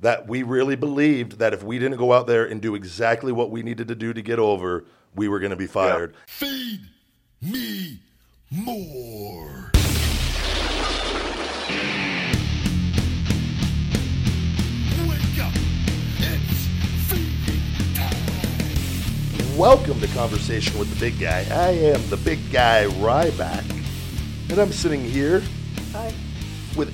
that we really believed that if we didn't go out there and do exactly what we needed to do to get over, we were going to be fired. Feed me more. Wake up. It's feeding time. Welcome to Conversation with the Big Guy. I am the Big Guy Ryback, and I'm sitting here Hi. with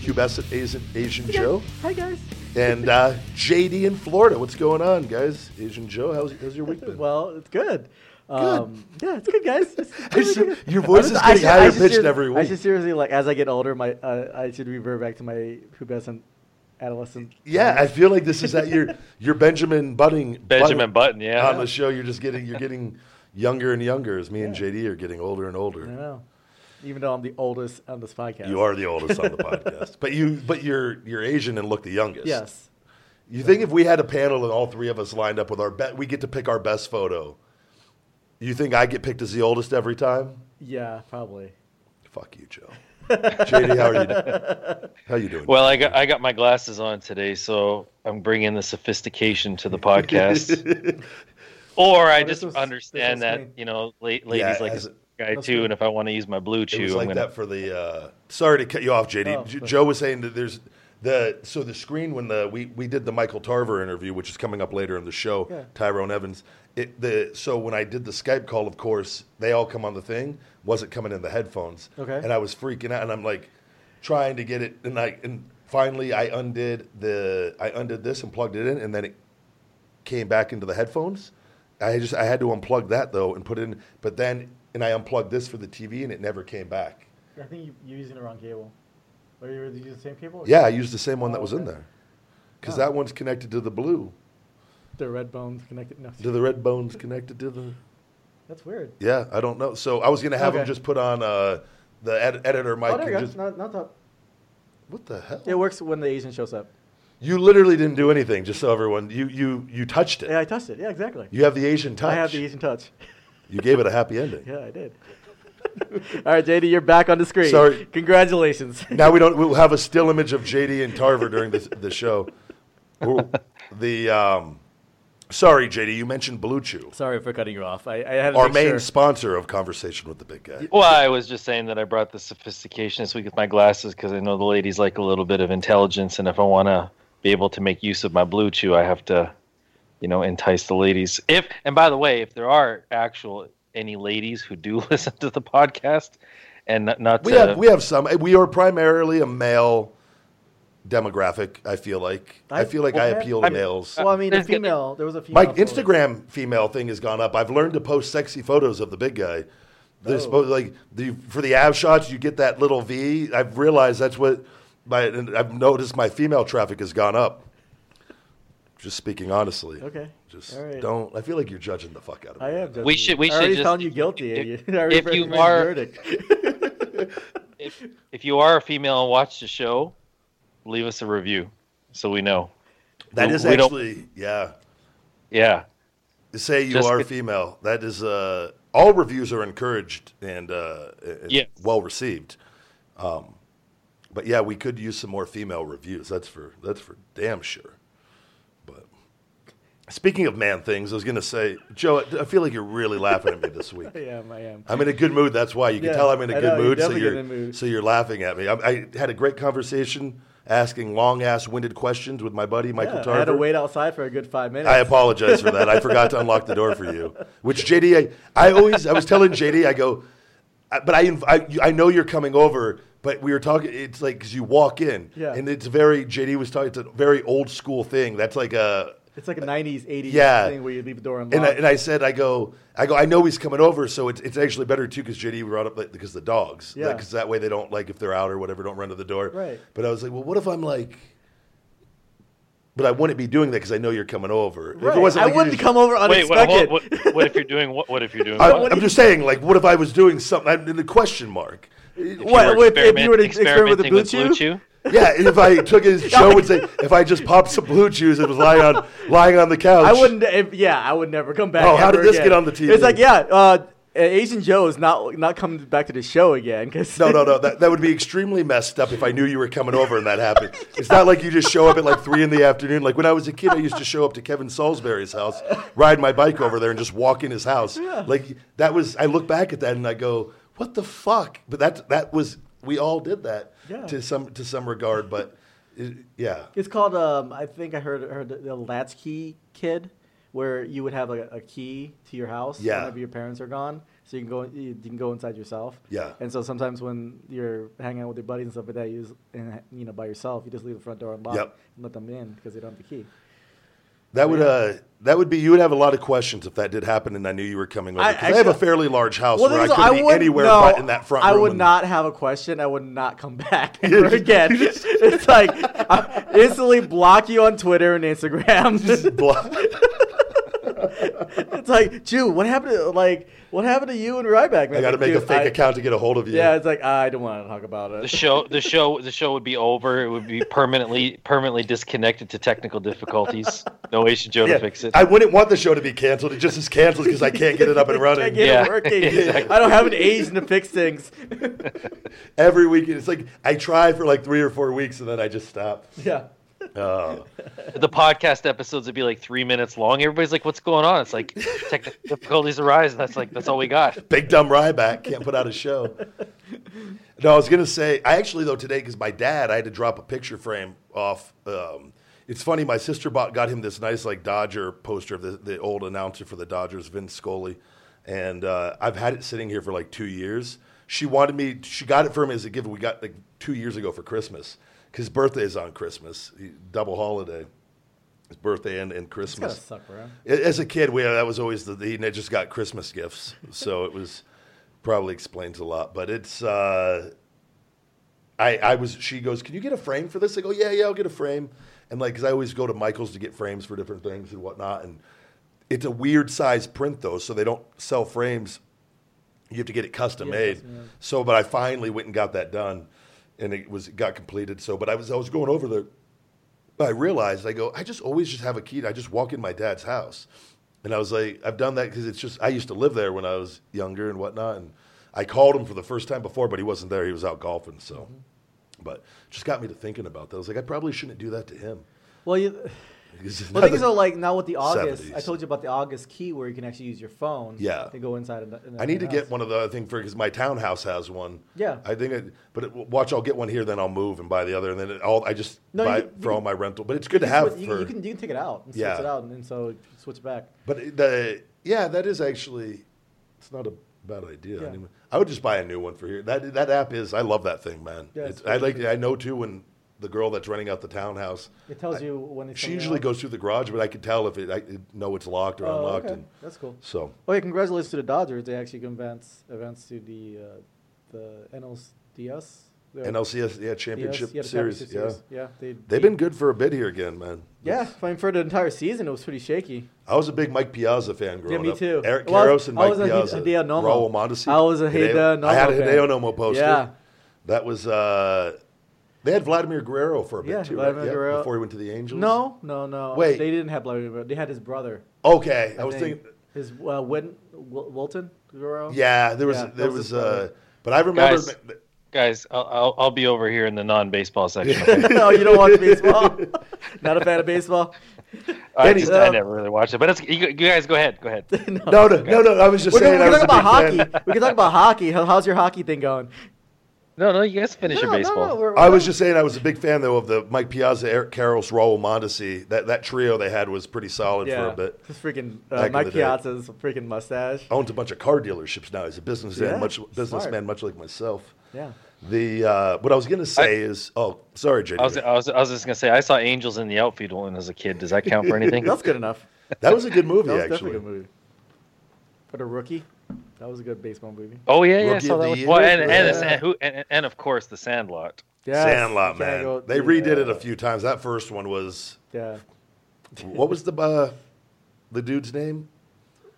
pubescent Asian, Asian Joe Hi, guys. and uh, JD in Florida. What's going on, guys? Asian Joe, how's, how's your week been? Well, it's good. Um, yeah, it's good, guys. It's really see- good. your voice is I getting should- I higher should pitched ser- every I week. should seriously, like, as I get older, my uh, I should revert back to my pubescent adolescent. Yeah, I feel like this is at your your Benjamin Butting Benjamin Button, yeah. on the show. You're just getting you're getting younger and younger as me and JD are getting older and older. I older. know. Even though I'm the oldest on this podcast. You are the oldest on the podcast, but you but you're you're Asian and look the youngest. Yes. You think if we had a panel and all three of us lined up with our bet, we get to pick our best photo. You think I get picked as the oldest every time? Yeah, probably. Fuck you, Joe. JD, how are you? How you doing? Well, I got I got my glasses on today, so I'm bringing the sophistication to the podcast. or I just was- understand that me. you know, ladies Yeah, like as a- guy That's too, good. and if I want to use my blue It chew, was I'm like gonna. that for the. Uh, sorry to cut you off, JD. Oh, J- Joe was saying that there's the so the screen when the we we did the Michael Tarver interview, which is coming up later in the show. Yeah. Tyrone Evans. It the so when I did the Skype call, of course they all come on the thing. Wasn't coming in the headphones. Okay. And I was freaking out, and I'm like trying to get it, and I and finally I undid the I undid this and plugged it in, and then it came back into the headphones. I just I had to unplug that though and put it in, but then and I unplugged this for the TV and it never came back. I think you, you're using the wrong cable. Or you were using the same cable? Yeah, I used the same one that Oh, was in there because Oh. that one's connected to the blue. The red bones connected. No, Do the red bones connected to the? that's weird. Yeah, I don't know. So I was gonna have him just put on uh, the ed- editor mic. oh, there you go. just, Not, not top. what the hell? It works when the Asian shows up. You literally didn't do anything. Just so everyone, you you you touched it. Yeah, I touched it. Yeah, exactly. You have the Asian touch. I have the Asian touch. You gave it a happy ending. Yeah, I did. All right, JD, you're back on the screen. Sorry. Congratulations. Now we don't. We'll have a still image of JD and Tarver during the the show. The um, sorry, JD, you mentioned Blue Chew, Sorry for cutting you off. I, I had our main sure. sponsor of Conversation with the Big Guy. Well, I was just saying that I brought the sophistication this week with my glasses because I know the ladies like a little bit of intelligence, and if I want to be able to make use of my blue chew, I have to, you know, entice the ladies. If and by the way, if there are actual any ladies who do listen to the podcast, and not, not We to, have we have some. Eh, we are primarily a male demographic. I feel like I, I- feel like I appeal to I'm- males. Well, I mean, the There's gonna- female. There was a female. My Instagram female thing has gone up. I've learned to post sexy photos of the big guy. There's Oh. supposed like the for the av shots, you get that little V. I've realized that's what my. And I've noticed my female traffic has gone up. Just speaking honestly. Okay. Just All right. don't. I feel like you're judging the fuck out of me. I am. judging We you. should- we I already should found you guilty. if- you- if you are- if, if you are a female and watch the show, leave us a review so we know. That We- is we don't- actually yeah. Yeah. Say you Just are get- female. That is uh, all reviews are encouraged and, uh, and Yes. well received. Um, but yeah, we could use some more female reviews. That's for that's for damn sure. Speaking of man things, I was gonna say, Joe, I feel like you're really laughing at me this week. I am. I am. I'm in a good mood. That's why you can Yeah, tell I'm in a I good know, you're mood. So you're mood. so you're laughing at me. I, I had a great conversation, asking long ass winded questions with my buddy Michael Yeah, Tarver. I had to wait outside for a good five minutes. I apologize for that. I forgot to unlock the door for you. Which JD, I, I always, I was telling JD, I go, I- but I, I, I know you're coming over, but we were talking. It's like because you walk in, Yeah. and it's very JD was talking. It's a very old school thing. That's like a. It's like a '90s, '80s Yeah. thing where you leave the door unlocked. And I, and I said, I go, I go. I know he's coming over, so it's, it's actually better too because JD brought up like, because the dogs, Yeah. because that way they don't like if they're out or whatever, don't run to the door. Right. But I was like, well, what if I'm like, but I wouldn't be doing that because I know you're coming over. If Right. it wasn't I like you wouldn't just- come over Wait, what, what, what, what if you're doing what? What if you're doing? I, what? I'm just saying, like, what if I was doing something? I'm in the question mark. If you What, were if- if you were to experiment with the experimenting Blue Chew? Yeah, if I took it as Joe would say, if I just popped some blue chews and was lying on lying on the couch, I wouldn't. If, yeah, I would never come back. Oh, how did this again. get on the TV? It's like, yeah, uh, Uh, Asian Joe is not not coming back to the show again. Cause No, no, no. That, that would be extremely messed up if I knew you were coming over and that happened. It's not like you just show up at like three in the afternoon. Like when I was a kid, I used to show up to Kevin Salisbury's house, ride my bike over there, and just walk in his house. Like that was. I look back at that and I go, "What the fuck?" But that that was. We all did that Yeah. to some to some regard. But it, yeah, It's called. Um, I think I heard heard the, the latchkey kid, where you would have a, a key to your house Yeah. whenever your parents are gone, so you can go you can go inside yourself. Yeah. And so sometimes when you're hanging out with your buddies and stuff like that, you just, and you know by yourself, you just leave the front door unlocked Yep. and let them in because they don't have the key. That would uh that would be. You would have a lot of questions if that did happen, and I knew you were coming over. I- 'Cause I, have a fairly large house Well, where I couldn't be would- anywhere no, but in that front I would not have a question. I would not come back ever again. it's like I instantly block you on Twitter and Instagram. Blah. it's like, Jew, what happened to like what happened to you and Ryback? Man? I got to make a fake account to get a hold of you. Yeah, it's like ah, I don't want to talk about it. The it. show, the show, the show would be over. It would be permanently, permanently disconnected to technical difficulties. No Asian Joe Yeah. to fix it. I wouldn't want the show to be canceled. It just is canceled because I can't get it up and running. can't get Yeah, it working. exactly. I don't have an Asian to fix things. Every week, it's like I try for like three or four weeks and then I just stop. yeah. Oh. the podcast episodes would be like three minutes long. Everybody's like, "What's going on?" It's like technical difficulties arise, and that's like that's all we got. Big dumb Ryback can't put out a show. No, I was gonna say I actually though today because my dad I had to drop a picture frame off. Um, it's funny, my sister bought got him this nice like Dodger poster of the, the old announcer for the Dodgers, Vince Scully, and uh, I've had it sitting here for like two years. She wanted me. She got it for me as a gift. We got like two years ago for Christmas his birthday is on Christmas, He- double holiday. His birthday and, and Christmas. suck, bro. As a kid, we that was always the he just got Christmas gifts, so it was probably explains a lot. But it's uh, I I was she goes, can you get a frame for this? I go, yeah, yeah, I'll get a frame. And like, because I always go to Michael's to get frames for different things and whatnot, and it's a weird size print though, so they don't sell frames. You have to get it custom Yeah, made. custom made. So, but I finally went and got that done, and it was it got completed. So, but I was I was going over there. I realized I go, I just always just have a key. I just walk in my dad's house, and I was like, I've done that because it's just I used to live there when I was younger and whatnot. And I called him for the first time before, but he wasn't there. He was out golfing. So, Mm-hmm. but just got me to thinking about that. I was like, I probably shouldn't do that to him. Well, you. Well, the thing is, like now with the August, 70s. I told you about the August key where you can actually use your phone. Yeah. To go inside. In the I need to house. get one of the I think for because my townhouse has one. Yeah. I think. It, but it, watch, I'll get one here, then I'll move and buy the other, and then it, I'll I just No, buy it for all can- my rental. But it's good to have can, for. you, can, you can take it out and switch Yeah. it out, and, and so switch it back. But the yeah, that is actually it's not a bad idea. Yeah. I, mean, I would just buy a new one for here. That that app is I love that thing, man. Yeah, I like I know too when the girl that's renting out the townhouse. It tells you when it's She usually out. goes through the garage, but I can tell if it I know it's locked or Oh, unlocked. okay. And That's cool. so Oh yeah, congratulations to the Dodgers. They actually give events events to the uh, the NLCS. The NLCS yeah championship DS, yeah, the series championship yeah. series. Yeah, they They've beat- been good for a bit here again, man. Yeah, I mean for the entire season, it was pretty shaky. I was a big Mike Piazza fan growing Yeah, me up. too. Eric Well, I Karros was- and I Mike was a Piazza. Hideo Nomo. Raul Mondesi. I was a Hideo I had a Nomo fan. Hideo Nomo poster. Yeah. That was uh they had Vladimir Guerrero for a bit Yeah, too, Vladimir right? Yeah, Guerrero. before he went to the Angels. No, no, no. Wait. they didn't have Vladimir. Guerrero. They had his brother. Okay, I, I was think. thinking. his uh, Win, Wil- Wilton Guerrero. Yeah, there was Yeah, there was was, uh, but I remember. Guys. Guys, I'll, I'll I'll be over here in the non-baseball section. okay? no, you don't watch baseball. Not a fan of baseball. I, Any- just, I uh, never really watched it, but it's, you, you guys go ahead. Go ahead. no. No, no, no, no. I was just We can, saying. we I can was talk about hockey. fan. We can talk about hockey. How's your hockey thing going? No, no, you guys finish your No, no, baseball. no, we're- I was just saying I was a big fan though of the Mike Piazza, Eric Karros, Raul Mondesi. That that trio they had was pretty solid for a bit. This freaking Back uh, Mike the day. Piazza's freaking mustache. Owns a bunch of car dealerships now. He's a businessman, Yeah, much smart. businessman, much like myself. Yeah. The uh, what I was gonna say is, oh, sorry, JD. I was, I was I was just gonna say I saw Angels in the outfield when I was a kid. Does that count for anything? That's good enough. that was a good movie, That was actually. definitely a good movie. For the rookie, that was a good baseball movie. oh yeah, yeah. I saw that the one. Year? Well, and and, Yeah. the San- who, and and of course the Sandlot. Yes, Sandlot, man. go- they redid it a few times. That first one was Yeah. what was the uh, the dude's name?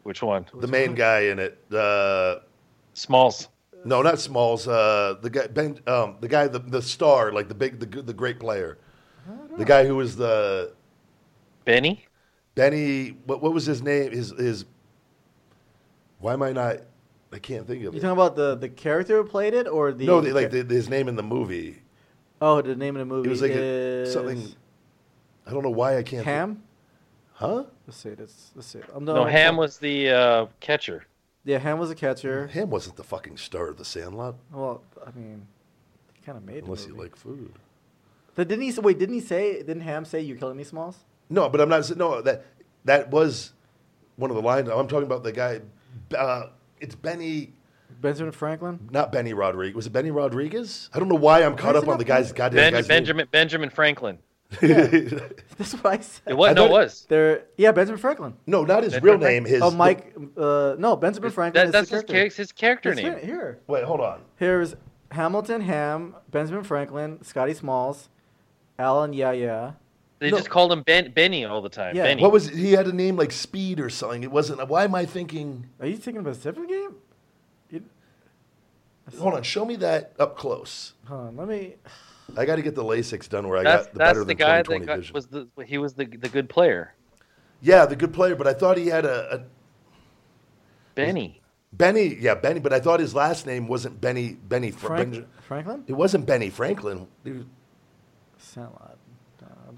Which one? The main guy in it. Uh, Smalls. no, not Smalls. Uh, the guy, Ben, um, the guy, the, the star, like the big, the good, the great player. The guy who was the Benny. Benny. What, what was his name? His his. Why am I not? I can't think of it. You it. talking about the the character who played it or the no, the, like the, his name in the movie. oh the name of the movie It was like a, is something. I don't know why I can't. think- Ham. Huh? Let's see. Let's let's see. I'm No, Ham was the uh, catcher. Yeah, Ham was a catcher. Ham wasn't the fucking star of the Sandlot, Well, I mean, he kind of made. unless the you movie. like food. But didn't he? Wait, didn't he say? Didn't Ham say you're killing me, Smalls? No, but I'm not. No, that that was one of the lines. I'm talking about the guy. Uh, it's Benny, Benjamin Franklin. not Benny Rodriguez. Was it Benny Rodriguez? I don't know why I'm caught is up on the not guy's goddamn Ben, guy's Benjamin Benjamin Franklin. name. That's what I said. It was I no, it was. There, yeah, Benjamin Franklin. no, not his Benjamin real name. His oh, Mike. Uh, no, Benjamin Franklin. That, is that's the his, character. his character It's name. right Here, Wait, hold on. here's Hamilton, Ham, Benjamin Franklin, Scotty Smalls, Alan Yaya. They No. just called him ben, Benny all the time. Yeah. Benny. What was he had a name like Speed or something? It wasn't. Why am I thinking? Are you thinking of a different game? You, Hold on, show me that up close. hold on, let me. I got to get the LASIK done where I got the better the than guy 20/20 that got, vision. was the he was the the good player. Yeah, the good player, but I thought he had a, a Benny. Benny. Yeah, Benny, but I thought his last name wasn't Benny. Benny. Fr- Frank, Ben- Franklin? it wasn't Benny Franklin. It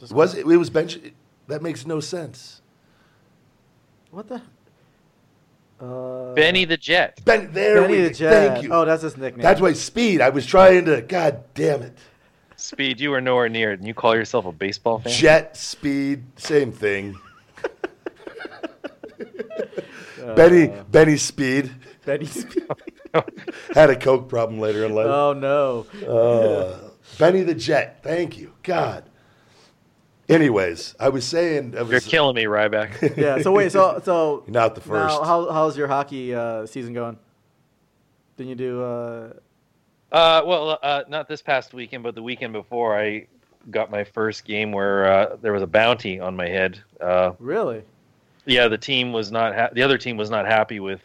Sandlot. I'm just was. It it was Bench. That makes no sense. What the? Uh, Benny the Jet. Ben. There Benny we the. Jet. Thank you. Oh, that's his nickname. That's why Speed. I was trying to. God damn it. Speed, you are nowhere near it, and you call yourself a baseball fan. Jet Speed. Same thing. Uh, Benny. Benny Speed Benny. Speed. had a coke problem later in life. oh no. Uh, Benny the Jet. Thank you. God. Anyways, I was saying. I was, You're killing me, Ryback. Yeah. So wait. So so. You're not the first. Now, how how's your hockey uh, season going? Didn't you do? Uh, Uh, well, uh, not this past weekend, but the weekend before, I got my first game where uh, there was a bounty on my head. Uh, really? yeah, the team was not. Ha- the other team was not happy with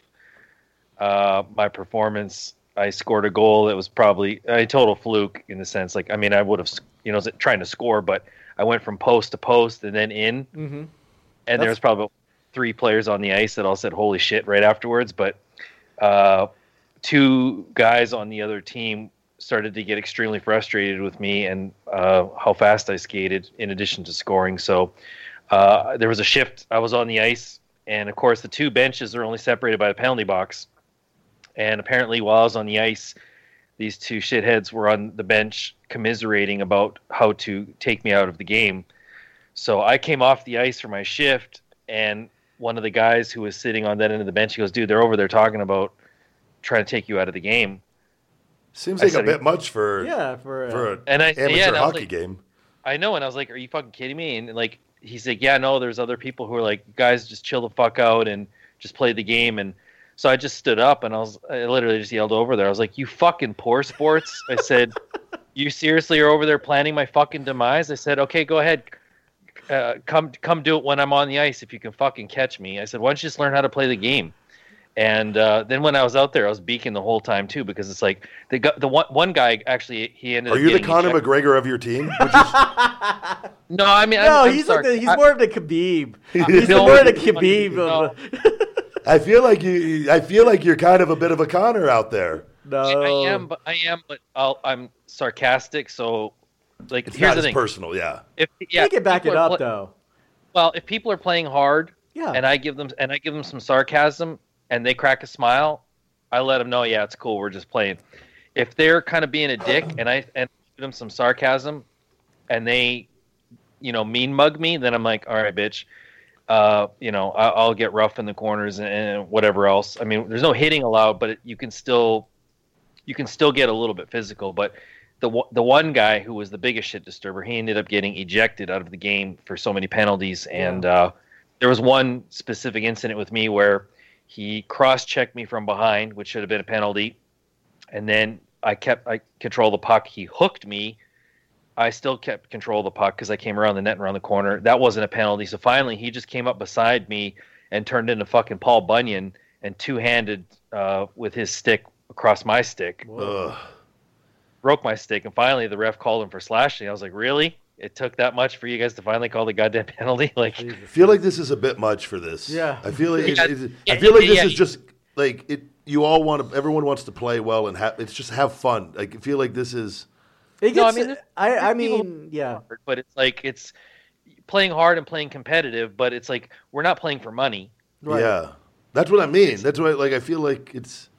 uh, my performance. I scored a goal that was probably a total fluke in the sense, like I mean, I would have, you know, trying to score, but I went from post to post and then in, Mm-hmm. and That's- there was probably three players on the ice that all said "Holy shit!" right afterwards. But uh, two guys on the other team started to get extremely frustrated with me and uh, how fast I skated, in addition to scoring. So uh, there was a shift. I was on the ice, and of course, the two benches are only separated by the penalty box. And apparently, while I was on the ice, these two shitheads were on the bench commiserating about how to take me out of the game. So I came off the ice for my shift, and one of the guys who was sitting on that end of the bench, he goes, "Dude, they're over there talking about trying to take you out of the game." Seems I like a bit much for Yeah. For, uh, for an And I amateur yeah, and I hockey like- game. I know, and I was like, "Are you fucking kidding me?" And like, he's like, "Yeah, no, there's other people who are like, guys, just chill the fuck out and just play the game." And so I just stood up and I was, I literally just yelled over there. I was like, "You fucking poor sports!" I said, "You seriously are over there planning my fucking demise?" I said, "Okay, go ahead, uh, come come do it when I'm on the ice if you can fucking catch me." I said, "Why don't you just learn how to play the game?" And uh, then when I was out there, I was beaking the whole time too because it's like the gu- the one one guy actually he ended. Are up you the getting Conor. McGregor of your team? Is, No, I mean, no, I'm, I'm he's like the, he's I- more of the Khabib. He's No, more of the Khabib. no. Of the, I feel like you. I feel like you're kind of a bit of a Conor out there. no, I, I am, but I am, but I'll, I'm sarcastic. So, like, It's here's not the as thing: personal, yeah. if yeah, you can back it up pla- though. Well, if people are playing hard, Yeah. and I give them and I give them some sarcasm, and they crack a smile, I let them know, yeah, it's cool. We're just playing. If they're kind of being a dick, and I and give them some sarcasm, and they, you know, mean mug me, then I'm like, all right, bitch. Uh, you know, I, I'll get rough in the corners and, and whatever else. I mean, there's no hitting allowed, but it, you can still, you can still get a little bit physical. But the one- the one guy who was the biggest shit disturber, he ended up getting ejected out of the game for so many penalties. And uh, there was one specific incident with me where he cross-checked me from behind, which should have been a penalty, and then I kept I control the puck. He hooked me. I still kept control of the puck because I came around the net and around the corner. That wasn't a penalty. So finally, he just came up beside me and turned into fucking Paul Bunyan and two-handed uh, with his stick across my stick Ugh. Broke my stick, and finally the ref called him for slashing. I was like, really? It took that much for you guys to finally call the goddamn penalty? Like, I feel like this is a bit much for this. Yeah. I feel like Yeah, it's, it's- yeah, I feel like this yeah. is just like it. you all want to. Everyone wants to play well and have. It's just have fun. Like I feel like this is. It No, I mean, there's- I, I there's people- mean, yeah. but it's like it's playing hard and playing competitive, but it's like we're not playing for money. Right. Yeah, that's what I mean. That's what like I feel like it's.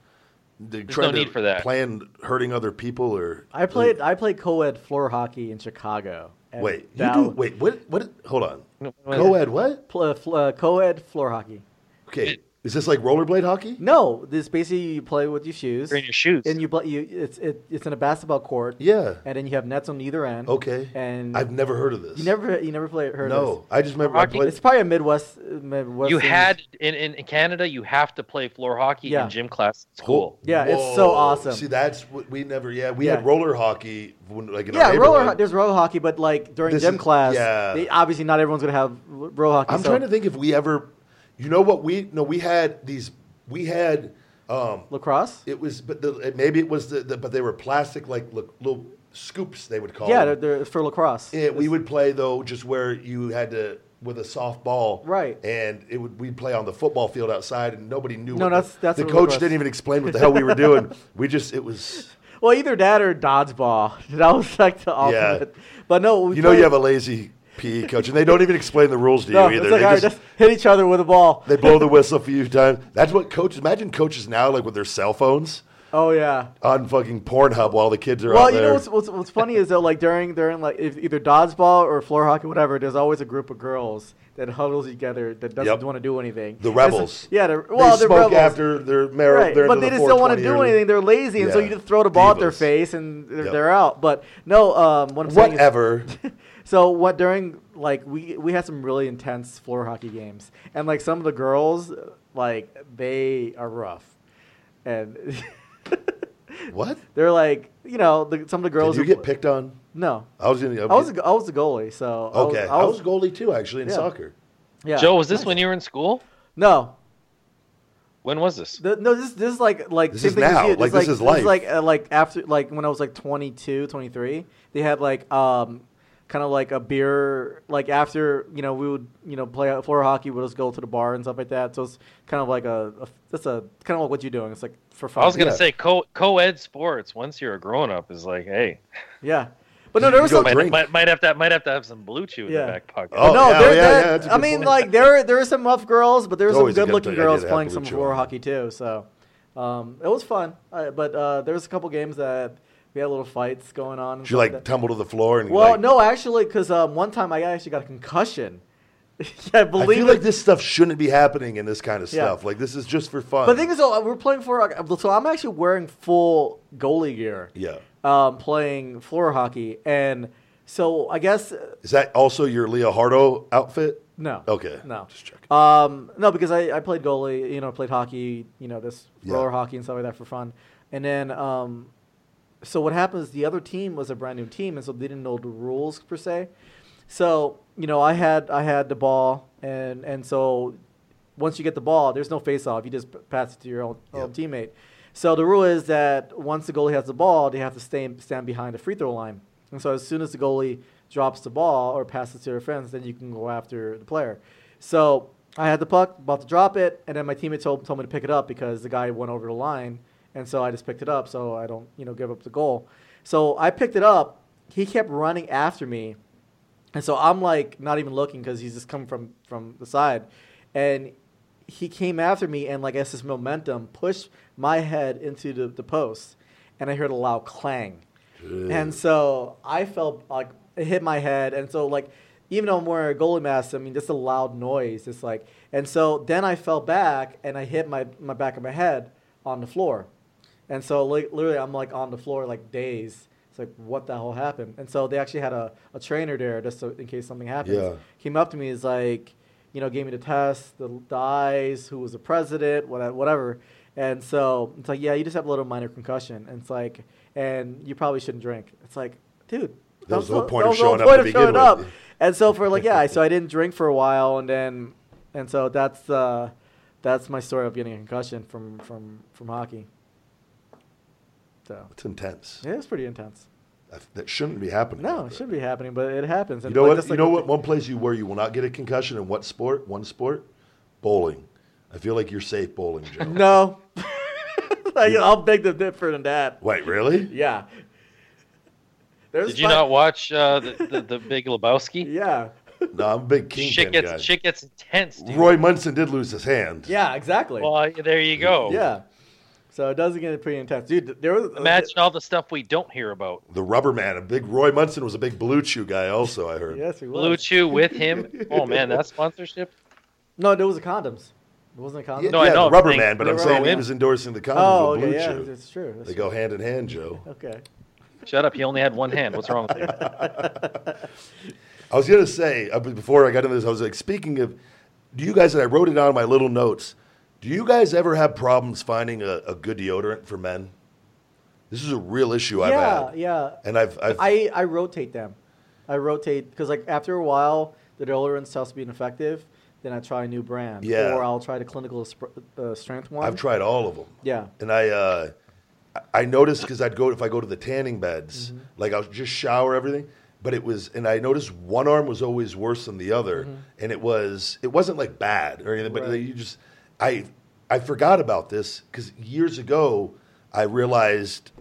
They're There's trying no to need for that. Plan hurting other people or. I played I played co-ed floor hockey in Chicago. Wait, you do. Wait, what? What? Hold on. No, what- Co-ed what? pl- uh, fl- uh, co-ed floor hockey. Okay, is this like rollerblade hockey? No, this basically you play with your shoes. You're in your shoes. and you, you it's it, it's in a basketball court. Yeah. And then you have nets on either end. Okay. And I've never heard of this. you never you never play heard of this? No, I just remember I Hockey- this. played. It's probably a Midwest uh, Midwest. you had in, in, in Canada, you have to play floor hockey Yeah. in gym class at school. Yeah, it's so awesome. See, that's what we never. Yeah, we Yeah. had roller hockey. When, like in yeah, our roller. ho- There's roller hockey, but like during This gym is- class, yeah. they, obviously not everyone's gonna have roller hockey. I'm so trying to think if we ever. You know what we? No, we had these. We had. Um, lacrosse. it was, but the, maybe it was the, the, but they were plastic, like li- little scoops. They would call. yeah, them. they're, they're for lacrosse. Yeah, we would play though, just where you had to with a soft ball, Right. And it would we'd play on the football field outside, and nobody knew. No, what that's- the, that's the coach didn't even explain what the hell we were doing. We just it was. Well, either that or dodgeball. That was like the ultimate. Yeah. But no, we You know, played- you have a lazy PE coach, and they don't even explain the rules to no, you either. It's like, They right, just- just hit each other with a ball. They blow the whistle a few times. That's what coaches. Imagine coaches now, like with their cell phones oh yeah. on fucking Pornhub while the kids are Well, out you there. know what's, what's what's funny is that like during during like if either dodgeball or floor hockey, whatever, there's always a group of girls that huddles together that doesn't Yep. want to do anything. The rebels. yeah, the, well, they they're smoke rebels. after their mar- Right, they're but they the just don't want to do anything. They're lazy, and so you just throw the ball at their face, and they're, Yep. they're out. But no, um, what I'm saying is- Whatever. So what during like we we had some really intense floor hockey games, and like some of the girls, like they are rough, and what? they're like you know the, some of the girls. Did you who get picked on? No, I was gonna. I was a, I was the goalie, so I was- okay. I was, goalie too, actually, in Yeah. soccer. yeah. Joe, was this when you were in school? No, When was this? the, no. This this is like like This is thing now. you. Like, this is life. like uh, like after like when I was like 22, 23, They had like um kind of like a beer like after you know we would you know play floor hockey. We'll just go to the bar and stuff like that. So it's kind of like a, a that's a kind of like what you're doing. It's like for fun. I was gonna Yeah. say co co-ed sports. Once you're a grown up, is like, hey, yeah. But no, there was some. might, might, might have to might have to have some blue chew in Yeah. the back pocket. Oh, no, yeah, there, yeah, there- yeah, that's a I good mean, point. like there there are some rough girls, but there were some good good looking girls playing some floor hockey too. So um, it was fun. Uh, but uh, there was a couple games that we had little fights going on. you like that- tumble to the floor and Well, like, no, actually, because um, one time I actually got a concussion. yeah, I believe feel it. like this stuff shouldn't be happening in this kind of Yeah. stuff. Like this is just for fun. But the thing is, though, we're playing for. So I'm actually wearing full goalie gear. yeah. Um, playing floor hockey, and so I guess uh, Is that also your Leo Hardo outfit? no. Okay. No. Just checking. Um, no, because I, I played goalie, you know, played hockey, you know, this Yeah. roller hockey and stuff like that for fun. And then, um, so what happens? Is the other team was a brand new team, and so they didn't know the rules per se. So you know, I had I had the ball, and and so once you get the ball, there's no face off. You just pass it to your own, own teammate. So the rule is that once the goalie has the ball, they have to stay stand behind the free throw line. And so as soon as the goalie drops the ball or passes to their friends, then you can go after the player. So I had the puck, about to drop it, and then my teammate told, told me to pick it up because the guy went over the line, and so I just picked it up so I don't, you know, give up the goal. So I picked it up. He kept running after me, and so I'm like not even looking because he's just coming from from the side, and he came after me and like as his momentum pushed my head into the, the post, and I heard a loud clang, and so I felt like it hit my head, and so like even though I'm wearing a goalie mask, I mean just a loud noise. It's like, and so then I fell back and I hit my my back of my head on the floor, and so like literally I'm like on the floor like dazed. It's like what the hell happened? And so they actually had a, a trainer there just so, in case something happens. Yeah. Came up to me is like, you know, gave me the test, the, the eyes, who was the president, whatever. And so it's like, yeah, you just have a little minor concussion. And it's like, and you probably shouldn't drink. It's like, dude, There was that no point that of the showing up of showing up. And so for like, yeah, so I didn't drink for a while, and then, and so that's uh, that's my story of getting a concussion from from from hockey. So It's intense. yeah, it's pretty intense. That- That shouldn't be happening. No, it should be happening, but it happens. You And know like, what? just You like know what? One place you where you will not get a concussion in what sport? One sport? Bowling. I feel like you're safe bowling, Joe. the- No. I'll beg them different than that. Wait, really? Yeah. There's Did you fi- not watch uh, the, the the Big Lebowski? Yeah. No, I'm a big Shit Kingpin gets guy. shit gets intense, dude. Roy Munson did lose his hand. Yeah, exactly. Well, there you go. yeah. So it does get pretty intense, dude. There was Imagine all the stuff we don't hear about. The Rubber Man, a big Roy Munson was a big Blue Chew guy. Also, I heard. Yes, he was. Blue Chew with him. Oh man, that sponsorship. No, there was a condoms. It wasn't a condom. Yeah, No, I yeah, know, the Rubber Man, but the I'm Rubber saying he was endorsing the condoms Oh, with okay, Blue yeah, Chew. that's true. That's They true. go hand in hand, Joe. Okay. Shut up. He only had one hand. What's wrong with you? I was gonna say uh, before I got into this, I was like, speaking of, do you guys? And I wrote it down in my little notes. Do you guys ever have problems finding a, a good deodorant for men? This is a real issue I've yeah, had, yeah. Yeah. And I've, I've I, I rotate them. I rotate because like after a while the deodorant stops being effective, then I try a new brand. Yeah. Or I'll try the clinical sp- uh, strength one. I've tried all of them. Yeah. And I, uh, I noticed because I'd go if I go to the tanning beds, Mm-hmm. like I'll just shower everything. But it was, and I noticed one arm was always worse than the other, and it was, it wasn't like bad or anything, but Mm-hmm. Right. you just, I, I forgot about this because years ago I realized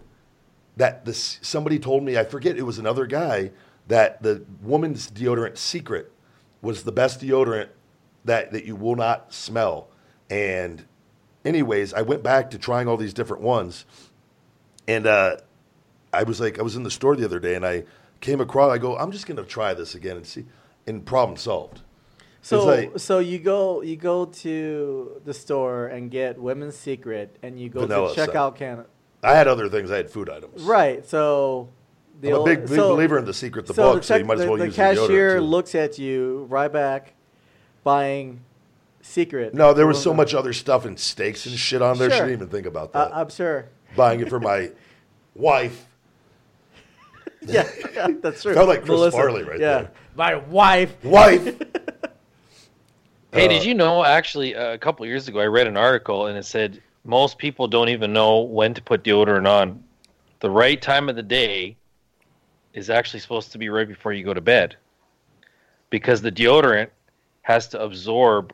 that this somebody told me I forget it was another guy that the woman's deodorant secret was the best deodorant that that you will not smell. And anyways, I went back to trying all these different ones, and uh, I was like, I was in the store the other day, and I came across. I go, I'm just gonna try this again and see, and problem solved. So like- so you go you go to the store and get Women's Secret and you go Vanilla to scent. checkout can I had other things. I had food items. right. So the I'm a big, big so- believer in the secret, the so book, the so you might as well the use the deodorant, cashier too. looks at you right back buying Secret. No, there was so much other stuff and steaks and shit on there. She Sure. didn't even think about Uh, that. I'm sure. Buying it for my wife. Yeah, yeah, that's true. Felt like Chris Farley right yeah. there. My wife. Wife. Hey, Uh, did you know actually uh, a couple years ago I read an article and it said most people don't even know when to put deodorant on. The right time of the day is actually supposed to be right before you go to bed. Because the deodorant has to absorb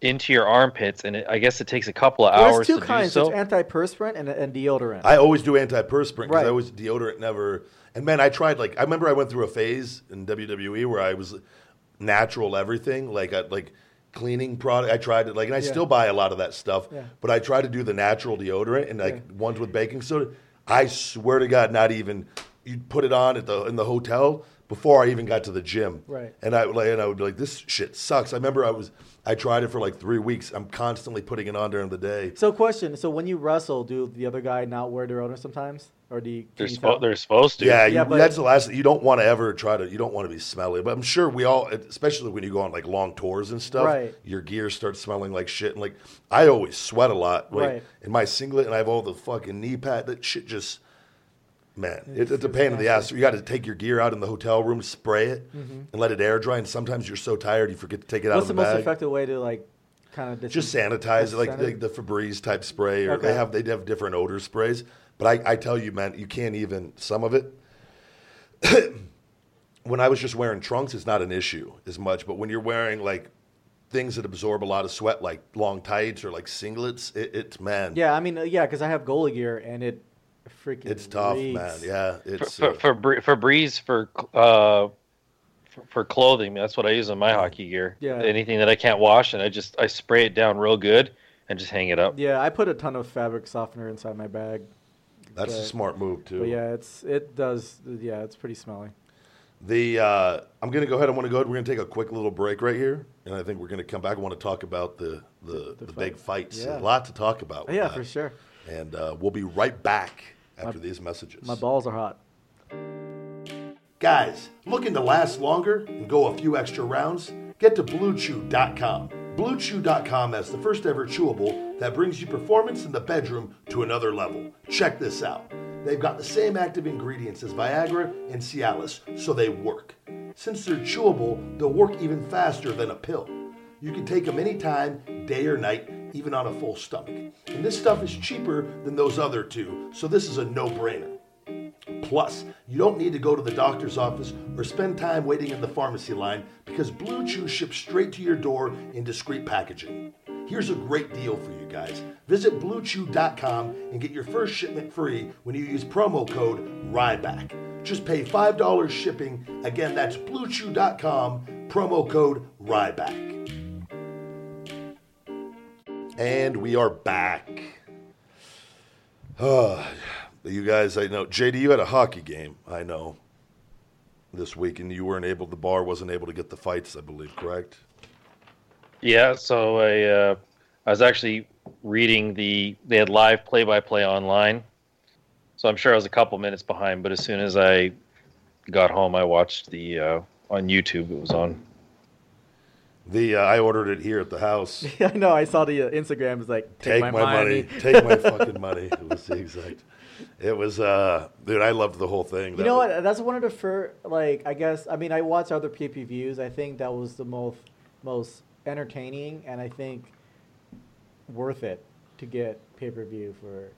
into your armpits and it, I guess it takes a couple of hours. There's hours two to kinds. do so. There's antiperspirant and, and deodorant. I always do antiperspirant because Right. I always deodorant never. And man, I tried like I remember I went through a phase in WWE where I was natural everything like I, like cleaning product. I tried it like and I Yeah. still buy a lot of that stuff, Yeah. but I try to do the natural deodorant and like Yeah. ones with baking soda. I swear to God, not even you put it on at the in the hotel before I even got to the gym. Right. And I like and I would be like, this shit sucks. I remember I was I tried it for like three weeks. I'm constantly putting it on during the day. so, question. So, when you wrestle, do the other guy not wear deodorant sometimes, or do you? They're, you spo- they're supposed to. Yeah, Yeah, you, but- that's the last. You don't want to ever try to. You don't want to be smelly. But I'm sure we all, especially when you go on like long tours and stuff, Right. your gear starts smelling like shit. And like I always sweat a lot, like Right. in my singlet, and I have all the fucking knee pad. That shit just, man, it, It's- it's a pain in the ass. You got to take your gear out in the hotel room, spray it, mm-hmm. and let it air dry. And sometimes you're so tired you forget to take it out What's of the the, most effective way to like kind of Just sanitize it, like the, Sanit- the Febreze type spray, or Okay. they have they have different odor sprays. But I, I tell you, man, you can't even some of it. when I was just wearing trunks, it's not an issue as much. But when you're wearing like things that absorb a lot of sweat, like long tights or like singlets, it, it's man, Yeah, I mean, uh, yeah, because I have goalie gear and it freaking. it's tough, reeks. man. Yeah, it's for, uh, for, for Febreze for uh for, for clothing. That's what I use on my hockey gear. Yeah. Anything that I can't wash, and I just I spray it down real good and just hang it up. Yeah, I put a ton of fabric softener inside my bag, that's a smart move too. but yeah, it's it does. Yeah, it's pretty smelly. The uh, I'm going to go ahead. I want to go ahead. We're going to take a quick little break right here, and I think we're going to come back. I want to talk about the the, the, fight. big fights. Yeah. A lot to talk about. yeah, that. for sure. And uh, we'll be right back after these messages. My balls are hot. Guys, looking to last longer and go a few extra rounds? Get to BlueChew.com. BlueChew.com has the first ever chewable that brings you performance in the bedroom to another level. Check this out. They've got the same active ingredients as Viagra and Cialis, so they work. Since they're chewable, they'll work even faster than a pill. You can take them anytime, day or night, even on a full stomach. And this stuff is cheaper than those other two, so this is a no brainer. Plus, you don't need to go to the doctor's office or spend time waiting in the pharmacy line because Blue Chew ships straight to your door in discreet packaging. here's a great deal for you guys. Visit BlueChew.com and get your first shipment free when you use promo code RYBACK. Just pay $5 shipping. Again, that's BlueChew.com, promo code RYBACK. And we are back. Uh, you guys, I know. JD, you had a hockey game, I know, this week, and you weren't able, the bar wasn't able to get the fights, I believe, correct? Yeah, so I uh, I was actually reading the they had live play by play online. So I'm sure I was a couple minutes behind, but as soon as I got home, I watched the uh, on YouTube. It was on. The uh, I ordered it here at the house. I know. I saw the uh, Instagram. It's like Take, my, money. Take my fucking money. It was the exact. It was, uh, dude. I loved the whole thing. You That know was- what? That's one of the first. Like, I guess. I mean, I watched other views. I think that was the most most entertaining, and I think worth it to get pay per view for.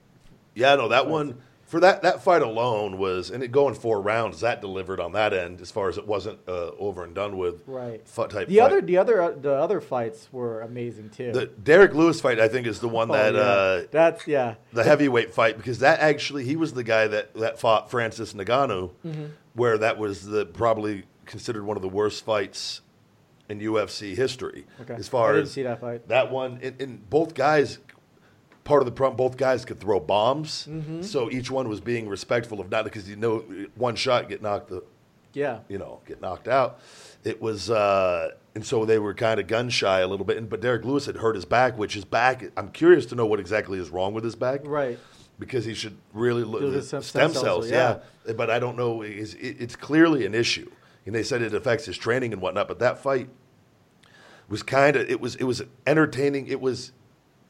Yeah, no, that one for that that fight alone was, and it going four rounds. That delivered on that end as far as it wasn't uh, over and done with. Right. Type. The fight. other, the other, uh, the other fights were amazing too. the Derrick Lewis fight, I think, is the one Oh, that yeah. uh, that's yeah. the heavyweight fight because that actually he was the guy that that fought Francis Ngannou, Mm-hmm. where that was the probably considered one of the worst fights in UFC history. Okay. As far I didn't as see that fight. that one, and, and both guys, part of the problem, both guys could throw bombs, Mm-hmm. so each one was being respectful of not because you know one shot get knocked the Yeah. you know, get knocked out. It was, uh, and so they were kind of gun shy a little bit. And, but Derrick Lewis had hurt his back, which his back. I'm curious to know what exactly is wrong with his back, Right. Because he should really look at the stem, stem- cells, cells, yeah. But I don't know. It's, it's clearly an issue, and they said it affects his training and whatnot. But that fight was kind of it was it was entertaining. It was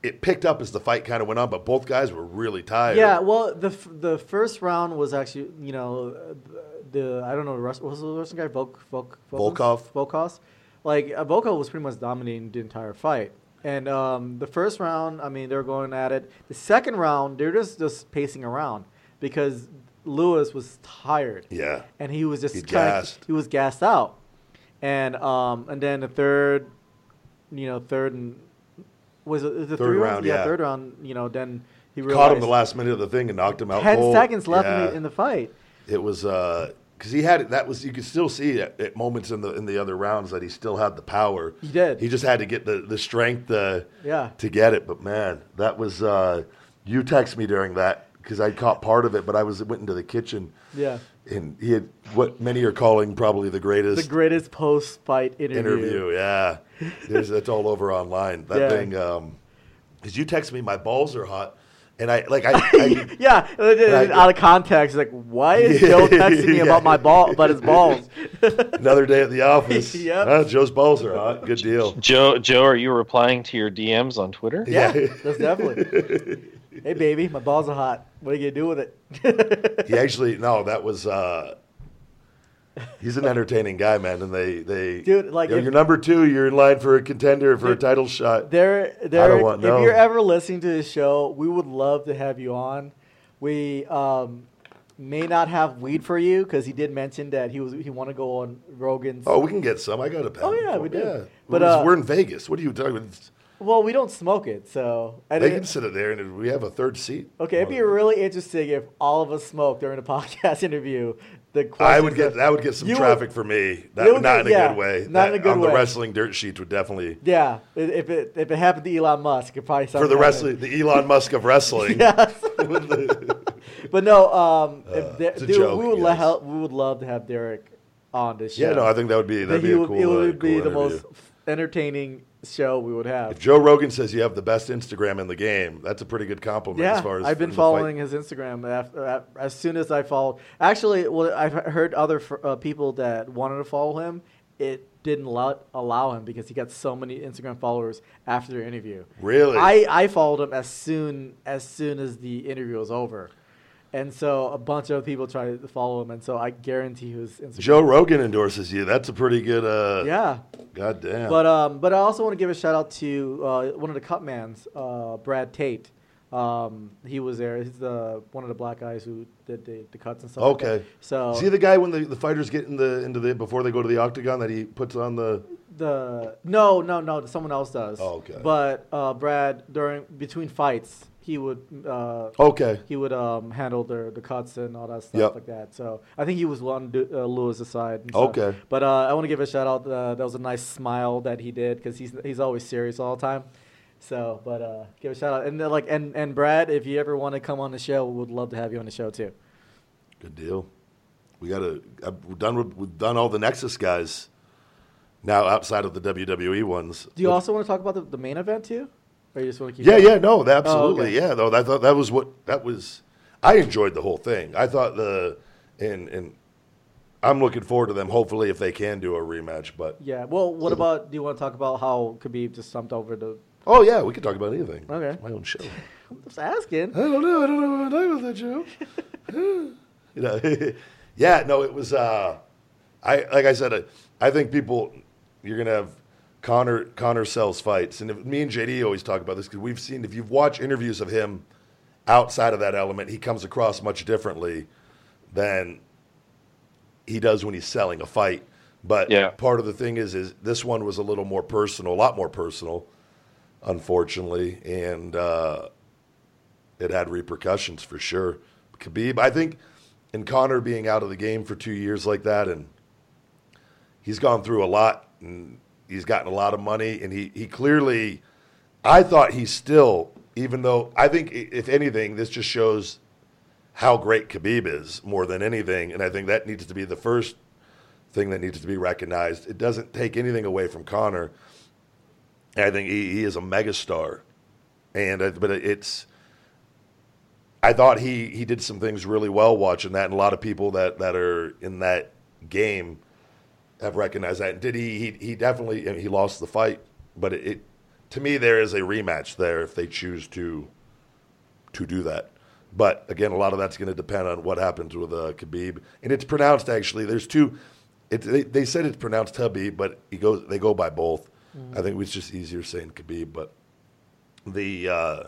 it picked up as the fight kind of went on, but both guys were really tired. Yeah, well, the f- the first round was actually, you know, the I don't know, the Rus- what was the Russian guy, Volk, Volk, Volkov. Volkov, like uh, Volkov was pretty much dominating the entire fight. And um, the first round, I mean, they were going at it. The second round, they're just just pacing around because Lewis was tired. yeah. and he was just kinda- gassed. he was gassed out, and um, and then the third, you know, third and was it the Third three round, yeah. third round, you know, then he realized Caught him the last minute of the thing and knocked him out. ten cold. seconds left in, the, in the fight. It was because he had it. That was you could still see at, at moments in the in the other rounds that he still had the power. He did. He just had to get the the strength uh, Yeah. to get it. But man, that was uh, you text me during that because I caught part of it, but I was went into the kitchen Yeah, and he had what many are calling probably the greatest the greatest greatest post-fight interview. interview. Yeah, There's, it's all over online. That Yeah. thing. Um, because you text me, my balls are hot, and I like I. I Yeah, uh, uh, Right. out of context, like why is Joe texting me Yeah. about my ball, about his balls? Another day at the office. Yep. Huh, Joe's balls are hot. Good deal. Joe, Joe, are you replying to your DMs on Twitter? yeah, Yeah. that's definitely. hey, baby, my balls are hot. What are you gonna do with it? He actually no, that was. uh He's an entertaining guy, man, and they they Dude, like, you know, if- you're number two. You're in line for a contender for a title shot. There, there. if no. you're ever listening to this show, we would love to have you on. We um, may not have weed for you because he did mention that he was he want to go on Rogan's. Oh, we can get some. I got a pen. Oh, yeah, we do. Yeah. But, But uh, we're in Vegas. What are you talking about? Well, we don't smoke it, so I They can sit it there, and we have a third seat. Okay, it'd be really interesting if all of us smoked during a podcast interview. The I would get that- that would get some You would- traffic for me. That, would not get- in a yeah, good way. not in a good on way. the wrestling dirt sheets would definitely Yeah, if it if it happened to Elon Musk, it probably for the wrestling, the Elon Musk of wrestling. Yes. but no, um, if Uh, there- dude, joke, we would yes. le- we would love to have Derrick on this show. Yeah, no, I think that would be that'd That be he a would- cool. it uh, be cool the interview. most entertaining show we would have. If Joe Rogan says you have the best Instagram in the game, that's a pretty good compliment. Yeah, as far as I've been following his Instagram after, as soon as I followed. Actually, well, I've heard other uh, people that wanted to follow him. It didn't allow, allow him because he got so many Instagram followers after their interview. Really? I, I followed him as soon as soon as the interview was over, and so a bunch of people try to follow him, and so I guarantee his Instagram. Joe Rogan endorses you. That's a pretty good. Uh, Yeah, God damn. but um, but I also want to give a shout out to uh, one of the cutmans, uh, Brad Tate. Um, he was there. He's the one of the black guys who did the, the cuts and stuff. like. Okay. So See the guy when the, the fighters get in the into the before they go to the octagon that he puts on the the no, no, no. Someone else does. Oh, okay. But uh, Brad during between fights, he would uh, Okay. he would um, handle the the cuts and all that stuff Yep. like that. So I think he was on uh, Lewis's side. and. Okay. But uh, I want to give a shout out. Uh, that was a nice smile that he did because he's he's always serious all the time. So, but uh, give a shout out and then, like and and Brad, if you ever want to come on the show, we would love to have you on the show too. Good deal. We got to. We've done. with- We've done all the Nexus guys. Now outside of the WWE ones. Do you also want to talk about the, the main event too, or you just want to keep? Yeah, going? yeah, no, absolutely, Oh, okay. yeah. Though I thought that was what that was. I enjoyed the whole thing. I thought the and and I'm looking forward to them. Hopefully, if they can do a rematch. But Yeah. Well, what about? Do you want to talk about how Khabib just stumped over the? oh yeah, we could talk about anything. Okay. It's my own show. I'm just asking. I don't know. I don't know what I'm about that show. you know, yeah, no, it was. Uh, I like I said, I, I think people you're gonna have Conor Conor sells fights, and if, me and JD always talk about this because we've seen if you've watched interviews of him outside of that element, he comes across much differently than he does when he's selling a fight. But Yeah. part of the thing is, is this one was a little more personal, a lot more personal, unfortunately, and. Uh, it had repercussions for sure. Khabib, I think, and Conor being out of the game for two years like that, and he's gone through a lot, and he's gotten a lot of money, and he he clearly, I thought he still, even though I think if anything, this just shows how great Khabib is more than anything, and I think that needs to be the first thing that needs to be recognized. It doesn't take anything away from Conor. I think he, he is a megastar, and uh, but it's. I thought he, he did some things really well watching that, and a lot of people that, that are in that game have recognized that. Did he? He, he definitely I mean, he lost the fight, but it, it to me there is a rematch there if they choose to to do that. But again, a lot of that's going to depend on what happens with uh, Khabib, and it's pronounced actually. There's two. It, they, they said it's pronounced Habib, but he goes. They go by both. I think it was just easier saying Khabib, but the uh,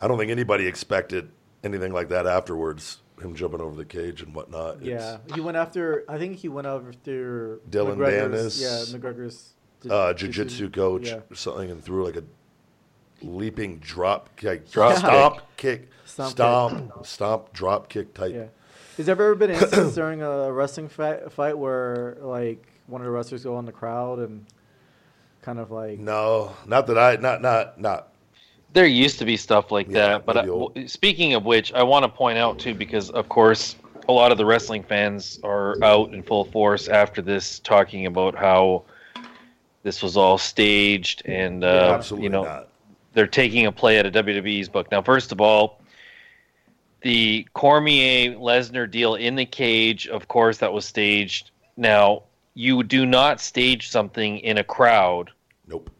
I don't think anybody expected anything like that afterwards. Him jumping over the cage and whatnot. It's, Yeah, he went after. I think he went after Dillon McGregor's- Danis. Yeah, McGregor's. uh, jiu-jitsu coach Yeah. or something and threw like a leaping drop kick, Drop stomp kick, Stomp stomp, stomp, drop kick type. Yeah. Has there ever been instances during a wrestling fight, fight where like one of the wrestlers go on the crowd and kind of like No, not that I, not not not. There used to be stuff like Yeah, that, but I, speaking of which, I want to point out too, because of course, a lot of the wrestling fans are out in full force after this, talking about how this was all staged and uh, absolutely you know not. they're taking a play at a WWE's book. Now, first of all, the Cormier Lesnar deal in the cage, of course, that was staged. Now, you do not stage something in a crowd Nope.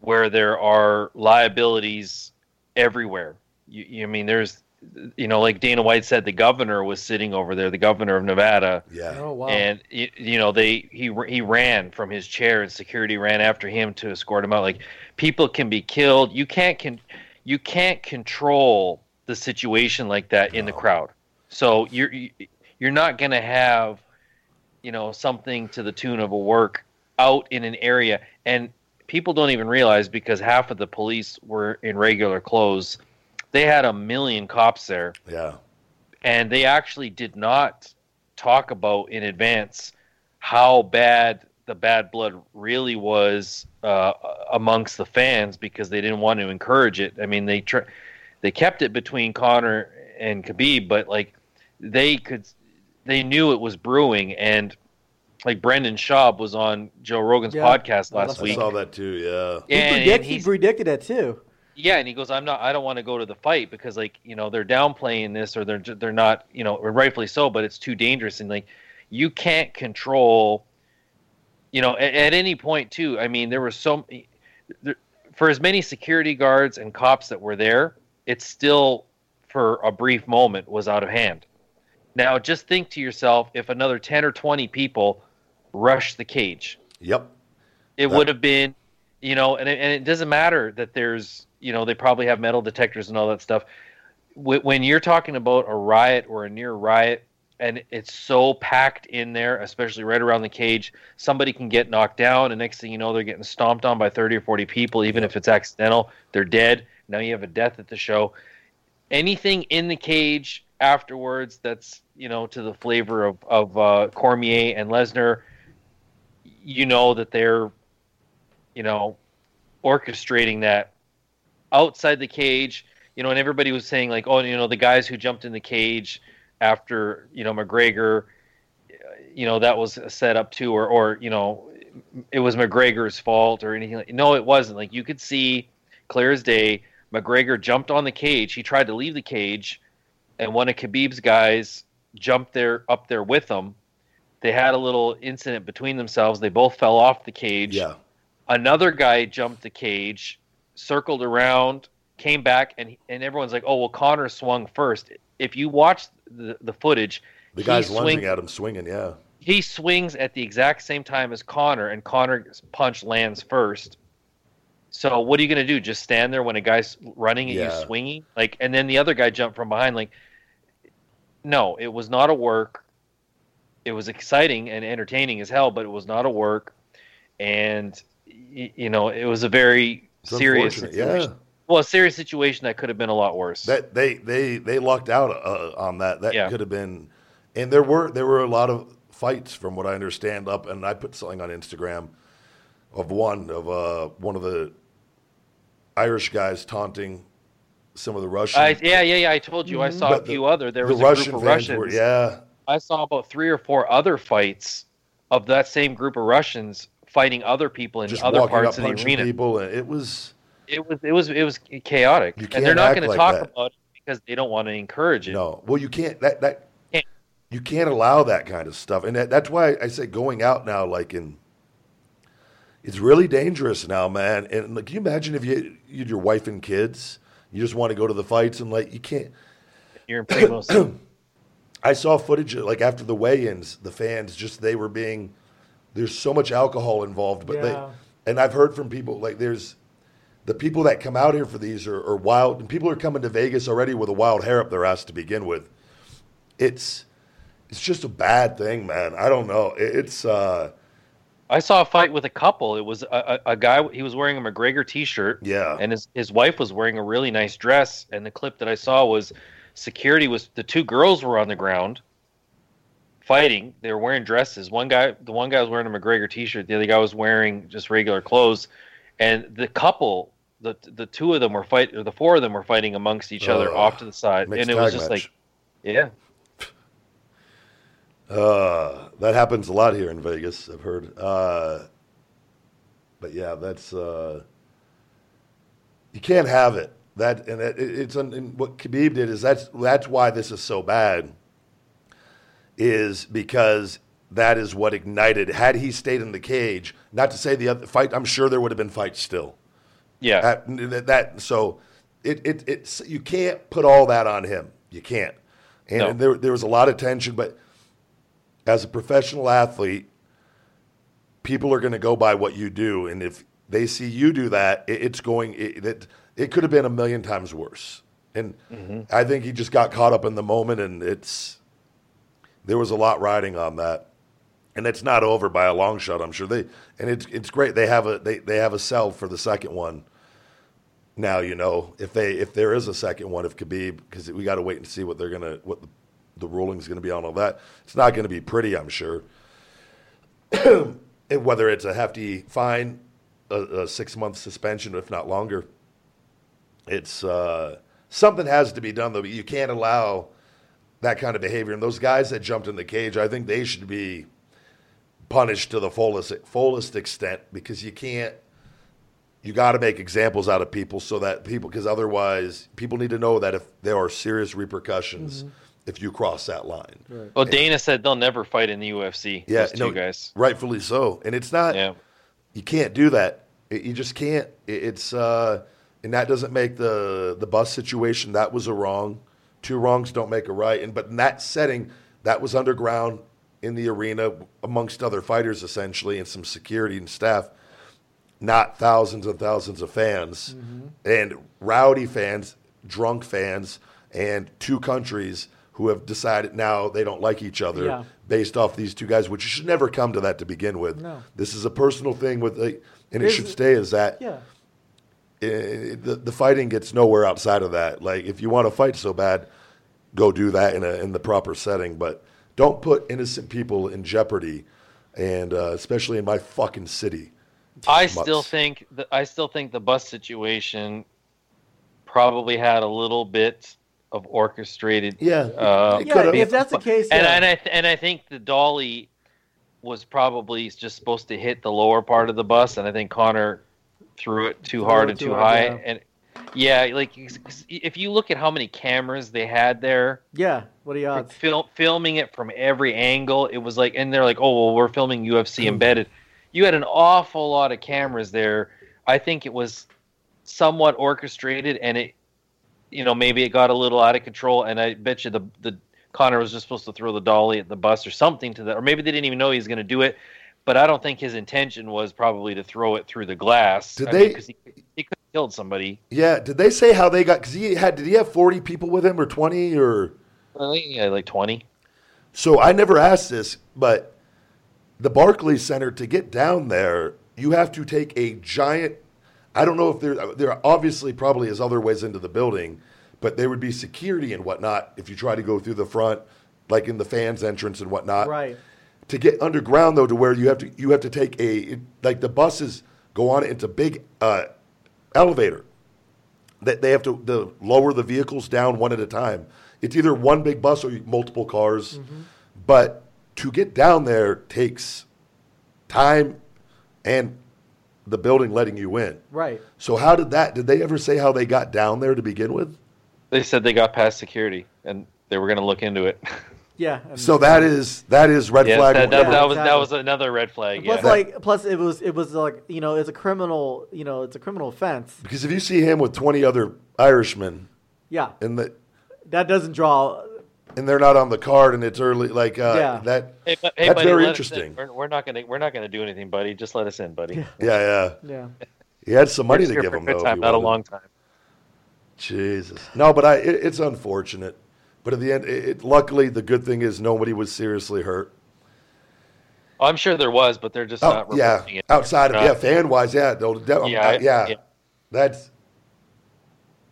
Where there are liabilities everywhere. You, you I mean, there's, you know, like Dana White said, the governor was sitting over there, the governor of Nevada, Yeah. oh wow and y- you know they he he ran from his chair and security ran after him to escort him out. Like people can be killed. You can't can you can't control the situation like that in the crowd. So you're you're not going to have you know something to the tune of a work out in an area and people don't even realize because half of the police were in regular clothes. They had a million cops there Yeah. and they actually did not talk about in advance how bad the bad blood really was uh, amongst the fans because they didn't want to encourage it. I mean, they tr- they kept it between Conor and Khabib, but like they could, they knew it was brewing, and like Brendan Schaub was on Joe Rogan's Yeah. podcast last that's I week. saw that too. Yeah. he, and, predict, he predicted that too. yeah, and he goes, "I'm not. I don't want to go to the fight because, like, you know, they're downplaying this, or they're they're not, you know, rightfully so, but it's too dangerous, and like, you can't control, you know, at, at any point too. I mean, there were so there, for as many security guards and cops that were there, it's still for a brief moment was out of hand. Now, just think to yourself, if another ten or twenty people rushed the cage, Yep. it That- would have been you know and it, and it doesn't matter that there's you know they probably have metal detectors and all that stuff when you're talking about a riot or a near riot and it's so packed in there, especially right around the cage. Somebody can get knocked down, and next thing you know, they're getting stomped on by 30 or 40 people. Even if it's accidental, they're dead. Now you have a death at the show. Anything in the cage afterwards that's you know to the flavor of of uh, Cormier and Lesnar, you know that they're, you know, orchestrating that outside the cage. You know, and everybody was saying like, oh, you know, the guys who jumped in the cage after you know McGregor, you know, that was set up too, or or you know, it was McGregor's fault or anything. Like, no, it wasn't. Like you could see clear as day. McGregor jumped on the cage. He tried to leave the cage, and one of Khabib's guys jumped there up there with him. They had a little incident between themselves. They both fell off the cage. Yeah. Another guy jumped the cage, circled around, came back, and and everyone's like, "Oh, well, Conor swung first. If you watch the, the footage, The he guy's lunging swing- at him, swinging. Yeah. he swings at the exact same time as Conor, and Conor's punch lands first. So what are you going to do? Just stand there when a guy's running at Yeah. you swinging? Like, and then the other guy jumped from behind. Like, no, it was not a work. It was exciting and entertaining as hell, but it was not a work. And y- you know, it was a very It's serious situation. Yeah. Well, a serious situation that could have been a lot worse. That they they they lucked out uh, on that. That Yeah. could have been, and there were there were a lot of fights from what I understand up, and I put something on Instagram of one of uh one of the Irish guys taunting some of the Russian. I, yeah, yeah, yeah. I told you I saw a But the- few other. There the was a Russian group of Russians. were yeah. I saw about three or four other fights of that same group of Russians fighting other people in Just other parts up of the arena. people, and it was It was it was it was chaotic, You and they're not going to like talk that. about it because they don't want to encourage it. No, well, you can't. That that Can't. you can't allow that kind of stuff, and that, that's why I say going out now, like in, it's really dangerous now, man. And like, can you imagine if you you had your wife and kids, you just want to go to the fights, and like you can't. You're in Primos. I saw footage like after the weigh-ins, the fans just they were being. There's so much alcohol involved, but Yeah. they and I've heard from people like there's the people that come out here for these are, are wild, and people are coming to Vegas already with a wild hair up their ass to begin with. It's it's just a bad thing, man. I don't know. It- It's uh, I saw a fight with a couple. It was a, a, a guy. He was wearing a McGregor T-shirt. Yeah. And his his wife was wearing a really nice dress. And the clip that I saw was security was the two girls were on the ground fighting. They were wearing dresses. One guy, the one guy was wearing a McGregor T-shirt. The other guy was wearing just regular clothes. And the couple, the the two of them were fight, or the four of them were fighting amongst each other off to the side. And it was just match. like, yeah. Uh, that happens a lot here in Vegas. I've heard. Uh, but yeah, that's uh, you can't have it. That and it, it's and what Khabib did is that's that's why this is so bad. Is because that is what ignited. Had he stayed in the cage, not to say the other fight, I'm sure there would have been fights still. Yeah. That, that, that- so it, it it's you can't put all that on him. You can't. And No. there there was a lot of tension, but as a professional athlete, people are going to go by what you do, and if they see you do that, it, it's going. It, it it could have been a million times worse. And I think he just got caught up in the moment, and it's there was a lot riding on that and it's not over by a long shot. I'm sure they and it's it's great. They have a they, they have a sell for the second one. Now you know if they if there is a second one of Khabib because we got to wait and see what they're gonna what the, the ruling's gonna be on all that. It's not gonna be pretty, I'm sure. whether it's a hefty fine, a, a six month suspension, if not longer, it's uh, something has to be done though. You can't allow that kind of behavior. And those guys that jumped in the cage, I think they should be punished to the fullest fullest extent because you can't. You got to make examples out of people so that people, because otherwise, people need to know that if there are serious repercussions if you cross that line. Well, Dana said they'll never fight in the UFC. Yeah, those two no, guys. rightfully so. And it's not. Yeah. You can't do that. It- you just can't. It- It's uh, and that doesn't make the the bus situation. That was a wrong. Two wrongs don't make a right. And but in that setting, that was underground in the arena amongst other fighters essentially and some security and staff. Not thousands and thousands of fans mm-hmm. and rowdy fans, drunk fans, and two countries who have decided now they don't like each other Yeah. based off these two guys, which should never come to that to begin with. No. This is a personal thing with, like, and it should stay as that. Yeah. Eh, the the fighting gets nowhere outside of that. Like if you want to fight so bad, go do that in a in the proper setting. But don't put innocent people in jeopardy, and uh, especially in my fucking city. I Mutts. still think that I still think the bus situation probably had a little bit of orchestrated. Yeah, Uh, Yeah, if that's the case, and yeah. and I th- and I think the dolly was probably just supposed to hit the lower part of the bus, and I think Conor threw it too Threw hard it and too high. yeah. And yeah, like if you look at how many cameras they had there, yeah. What are the odds? fil- filming it from every angle. It was like, and they're like, oh, well, we're filming UFC hmm. embedded. You had an awful lot of cameras there. I think it was somewhat orchestrated, and it, you know, maybe it got a little out of control. And I bet you the the Conor was just supposed to throw the dolly at the bus or something to that, or maybe they didn't even know he was going to do it. But I don't think his intention was probably to throw it through the glass. Did I they- Because he, he could have killed somebody. Yeah, did they say how they got? Because he had, did he have forty people with him or twenty or? I think he had like twenty. So I never asked this, but the Barclays Center to get down there, you have to take a giant. I don't know if there there obviously probably is other ways into the building, but there would be security and whatnot if you try to go through the front, like in the fans entrance and whatnot. Right. To get underground though, to where you have to you have to take a like the buses go on into big uh, elevator. That they have to the, lower the vehicles down one at a time. It's either one big bus or multiple cars, but to get down there takes time and the building letting you in. Right. So how did that? Did they ever say how they got down there to begin with? They said they got past security and they were going to look into it. Yeah. and- So that is that is red yeah, flag. that, that, number- that was that was another red flag. Plus, Yeah. like, plus it was it was like you know it's a criminal you know it's a criminal offense. because if you see him with twenty other Irishmen Yeah, and the that doesn't draw. and they're not on the card and it's early like uh, Yeah. that. Hey, bu- hey, That's buddy, very let us in. interesting. We're, we're not gonna we're not gonna do anything, buddy. Just let us in, buddy. Yeah. Yeah, yeah. Yeah. He had some money to give him though. time, he not a long time. Jesus. No, but I it, it's unfortunate. But at the end, it, it, luckily the good thing is nobody was seriously hurt. I'm sure there was, but they're just Oh, not yeah, it. outside of Not- yeah, fan wise, yeah, they'll, de- Yeah, uh, I- yeah, yeah. that's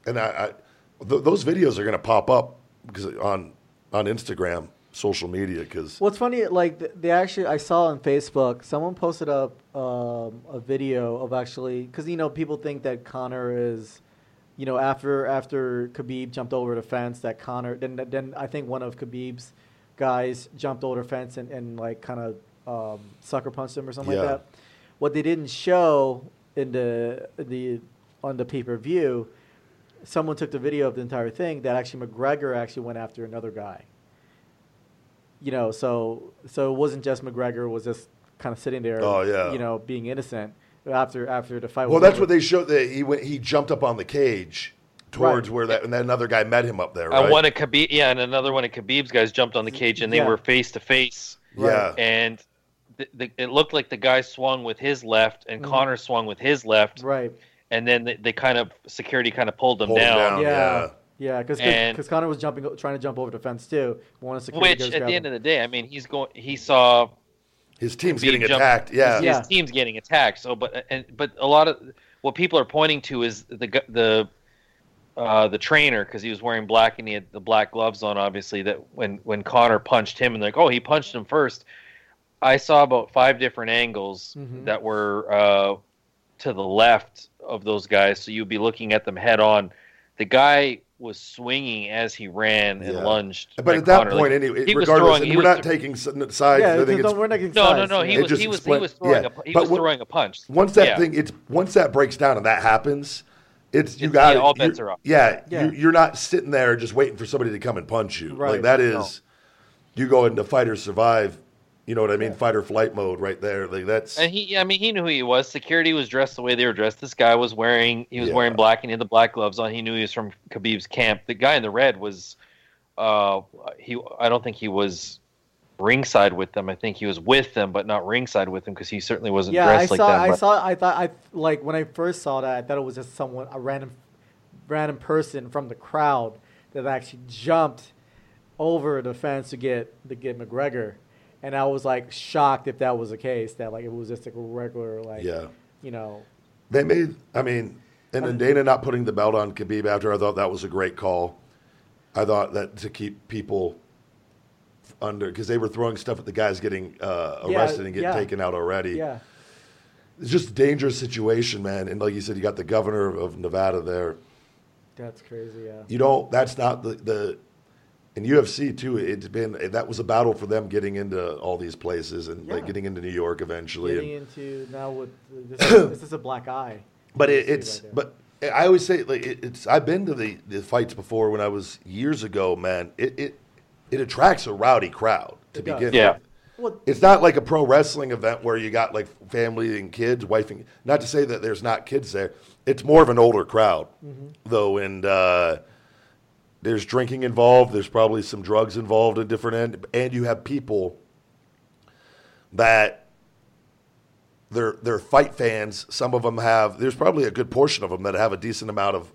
and I, I th- those videos are going to pop up because on on Instagram, social media, because What's funny, like they actually, I saw on Facebook, someone posted up um, a video of actually, because you know people think that Conor is, you know, after after Khabib jumped over the fence, that Conor, then then I think one of Khabib's guys jumped over the fence and, and like kind of um, sucker punched him or something Yeah. like that. What they didn't show in the the on the pay per view, someone took the video of the entire thing that actually McGregor actually went after another guy you know, so so it wasn't just McGregor was just kind of sitting there, Oh, yeah. you know, being innocent after after the fight. well, that's over. what they showed. That he went, he jumped up on the cage towards Right. where that, and then another guy met him up there. And Right? one of Khabib, yeah, and another one of Khabib's guys jumped on the cage, and they Yeah. were face to face, yeah, and the, the, it looked like the guy swung with his left, and Mhm. Conor swung with his left, right. and then they, they kind of security kind of pulled them Pulled down. down. Yeah, yeah. yeah, because And- because Conor was jumping, trying to jump over the fence too. One of security Which at grabbed the end him. of the day, I mean, he's going. He saw his team's getting jump- attacked. Yeah, his, Yeah. his team's getting attacked. So, but and but a lot of what people are pointing to is the the uh, the trainer because he was wearing black and he had the black gloves on. Obviously, that when when Conor punched him and they're like, oh, he punched him first. I saw about five different angles Mhm. that were uh, to the left of those guys, so you'd be looking at them head on. The guy was swinging as he ran and Yeah. lunged. But at at that Conor. point, Like, anyway, he regardless, throwing- we're not th- taking sides. Yeah, I think it's we're not getting no, no, sides, no. He It was he was he was throwing yeah. a he But was what- throwing a punch. once that Yeah. thing it's once that breaks down and that happens it's you It's- got yeah, all bets are off. yeah, Yeah. You, you're not sitting there just waiting for somebody to come and punch you like Right. that is you go into fight or survive you know what i mean fight or flight mode right there like that's And he, I mean, he knew who he was. Security was dressed the way they were dressed. This guy was wearing, he was Yeah. wearing black and he had the black gloves on. He knew he was from Khabib's camp. The guy in the red was, uh, he, I don't think he was ringside with them. I think he was with them, but not ringside with them because he certainly wasn't Yeah, I dressed like saw. that. I but- saw. I thought. I like when I first saw that. I thought it was just someone, a random, random person from the crowd that actually jumped over the fence to get to get McGregor, and I was like shocked if that was the case. That like it was just a regular like Yeah. you know They made, I mean, and then Dana not putting the belt on Khabib after, I thought that was a great call. I thought that to keep people under, because they were throwing stuff at the guys getting uh, Yeah, arrested and getting yeah. taken out already. yeah It's just a dangerous situation, man. And like you said, you got the governor of Nevada there. that's crazy. Yeah. You don't, that's not the, the in UFC too, it's been, that was a battle for them getting into all these places and like getting into New York eventually. Getting and- into now with this, is, this is a black eye. But it, it's right but I always say like it, it's I've been to the, the fights before when I was years ago, man. It it, it attracts a rowdy crowd to It does. begin Yeah. with. Well, It's not like a pro wrestling event where you got like family and kids, wife and not to say that there's not kids there. It's more of an older crowd Mm-hmm. though, and uh, there's drinking involved. There's probably some drugs involved at different end, and you have people that they're they're fight fans. Some of them have. There's probably a good portion of them that have a decent amount of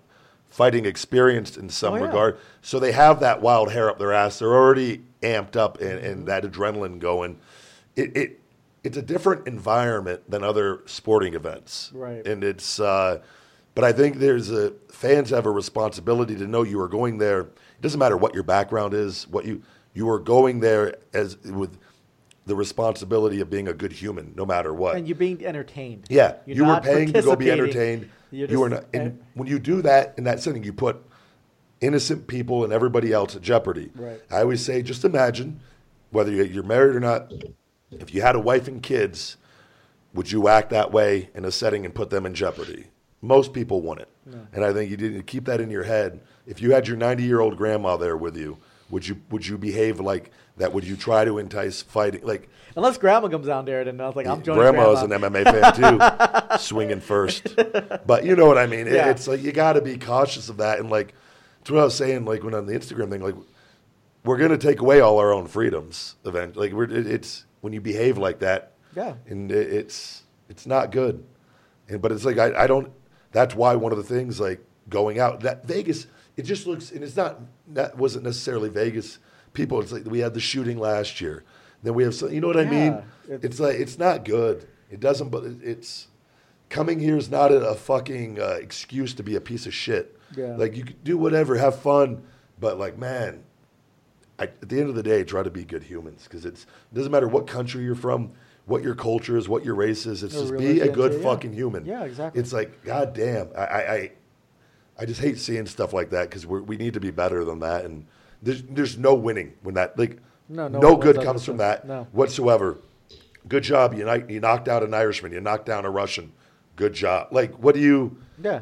fighting experience in some Oh, yeah. regard. So they have that wild hair up their ass. They're already amped up and, and that adrenaline going. It, it it's a different environment than other sporting events, Right. And it's. Uh, but I think there's a fans have a responsibility to know you are going there. It doesn't matter what your background is. What you you are going there as with the responsibility of being a good human, no matter what. and you're being entertained. Yeah, You're you were paying to go be entertained. You're You were not, and when you do that in that setting, you put innocent people and everybody else at jeopardy. Right. I always say, just imagine whether you're married or not. If you had a wife and kids, would you act that way in a setting and put them in jeopardy? Most people wouldn't. And I think you to keep that in your head. If you had your 90 year old grandma there with you, would you would you behave like that? Would you try to entice fighting? Like Unless grandma comes down there, then I was like, I'm joining Grandma's grandma. an MMA fan too, swinging first. But you know what I mean. It- Yeah. It's like you got to be cautious of that. And like, that's what I was saying. Like when on the Instagram thing, like we're gonna take away all our own freedoms eventually. Like we're, it, it's when you behave like that. Yeah. And it, it's it's not good. And but it's like I, I don't. That's why one of the things like going out that Vegas. It just looks and it's not that wasn't necessarily Vegas people. It's like we had the shooting last year. Then we have some. You know what I mean? Yeah, it- It's like it's not good. It doesn't. But it's coming here is not a, a fucking uh, excuse to be a piece of shit. Yeah. Like you can do whatever, have fun, but like man, I, at the end of the day, try to be good humans because it's it doesn't matter what country you're from, what your culture is, what your race is. It's Your just be a good yeah. fucking human. Yeah, exactly. It's like god damn, I I, I, I just hate seeing stuff like that because we need to be better than that. And there's there's no winning when that like No, no no good comes that from that No. whatsoever. Good job. You, knock- you knocked out an Irishman. You knocked down a Russian. Good job. Like, what do you? Yeah.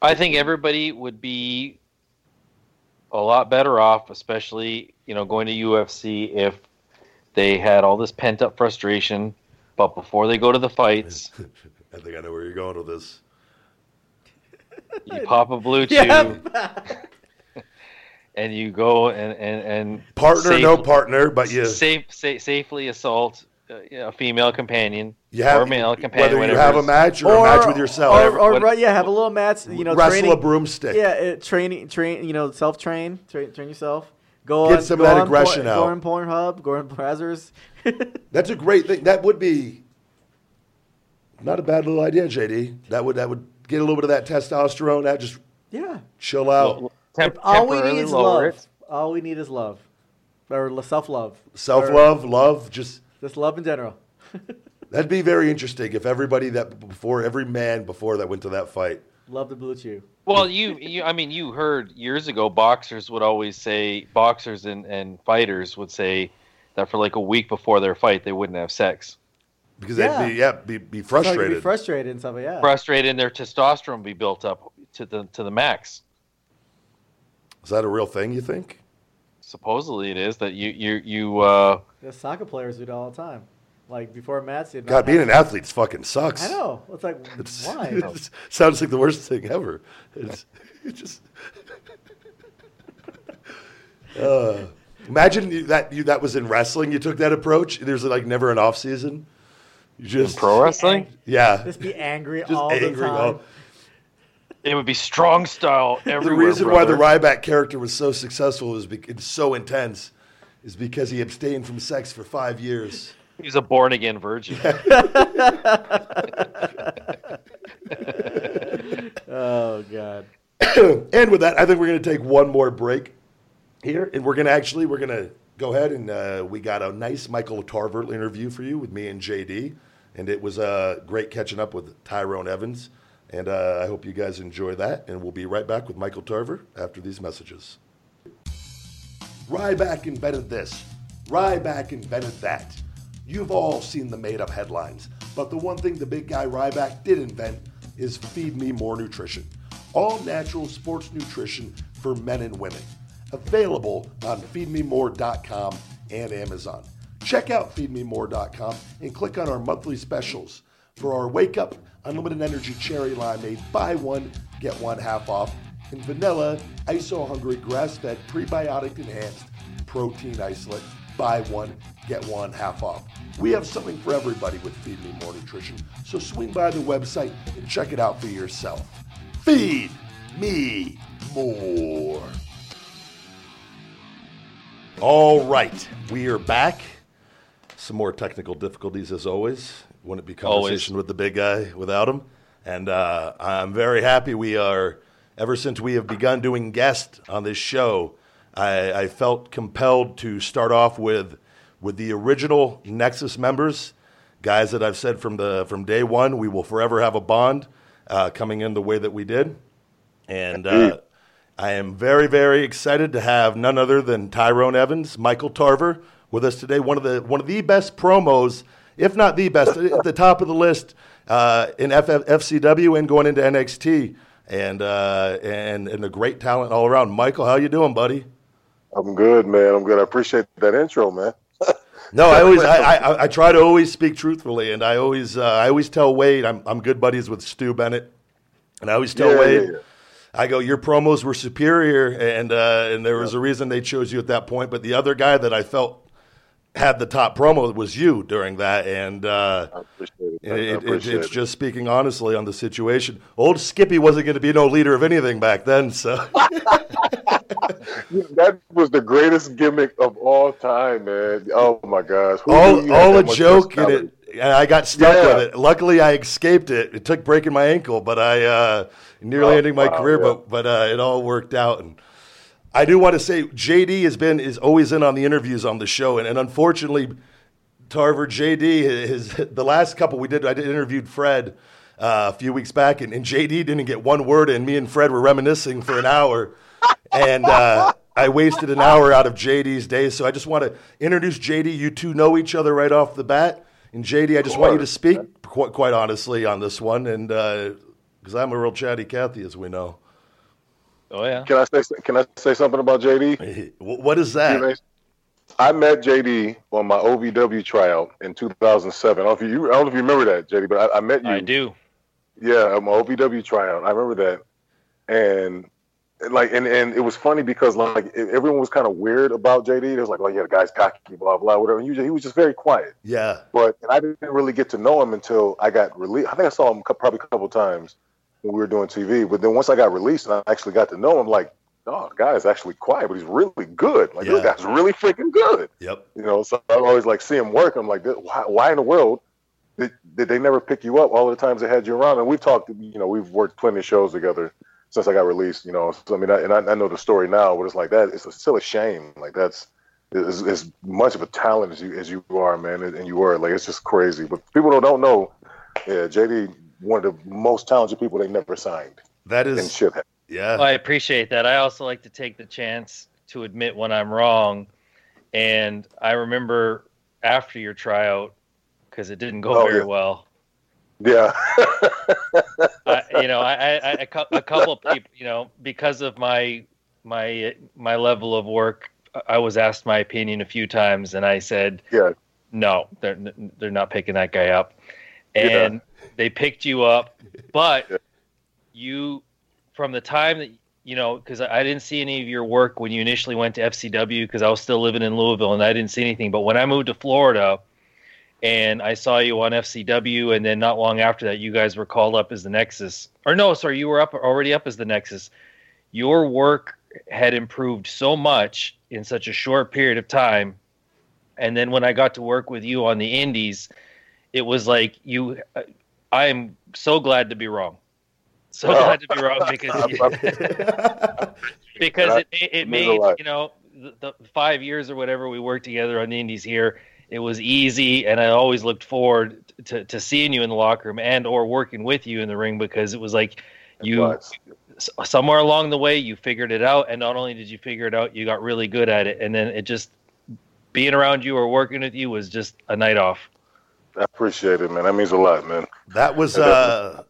I think everybody would be a lot better off, especially you know going to UFC if they had all this pent up frustration, but before they go to the fights, I think I know where you're going with this. you pop a BlueChew, Yeah. and you go and and and Partner, safe- no partner, but you safe, sa- safely assault uh, you know, a female companion you have or male companion, whether you have a match or, a match with yourself. Or, or What- right, yeah, have a little match. You know, wrestle training, a broomstick. Yeah, it, training, train. You know, self train, train, train yourself. Go Get on, some go of that aggression Por- out. Go on Pornhub. Go on Brazzers. That's a great thing. That would be not a bad little idea, JD. That would that would get a little bit of that testosterone. That just yeah. chill out. Well, temp- All we need is lower love. it. All we need is love, or self love. Self love, love. Just Just love in general. that'd be very interesting if everybody that before every man before that went to that fight. Love the BlueChew. Well, you, you, I mean, you heard years ago, boxers would always say, boxers and, and fighters would say that for like a week before their fight, they wouldn't have sex. Because Yeah. they'd be yeah be, be So you could frustrated. be frustrated and stuff. Yeah. Frustrated, and their testosterone would be built up to the to the max. Is that a real thing? You think? Supposedly, it is that you you you. Uh, The soccer players do it all the time. Like before match, they'd God, being have- an athlete's fucking sucks. I know. It's like It's, why? it sounds like the worst thing ever. It's, it just. Uh, imagine you, that you that was in wrestling. You took that approach. There's like never an off season. You just pro wrestling? Yeah, Just be angry just all angry. the time. all- It would be strong style The everywhere. reason why the. Ryback character was so successful is bec- it's so intense, is because he abstained from sex for five years. He's a born again virgin. Oh god. and with that, I think we're going to take one more break here, and we're going to actually we're going to go ahead and uh, we got a nice Michael Tarver interview for you with me and JD, and it was uh, great catching up with Tyrone Evans, and uh, I hope you guys enjoy that, and we'll be right back with Michael Tarver after these messages. Ryback invented this. Ryback invented that. You've all seen the made up headlines, but the one thing the big guy Ryback did invent is Feed Me More Nutrition. All natural sports nutrition for men and women. Available on feedmemore.com and Amazon. Check out feedmemore.com and click on our monthly specials. For our Wake Up Unlimited Energy Cherry Limeade, buy one, get one half off, and vanilla ISO hungry grass fed prebiotic enhanced protein isolate. Buy one, get one half off. We have something for everybody with Feed Me More Nutrition, so swing by the website and check it out for yourself. Feed me more. All right, we are back. Some more technical difficulties as always. Wouldn't be conversation with the big guy without him. And uh, I'm very happy we are, ever since we have begun doing guests on this show, I, I felt compelled to start off with, with the original Nexus members, guys that I've said from, the, from day one, we will forever have a bond uh, coming in the way that we did. And uh, I am very, very excited to have none other than Tyrone Evans, Michael Tarver, with us today. One of the one of the best promos, if not the best, at the top of the list uh, in FF, FCW and going into NXT, and uh, and and a great talent all around. Michael, how you doing, buddy? I'm good, man. I'm good. I appreciate that intro, man. No, I always I, I, I try to always speak truthfully, and I always uh, I always tell Wade I'm I'm good buddies with Stu Bennett, and I always tell Yeah, Wade. yeah, yeah. I go, your promos were superior, and uh, and there was a reason they chose you at that point. But the other guy that I felt had the top promo was you during that, and uh, it. it. It, it, it's it. just speaking honestly on the situation. Old Skippy wasn't going to be no leader of anything back then, so that was the greatest gimmick of all time, man. Oh my gosh, Who all knew you had all a joke, personality? it. And I got stuck Yeah. with it. Luckily, I escaped it. It took breaking my ankle, but I uh, nearly Oh, ending my wow, career. yeah. But but uh, it all worked out. And I do want to say, JD has been is always in on the interviews on the show, and, and unfortunately, Tarver JD his the last couple we did. I did interviewed Fred uh, a few weeks back, and, and JD didn't get one word and Me and Fred were reminiscing for an hour, and uh, I wasted an hour out of JD's day. So I just want to introduce JD. You two know each other right off the bat, and JD, I just want you to speak quite, quite honestly on this one, and because I'm a real chatty Cathy, as we know. Oh yeah. Can I say can I say something about JD? What is that? I met JD on my OVW tryout in 2007. I don't know if you, I don't know if you remember that, JD, but I, I met you. I do. Yeah, on my OVW tryout. I remember that, and like, and, and it was funny because like everyone was kind of weird about JD. It was like, oh yeah, the guy's cocky, blah blah, whatever. And he, he was just very quiet. Yeah, But I didn't really get to know him until I got released. I think I saw him probably a couple times when we were doing TV. But then once I got released and I actually got to know him, like, oh, the guy is actually quiet, but he's really good. Like Yeah. this guy's really freaking good. yep. You know, so I always like see him work. I'm like, why, why in the world did, did they never pick you up all the times they had you around? And we've talked, you know, we've worked plenty of shows together since I got released. You know, so I mean, I, and I, I know the story now, but it's like that. It's a, still a shame. Like that's as, as much of a talent as you as you are, man, and, and you were. Like it's just crazy. But people don't, don't know. Yeah, JD, one of the most talented people they never signed That is in is, shit. yeah. Well, I appreciate that. I also like to take the chance to admit when I'm wrong. And I remember after your tryout, because it didn't go Oh, very yeah. well. Yeah, I, you know, I, a couple of people, you know, because of my my my level of work, I was asked my opinion a few times, and I said, yeah, no, they're they're not picking that guy up, Yeah. and they picked you up, but Yeah. you from the time that you know because I didn't see any of your work when you initially went to FCW because I was still living in Louisville and I didn't see anything, but when I moved to Florida, and I saw you on FCW, and then not long after that, you guys were called up as the Nexus. Or no, sorry, you were up already up as the Nexus. Your work had improved so much in such a short period of time, and then when I got to work with you on the Indies, it was like you. I am so glad to be wrong. So Oh. glad to be wrong because because it, it, it made you know the, the five years or whatever we worked together on the indies here it was easy and i always looked forward to, to seeing you in the locker room and or working with you in the ring because it was like you But, s- somewhere along the way you figured it out and not only did you figure it out you got really good at it and then it just being around you or working with you was just a night off I appreciate it, man. That means a lot, man. That was. Uh,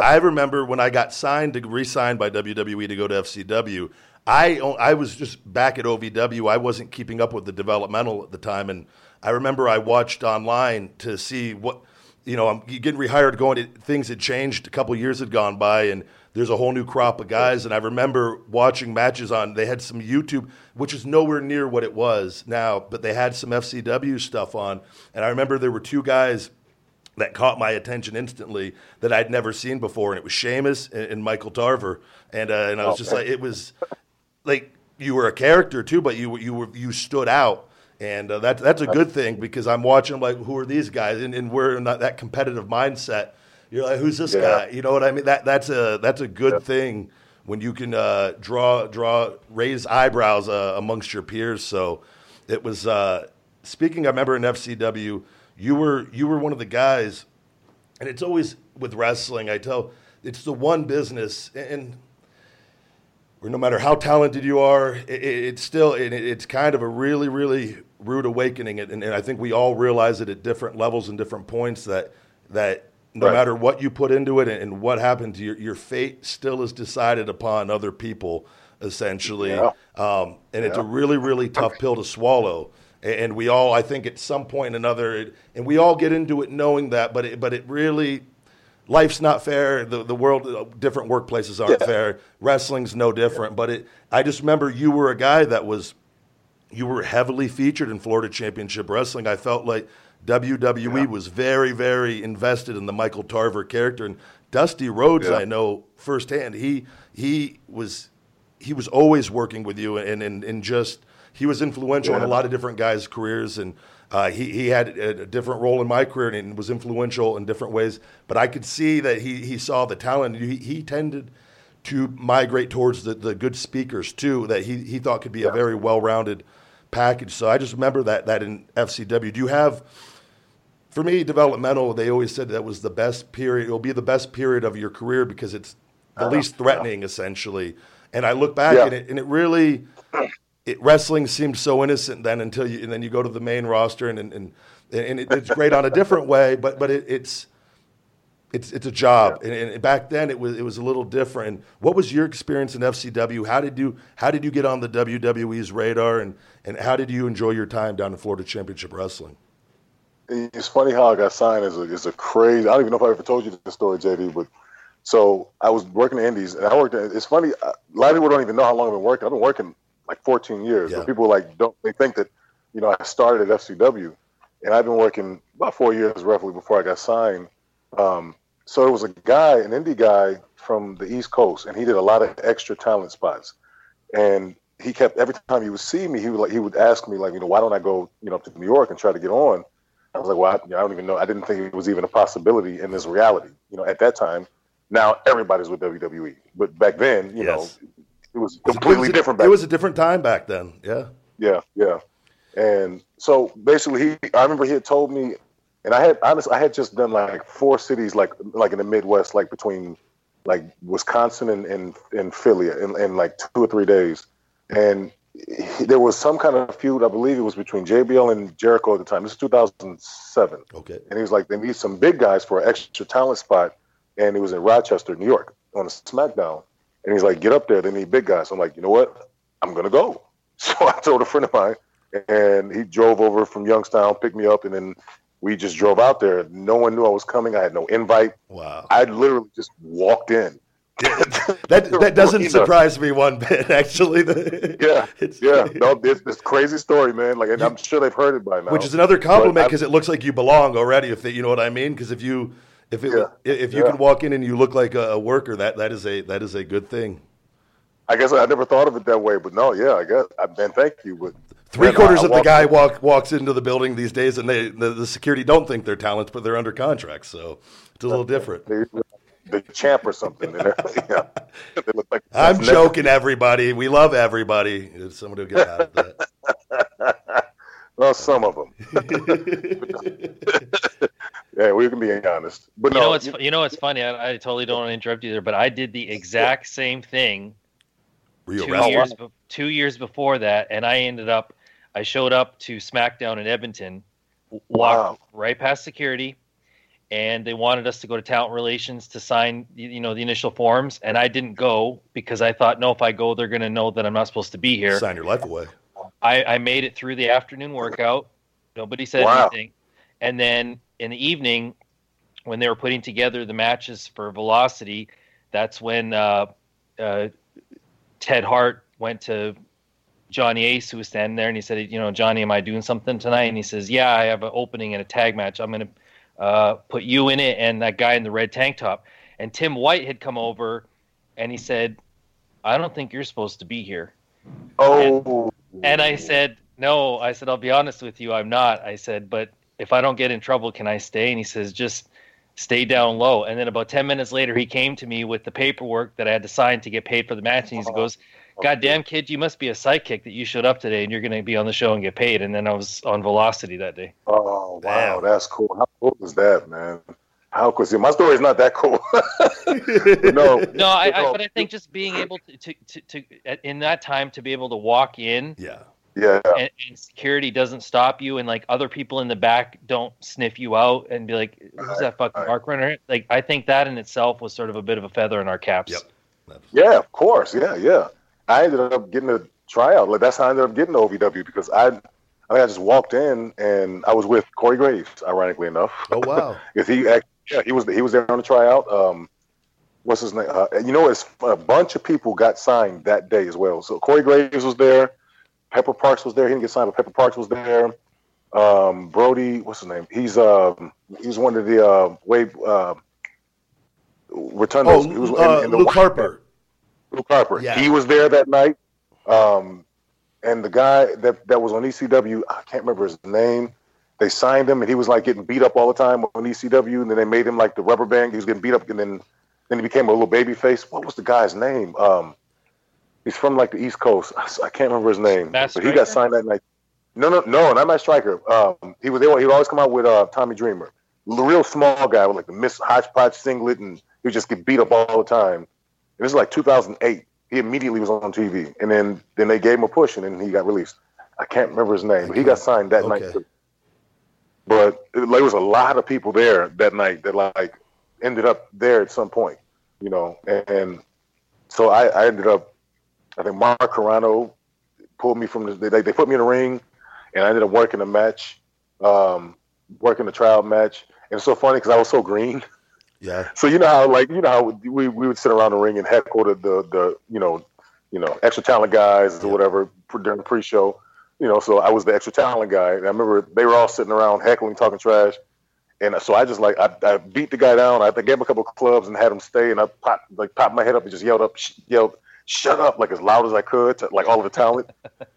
I remember when I got signed to re-signed by WWE to go to FCW. I I was just back at OVW. I wasn't keeping up with the developmental at the time, and I remember I watched online to see what you know. I'm getting rehired, going. To, things had changed. A couple years had gone by, and there's a whole new crop of guys. And I remember watching matches on. They had some YouTube, which is nowhere near what it was now, but they had some FCW stuff on. And I remember there were two guys that caught my attention instantly that I'd never seen before, and it was Sheamus and, and Michael Tarver, and uh, and I was just like, it was like you were a character too, but you you were you stood out, and uh, that that's a good thing because I'm watching I'm like, who are these guys, and, and we're in that, that competitive mindset. You're like, who's this Yeah. guy? You know what I mean? That that's a that's a good thing when you can uh, draw draw raise eyebrows uh, amongst your peers. So it was. Uh, speaking, I remember in FCW, you were you were one of the guys, and it's always with wrestling. I tell it's the one business, and where no matter how talented you are, it, it, it's still it, it's kind of a really really rude awakening, and, and I think we all realize it at different levels and different points that that no Right. matter what you put into it and, and what happens, your your fate still is decided upon other people essentially, Yeah. um, and it's a really really tough pill to swallow. And we all, I think, at some point or another, and we all get into it knowing that, but it, but it really, life's not fair. The the world, uh, different workplaces aren't Yeah. fair. Wrestling's no different. But it, I just remember you were a guy that was, you were heavily featured in Florida Championship Wrestling. I felt like WWE was very very invested in the Michael Tarver character and Dusty Rhodes. Yeah. I know firsthand. He he was he was always working with you and and, and just he was influential in a lot of different guys' careers and uh, he, he had a, a different role in my career and was influential in different ways. But I could see that he, he saw the talent. He, he tended to migrate towards the, the good speakers too that he, he thought could be a very well rounded package. So I just remember that that in FCW. Do you have for me developmental? They always said that was the best period. It will be the best period of your career because it's the least threatening essentially. And I look back Yeah. and it and it really it, wrestling seemed so innocent then until you and then you go to the main roster and and, and, and it, it's great on a different way, but but it, it's it's it's a job, and, and back then it was it was a little different. What was your experience in FCW? How did you how did you get on the WWE's radar, and and how did you enjoy your time down in Florida Championship Wrestling? It's funny how I got signed is a, is a crazy. I don't even know if I ever told you this story, JD. But so I was working the Indies, and I worked. It's funny. A lot of people don't even know how long I've been working. I've been working like 14 years. Yeah. People like don't. They think that you know I started at FCW, and I've been working about four years roughly before I got signed. Um, so it was a guy, an indie guy from the East Coast, and he did a lot of extra talent spots. And he kept every time he would see me, he would like he would ask me like, you know, why don't I go, you know, up to New York and try to get on? I was like, well, I, you know, I don't even know. I didn't think it was even a possibility in this reality. You know, at that time, now everybody's with WWE, but back then, you Yes. know, it was It was completely a- different. It was a different time back then. Yeah, yeah, yeah. And so basically, he I remember he had told me, and I had honestly, I had just done like four cities, like like in the Midwest, like between like Wisconsin and and, and Philly, in, in like two or three days, and he, there was some kind of feud. I believe it was between JBL and Jericho at the time. This is 2007, okay. and he was like, they need some big guys for an extra talent spot, and it was in Rochester, New York, on a SmackDown. And he's like, get up there, they need big guys. I'm like, you know what? I'm gonna go. So I told a friend of mine, and he drove over from Youngstown, picked me up, and then we just drove out there. No one knew I was coming. I had no invite. Wow. I literally just walked in, that that doesn't surprise me one bit. Actually, Yeah, it's, yeah. No, this this crazy story, man. Like, and I'm sure they've heard it by now. which is another compliment because it looks like you belong already. If they, you know what I mean, because if you if it, Yeah, if you yeah. can walk in and you look like a, worker, that that is a that is a good thing. I guess I never thought of it that way, but no, yeah, I guess. I, man, thank you. But Three quarters of the guy walk, walks into the building these days, and they the, the security don't think they're talents, but they're under contract, so it's a little different. the champ or something. Yeah, they look like I'm never- joking, everybody. We love everybody. If Somebody will get out of that. Well, some of them. yeah, we can be honest. But You no, know what's you know what's funny? I, I totally don't want to interrupt you there, but I did the exact same thing Were two arrested? years two years before that, and I ended up I showed up to SmackDown in Edmonton, w- walked right past security, and they wanted us to go to talent relations to sign you you know the initial forms, and I didn't go because I thought no, if I go, they're going to know that I'm not supposed to be here. Sign your life away. I, I made it through the afternoon workout. Nobody said Wow. anything. And then in the evening, when they were putting together the matches for Velocity, that's when uh, uh, Ted Hart went to Johnny Ace, who was standing there, and he said, "You know, Johnny, am I doing something tonight?" And he says, "Yeah, I have an opening in a tag match. I'm going to uh, put you in it and that guy in the red tank top." And Tim White had come over, and he said, "I don't think you're supposed to be here." oh, And I said, No, I said, I'll be honest with you, I'm not. I said, but if I don't get in trouble, can I stay? And he says, just stay down low. And then about 10 minutes later, he came to me with the paperwork that I had to sign to get paid for the match. And he goes, God damn, kid, you must be a sidekick that you showed up today and you're going to be on the show and get paid. And then I was on Velocity that day. oh, wow, Damn. that's cool. How cool is that, man? How cool? See, my story's not that cool. no, No, I, I, but I think just being able to, to, to, to, in that time, to be able to walk in Yeah. Yeah, and, and security doesn't stop you and like other people in the back don't sniff you out and be like who's that fucking right. mark runner like i think that in itself was sort of a bit of a feather in our caps Yep. yeah, of course, yeah, yeah. I ended up getting a tryout. Like that's how I ended up getting to OVW because I, I think I just walked in and I was with Corey Graves, ironically enough. Oh wow. Because he, act- yeah, he was he was there on the tryout. Um, what's his name? Uh, you know, it's a bunch of people got signed that day as well. So Corey Graves was there, Pepper Parks was there. He didn't get signed, but Pepper Parks was there. Um, Brody, what's his name? He's um he's one of the uh, way uh, Rotundo's. Oh, he was uh, in, in the Luke Harper. Luke Harper. Yeah. He was there that night. Um, and the guy that, that was on ECW, I can't remember his name. They signed him, and he was like getting beat up all the time on ECW. And then they made him like the rubber band. He was getting beat up, and then then he became a little baby face. What was the guy's name? Um, he's from like the East Coast. I, I can't remember his name, Matt but he got signed that night. No, no, no, not Matt Striker. Um, he was. Would- he would always come out with uh, Tommy Dreamer, the real small guy with like the Miss Hodgepodge singlet, and he would just get beat up all the time. And this is like 2008. He immediately was on TV, and then then they gave him a push, and then he got released. I can't remember his name, but he got signed that night too. But it- there was a lot of people there that night that like ended up there at some point, you know. And, and so I, I ended up, I think Mark Carrano pulled me from the. They, they put me in the ring, and I ended up working a match, um, working the trial match. And it's so funny because I was so green. Yeah. So you know how like you know how we, we would sit around the ring and heckle the the, the you know you know extra talent guys or whatever during the pre-show. You know, so I was the extra talent guy. And I remember they were all sitting around heckling, talking trash. And so I just like I, I beat the guy down. I gave him a couple of clubs and had him stay. And I popped like popped my head up and just yelled up, yelled, "Shut up!" like as loud as I could to like all of the talent.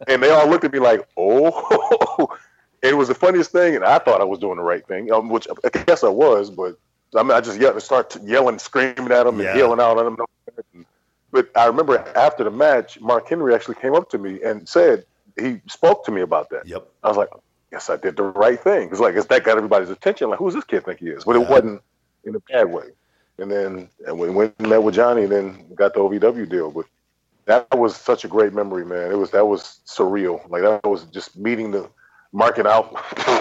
and they all looked at me like, "Oh." it was the funniest thing, and I thought I was doing the right thing, um, which I guess I was. But I mean, I just yelled, start yelling, screaming at them, Yeah. and yelling out at them. But I remember after the match, Mark Henry actually came up to me and said he spoke to me about that. Yep. I was like, yes, I did the right thing. It's like, it's that got everybody's attention. Like, who's this kid think he is? But Yeah. it wasn't in a bad way. And then and we went and met with Johnny, and then got the OVW deal. But that was such a great memory, man. It was that was surreal. Like that was just meeting the market out,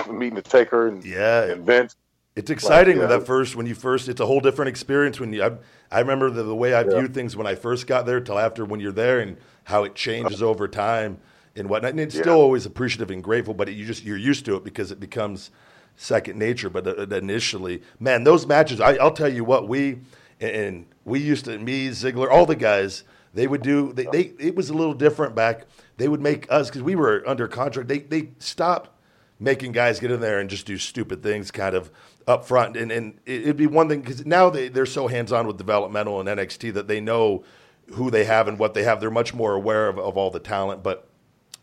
meeting the taker, and, Yeah. and Vince. It's exciting yeah. that first when you first. It's a whole different experience when you. I, I remember the, the way I viewed things when I first got there till after when you're there and how it changes over time and whatnot. And it's Yeah. still always appreciative and grateful, but you just you're used to it because it becomes second nature. But uh, initially, man, those matches. I, I'll tell you what we. and we used to me Ziggler, all the guys. They would do. They, they it was a little different back. They would make us because we were under contract. They they stopped making guys get in there and just do stupid things, kind of up front. And and it- it'd be one thing because now they they're so hands on with developmental and NXT that they know who they have and what they have. They're much more aware of, of all the talent, but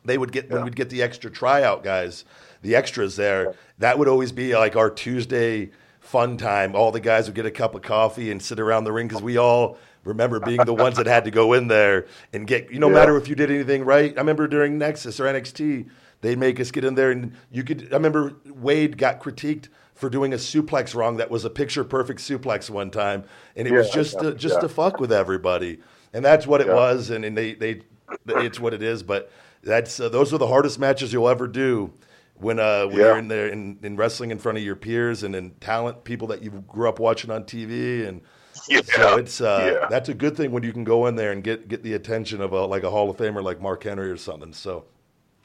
they would get when we'd get the extra tryout guys, the extras there. That would always be like our Tuesday fun time. All the guys would get a cup of coffee and sit around the ring because we all remember being the ones that had to go in there and get. You no Yeah. matter if you did anything right. I remember during Nexus or NXT, they'd make us get in there and you could. I remember Wade got critiqued. For doing a suplex wrong, that was a picture perfect suplex one time, and it was just yeah, to, just yeah. to fuck with everybody, and that's what it Yeah. was. And, and they they it's what it is. But that's uh, those are the hardest matches you'll ever do when uh, when Yeah. you're in there in, in wrestling in front of your peers and in talent people that you grew up watching on TV and. Yeah. So it's uh, Yeah. that's a good thing when you can go in there and get get the attention of a like a Hall of Famer like Mark Henry or something. So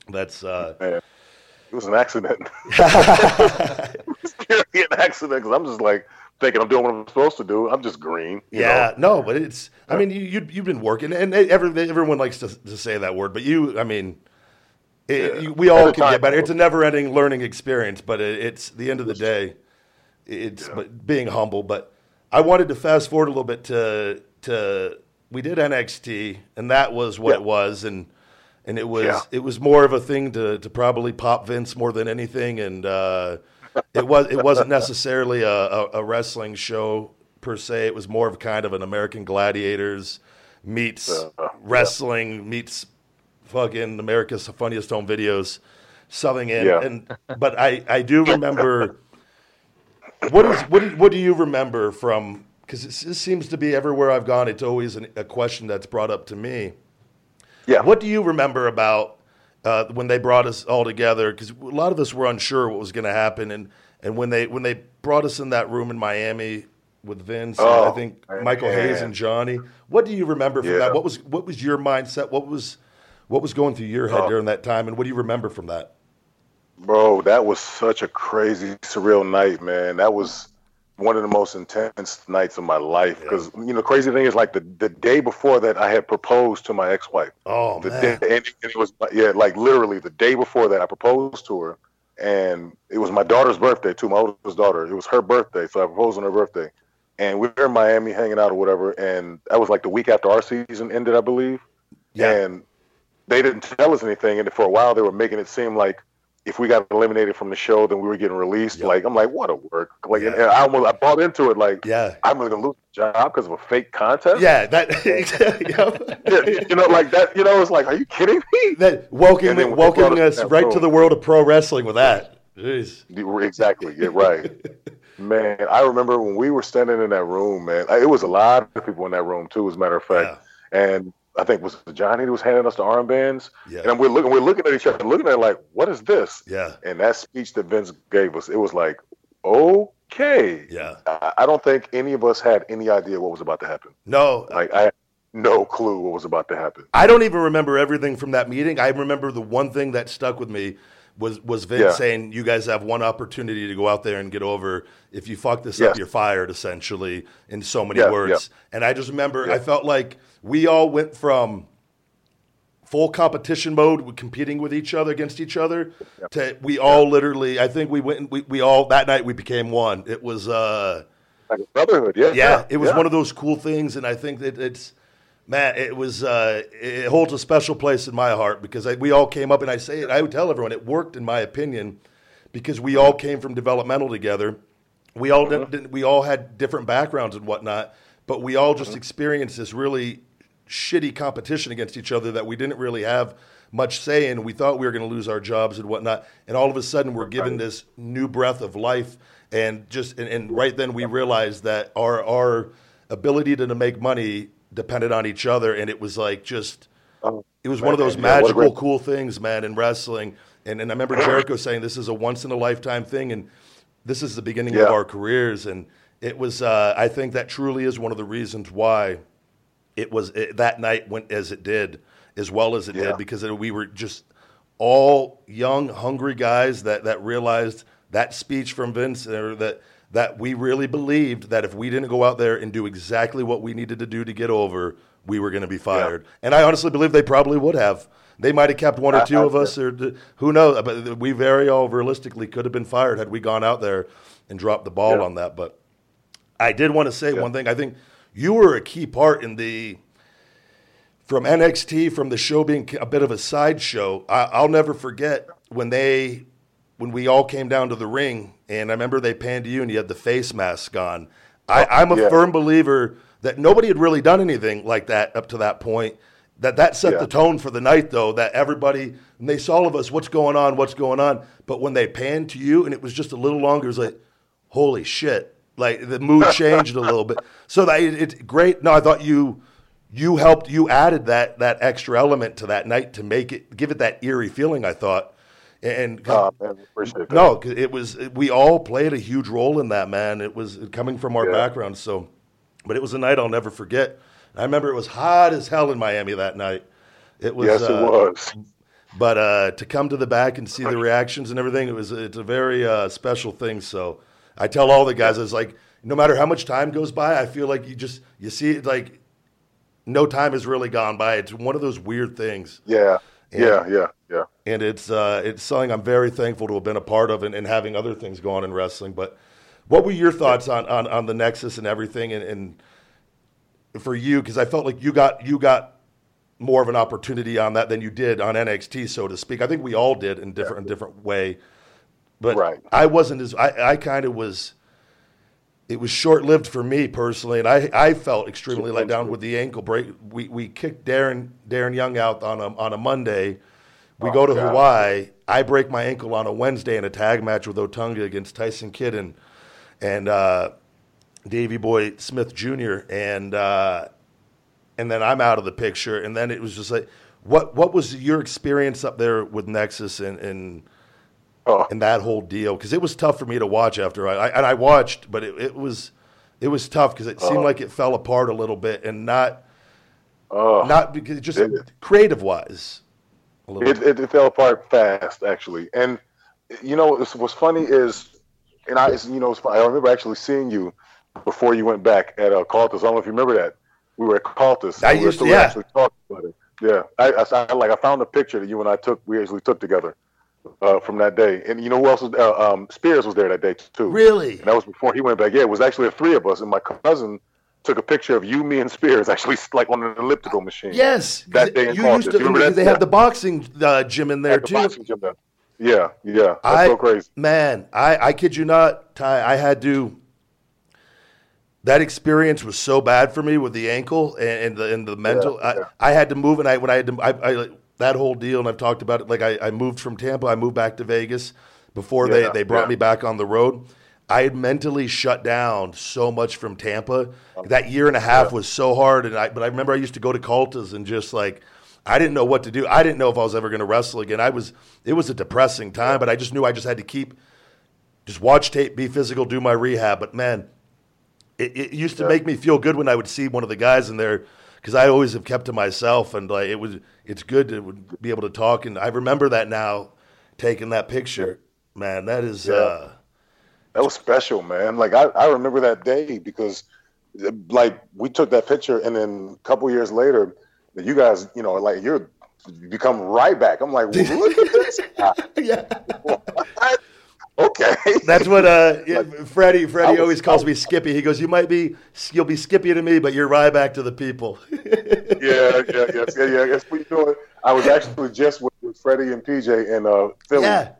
that's uh, Man, it was an accident. it was purely an accident because I'm just like thinking I'm doing what I'm supposed to do. I'm just green. you yeah, know? no, but it's. I mean, you, you you've been working, and every, everyone likes to, to say that word, but you, I mean, it, Yeah. you, we all can get better. It's a never-ending learning experience, but it, it's the end of the day. It's but being humble. But I wanted to fast forward a little bit to to we did NXT, and that was what Yeah. it was, and and it was Yeah. it was more of a thing to to probably pop Vince more than anything, and uh, it was it wasn't necessarily a, a, a wrestling show per se. It was more of kind of an American Gladiators meets Uh, yeah. wrestling meets fucking America's Funniest Home Videos, something in. Yeah. And but I I do remember. What is what do, what do you remember from? Because this seems to be everywhere I've gone. It's always an, a question that's brought up to me. Yeah. What do you remember about uh, when they brought us all together? Because a lot of us were unsure what was going to happen, and and when they when they brought us in that room in Miami with Vince, and I Oh, think man. Michael Hayes and Johnny. What do you remember from Yeah. that? What was what was your mindset? What was what was going through your head Oh. during that time, and what do you remember from that? Bro, that was such a crazy, surreal night, man. That was one of the most intense nights of my life. Because you know, crazy thing is, like the the day before that, I had proposed to my ex-wife. Oh the man, day, and it was yeah, like literally the day before that, I proposed to her, and it was my daughter's birthday too. My oldest daughter. It was her birthday, so I proposed on her birthday, and we were in Miami hanging out or whatever. And that was like the week after our season ended, I believe. Yeah. And they didn't tell us anything, and for a while they were making it seem like if we got eliminated from the show, then we were getting released. Yeah. Like I'm like, what a work! Like, and Yeah. I almost I bought into it. Like, yeah, I'm really gonna lose the job because of a fake contest. yeah. That Yeah, you know, like that. You know, it's like, are you kidding me? that welcoming And then when they brought welcoming us that right to the world of pro wrestling with that. Jeez. Exactly. Yeah, right. man, I remember when we were standing in that room, man. It was a lot of people in that room too, as a matter of fact. And I think was Johnny who was handing us the armbands. Yeah. And we're looking, we're looking at each other, looking at it like, what is this? Yeah, And that speech that Vince gave us, it was like, okay. yeah. I, I don't think any of us had any idea what was about to happen. No, Like I had no clue what was about to happen. I don't even remember everything from that meeting. I remember the one thing that stuck with me was was Vince Yeah. saying, "You guys have one opportunity to go out there and get over. If you fuck this up, you're fired." Essentially, in so many Yeah, words. And I just remember. I felt like we all went from full competition mode, with competing with each other against each other, to we all literally. I think we went. We we all that night we became one. It was. uh Like a brotherhood, yeah. yeah, it was one of those cool things, and I think that it's man, it was uh, it holds a special place in my heart because I, we all came up, and I say it, I would tell everyone it worked in my opinion because we all came from developmental together. We all didn't, didn't- we all had different backgrounds and whatnot, but we all just experienced this really shitty competition against each other that we didn't really have much say in. We thought we were going to lose our jobs and whatnot, and all of a sudden we're given this new breath of life, and just and, and right then we realized that our our ability to, to make money depended on each other, and it was like just Oh, it was one of those man, yeah, what a magical, cool things, man, in wrestling. And and I remember Jericho saying this is a once in a lifetime thing, and this is the beginning of our careers. And it was, uh, I think that truly is one of the reasons why it was it, that night went as it did, as well as it Yeah. did, because it, we were just all young, hungry guys that that realized that speech from Vince or that that we really believed that if we didn't go out there and do exactly what we needed to do to get over, we were going to be fired. And I honestly believe they probably would have. They might have kept one or two of us, or who knows? But we very all realistically could have been fired had we gone out there and dropped the ball Yeah. on that. But I did want to say Yeah. one thing. I think you were a key part in the from NXT, from the show being a bit of a sideshow. I, I'll never forget when they when we all came down to the ring, and I remember they panned to you and you had the face mask on. I, oh, I'm a yeah. firm believer that nobody had really done anything like that up to that point. That that set Yeah. the tone for the night, though. That everybody and they saw all of us, what's going on, what's going on. But when they panned to you, and it was just a little longer, it was like, holy shit! Like the mood changed a little bit. So that it, it's great. No, I thought you you helped you added that that extra element to that night to make it give it that eerie feeling. I thought, and Uh, man, no, it was we all played a huge role in that. Man, it was coming from our Yeah. background. So, but it was a night I'll never forget. I remember it was hot as hell in Miami that night. It was. yes, uh, it was. But uh, to come to the back and see the reactions and everything, it was it's a very uh, special thing. So I tell all the guys, it's like no matter how much time goes by, I feel like you just you see it like no time has really gone by. It's one of those weird things, Yeah, yeah, yeah, yeah. and it's uh, it's something I'm very thankful to have been a part of and, and having other things go on in wrestling. But what were your thoughts on on, on the Nexus and everything, and, and for you? Because I felt like you got you got more of an opportunity on that than you did on NXT, so to speak. I think we all did in different in different way, but Right. I wasn't as I, I kind of was. It was short lived for me personally, and I, I felt extremely let down with the ankle break. We, we kicked Darren Darren Young out on a on a Monday. We Oh, go to God. Hawaii. I break my ankle on a Wednesday in a tag match with Otunga against Tyson Kidd and and uh, Davy Boy Smith Jr. and uh, and then I'm out of the picture. And then it was just like, what what was your experience up there with Nexus and and, Oh, and that whole deal? Because it was tough for me to watch after I, I and I watched, but it, it was it was tough because it seemed Oh. like it fell apart a little bit and not oh. not because just It- creative wise. A little It, it, it fell apart fast, actually. And you know what's, what's funny is, and I, you know, I remember actually seeing you before you went back at uh, Cultus. I don't know if you remember that. We were at Cultus. I and we were used to- yeah. actually talk about it. Yeah, I, I, I- like I found a picture that you and I took. We actually took together uh, from that day. And you know who else was? Uh, um, Spears was there that day too. really. And that was before he went back. Yeah, it was actually the three of us, and my cousin took a picture of you, me, and Spears actually like on an elliptical machine. Yes, That day in you used to. You remember that? They Yeah. had the boxing uh, gym in there the too. boxing gym there. Yeah, yeah, that's I, so crazy. Man, I, I kid you not, Ty, I had to. That experience was so bad for me with the ankle and, and the and the mental. yeah. I, I had to move, and I when I had to, I, I that whole deal, and I've talked about it. Like I, I moved from Tampa, I moved back to Vegas before they Yeah, they brought yeah. me back on the road. I had mentally shut down so much from Tampa. That year and a half Yeah. was so hard, and I but I remember I used to go to Cultas and just like I didn't know what to do. I didn't know if I was ever going to wrestle again. I was it was a depressing time, but I just knew I just had to keep just watch tape, be physical, do my rehab. But man, it, it used to make me feel good when I would see one of the guys in there because I always have kept to myself, and like it was, it's good to be able to talk. And I remember that now, taking that picture. Man, that is Yeah. uh, That was special, man. Like I, I remember that day because, like, we took that picture, and then a couple years later, you guys, you know, like you're you become right back. I'm like, well, look at this. yeah. Okay. That's what uh, yeah, Freddie. Freddie was- always calls me Skippy. He goes, "You might be, you'll be Skippy to me, but you're Ryback to the people." yeah, yeah, yes, yeah, yeah. That's what you doing. I was actually just with, with Freddie and PJ in uh, Philly. yeah,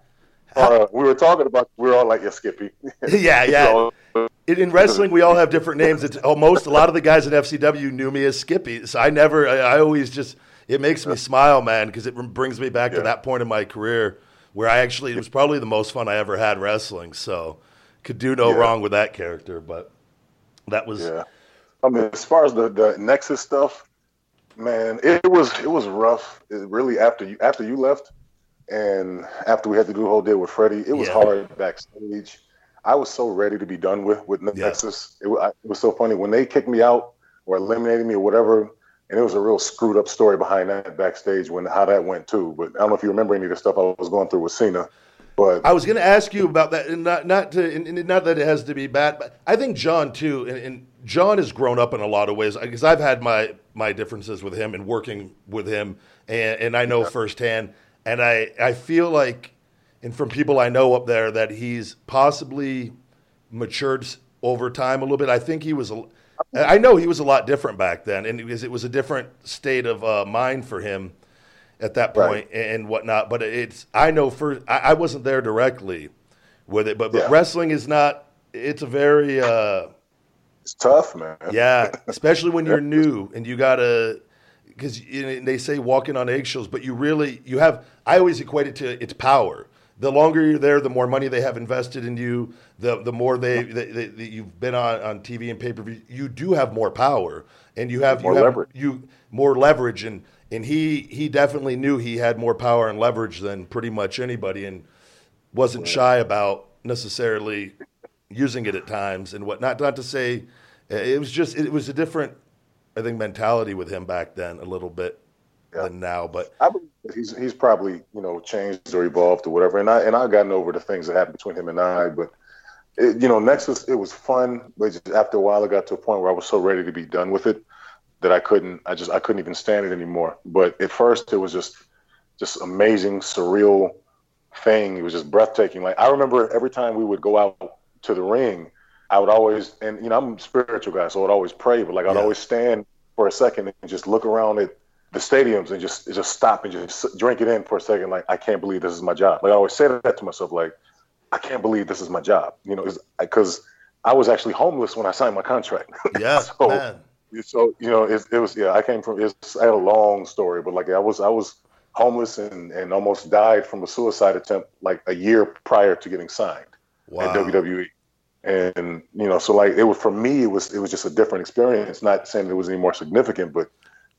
Uh, we were talking about. we are all like, "Yeah, Skippy." yeah, yeah. In, in wrestling, we all have different names. It's almost a lot of the guys in FCW knew me as Skippy. So I never, I, I always just, it makes me smile, man, because it brings me back to that point in my career where I actually, it was probably the most fun I ever had wrestling. So could do no Yeah. wrong with that character. But that was, Yeah. I mean, as far as the, the Nexus stuff, man, it was it was rough. It really after you after you left, and after we had to do the whole deal with Freddie, it was Yeah. hard backstage. I was so ready to be done with with Yeah. Nexus. It, I- it was so funny when they kicked me out or eliminated me or whatever. And it was a real screwed up story behind that backstage when how that went too. But I don't know if you remember any of the stuff I was going through with Cena. But I was going to ask you about that, and not not to, and, not that it has to be bad, but I think John too, and, and John has grown up in a lot of ways because I've had my my differences with him and working with him, and, and I know firsthand, and I I feel like, and from people I know up there that he's possibly matured over time a little bit. I think he was a, I know he was a lot different back then, and because it was a different state of uh, mind for him at that Right. point and whatnot. But it's I know for I, I wasn't there directly with it, but, but Yeah. wrestling is not. It's a very uh, it's tough, man. yeah, especially when you're new and you gotta because they say walking on eggshells, but you really you have. I always equate it to it's power. The longer you're there, the more money they have invested in you. The the more they, they, they, they- you've been on, on TV and pay per view. You do have more power, and you have More you have leverage. you more leverage, and and he he definitely knew he had more power and leverage than pretty much anybody, and wasn't shy about necessarily using it at times and whatnot. not not to say it was just it was a different I think mentality with him back then a little bit Yeah. than now but I believe he's he's probably you know changed or evolved or whatever, and I and I've gotten over the things that happened between him and I, but it, you know, Nexus it was fun, but just after a while, it got to a point where I was so ready to be done with it that I couldn't, I just I couldn't even stand it anymore. But at first, it was just just amazing, surreal thing. It was just breathtaking. Like I remember every time we would go out to the ring, I would always, and you know, I'm a spiritual guy, so I would always pray, but like I'd Yeah. always stand for a second and just look around at the stadiums and just just stop and just drink it in for a second. Like I can't believe this is my job. Like I always say that to myself. Like I can't believe this is my job. You know, because I was actually homeless when I signed my contract. yeah So- man so you know, it, it was yeah. I came from. It's, I had a long story, but like I was I was homeless and and almost died from a suicide attempt like a year prior to getting signed wow at WWE. And you know, so like it was for me, it was it was just a different experience. Not saying it was any more significant, but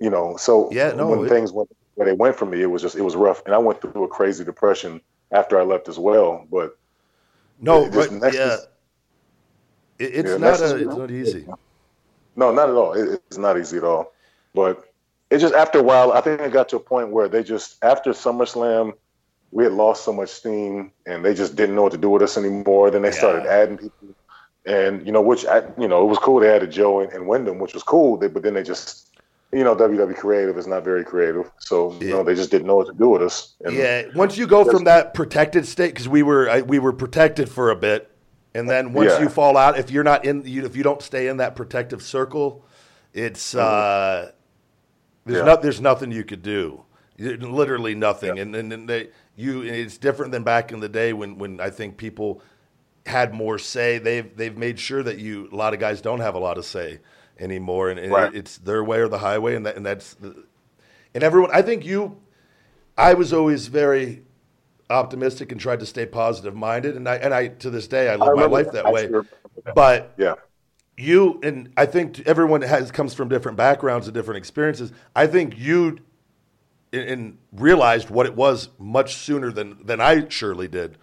you know, so Yeah, no, when it- things went when they went for me, it was just it was rough, and I went through a crazy depression after I left as well. But no right, Nexus- yeah it, it's Yeah, not a, it's not easy No, not at all. It, it's not easy at all. But it just after a while, I think it got to a point where they just after SummerSlam, we had lost so much steam, and they just didn't know what to do with us anymore. Then they started adding people, and you know, which I, you know, it was cool. They added Joe and, and Windham, which was cool. They, but then they just, you know, WWE creative is not very creative, so you Yeah. know, they just didn't know what to do with us. And yeah once you go from that protected state because we were I, we were protected for a bit and then once Yeah. you fall out if you're not in you, if you don't stay in that protective circle it's uh there's Yeah. not there's nothing you could do literally nothing and and, and they, you it's different than back in the day when when I think people had more say they've they've made sure that you a lot of guys don't have a lot of say anymore and, and Right. it's their way or the highway and that and that's the, and everyone I think you I was always very optimistic and tried to stay positive minded and I and I to this day I live my life that. that way sure but yeah, you and I think everyone has comes from different backgrounds and different experiences. I think you and, and realized what it was much sooner than than I surely did.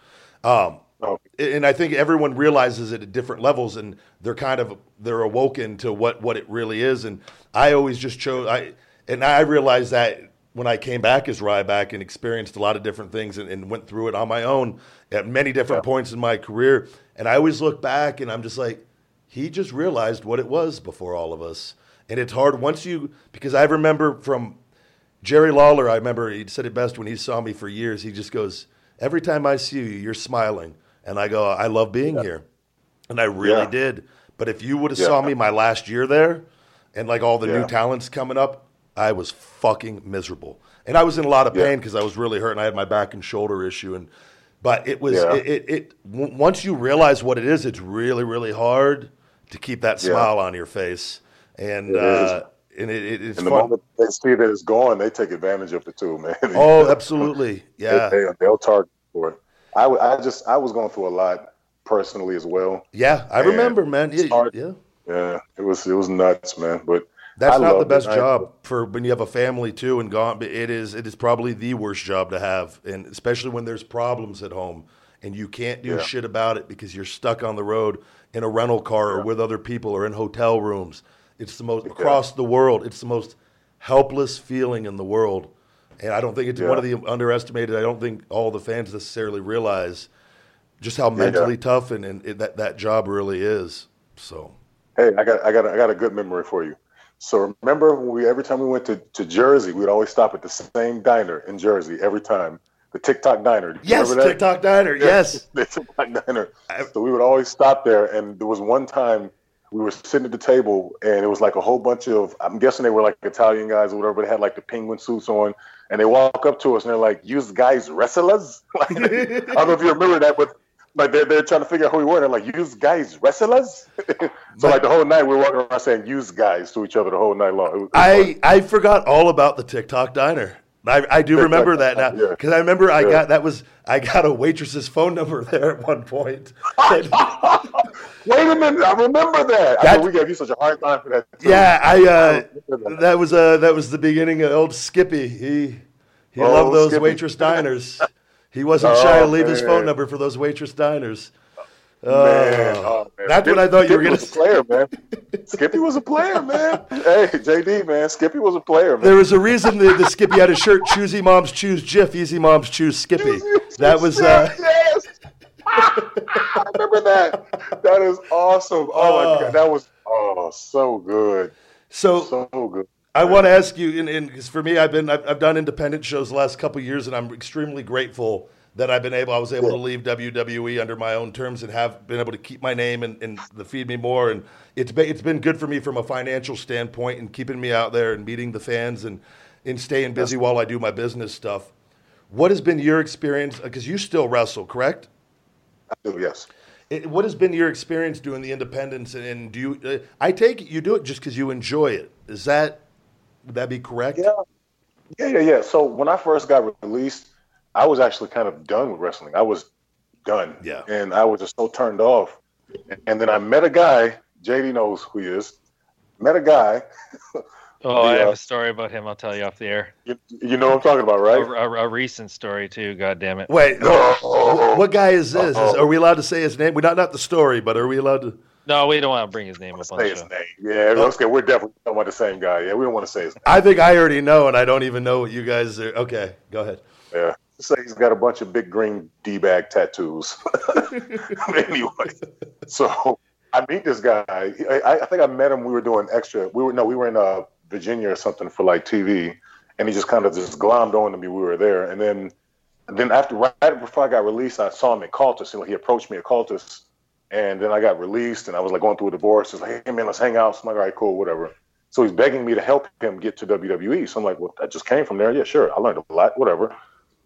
Um, Oh. and I think everyone realizes it at different levels, and they're kind of they're awoken to what what it really is. And I always just chose I and I realized that when I came back as Ryback and experienced a lot of different things and, and went through it on my own at many different points in my career. And I always look back and I'm just like, he just realized what it was before all of us. And it's hard once you because I remember from Jerry Lawler, I remember he said it best when he saw me for years. He just goes, Every time I see you, you're smiling. And I go, I love being here. And I really Yeah. did. But if you would have Yeah. saw me my last year there and like all the Yeah. new talents coming up, I was fucking miserable. And I was in a lot of pain because I was really hurt and I had my back and shoulder issue. And but it was Yeah. it, it, it w- once you realize what it is, it's really, really hard to keep that Yeah. smile on your face. And uh, and it, it, it's and the fun. moment they see that it's gone, they take advantage of it too, man. Oh, absolutely. Yeah. they, they, will target for it. I, w- I just I was going through a lot personally as well. Yeah, I And remember, man. Yeah, hard. yeah. Yeah, it was it was nuts, man. But That's I not the best it. Job for when you have a family too and gone. but It is. It is probably the worst job to have, and especially when there's problems at home and you can't do Yeah. shit about it because you're stuck on the road in a rental car or with other people or in hotel rooms. It's the most across the world. It's the most helpless feeling in the world, And I don't think it's Yeah. one of the underestimated. I don't think all the fans necessarily realize just how Yeah. mentally tough and, and it, that that job really is. So Hey, I got I got I got a good memory for you. So remember when we every time we went to, to Jersey, we'd always stop at the same diner in Jersey every time. The Tick Tock Diner. Yes? Tick Tock Diner. Yes, the Tick Tock Diner. So we would always stop there, and there was one time we were sitting at the table, and it was like a whole bunch of I'm guessing they were like Italian guys or whatever. They had like the penguin suits on, and they walk up to us and they're like, "You guys wrestlers?" Like, I don't know if you remember that, but like they're, they're trying to figure out who we were. And they're like, "You guys wrestlers?" so like the whole night we were walking around saying "use guys" to each other the whole night long. It was- it was I I forgot all about the Tick Tock Diner. I, I do remember that now because I remember I got that was I got a waitress's phone number there at one point. Wait a minute, I remember that. I mean, we gave you such a hard time for that. too. yeah, I uh, remember that. that was uh that was the beginning of old Skippy. He he Oh, loved those Skippy. waitress diners. He wasn't Oh, shy to leave his phone number for those waitress diners. Man, Oh, oh, man. that's what I thought you were was a player, man. Skippy was a player, man. Hey, JD, man. Skippy was a player, man. There was a reason the, the Skippy had a shirt. Choosy moms choose Jif. Easy moms choose Skippy. That was uh, yes. I remember that. That is awesome. Oh my Oh. god, that was oh so good, so. so good. I want to ask you, and, and 'cause for me, I've been I've, I've done independent shows the last couple years, and I'm extremely grateful that I've been able I was able to leave WWE under my own terms and have been able to keep my name and, and the feed me more, and it's been it's been good for me from a financial standpoint and keeping me out there and meeting the fans and and staying busy while I do my business stuff. What has been your experience? Because you still wrestle, correct? I do, yes. It, what has been your experience doing the independents? And, and do you? Uh, I take it you do it just because you enjoy it. Is that would that be correct? Yeah, yeah, yeah, yeah. So when I first got released, I was actually kind of done with wrestling. I was done. Yeah. And I was just so turned off. And then I met a guy. JD knows who he is. Met a guy. Oh, I have uh, a story about him. I'll tell you off the air. You, you know what I'm talking about, right? a, a recent story too. God damn it. Wait, Oh. what guy is this? Is, are we allowed to say his name? We're not not the story, but are we allowed to? No, we don't want to bring his name up on Say the his name. Yeah, okay. We're definitely talking about the same guy. Yeah, we don't want to say his name. I think I already know, and I don't even know what you guys are. Okay, go ahead. Yeah. Say he's got a bunch of big green D bag tattoos. anyway, so I meet this guy. I, I think I met him. We were doing extra. We were no, we were in uh, Virginia or something for like TV, and he just kind of just glommed on to me. We were there, and then then after right before I got released, I saw him at Cultus. And he approached me at Cultus, and then I got released, and I was like going through a divorce. He's like, "Hey man, let's hang out." So I'm like, "All right, cool, whatever." So he's begging me to help him get to WWE. So I'm like, "Well, that just came from there. Yeah, sure. I learned a lot. Whatever."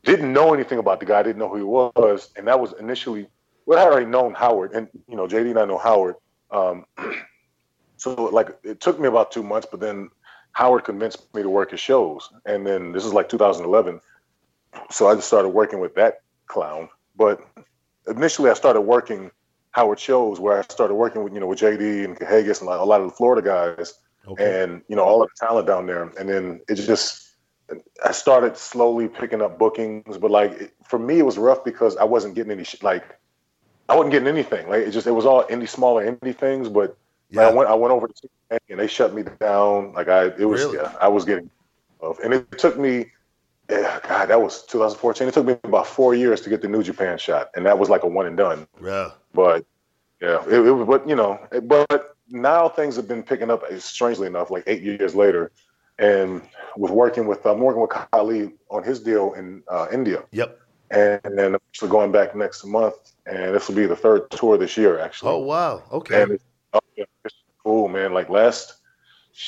Didn't know anything about the guy. Didn't know who he was, and that was initially. Well, I had already known Howard, and you know, JD and I know Howard. Um, so like, it took me about two months, but then Howard convinced me to work his shows, and then this is like 2011. So I just started working with that clown. But initially, I started working Howard shows where I started working with you know with JD and Kahagas and a lot of the Florida guys, Okay. and you know all of the talent down there. And then it just I started slowly picking up bookings, but like for me, it was rough because I wasn't getting any sh- like I wasn't getting anything. Like it just it was all indie smaller indie things, but like, I went I went over to and they shut me down. Like I it was Really? yeah I was getting of and it took me. Yeah, God, that was 2014. It took me about four years to get the New Japan shot, and that was like a one and done. yeah. But yeah, it, it was. But you know, but now things have been picking up. uh, Strangely enough, like eight years later, and with working with I'm working with Khali on his deal in uh, India, Yep. and then actually going back next month, and this will be the third tour this year actually. Oh wow. Okay. And it's, oh, yeah, it's cool, man. Like last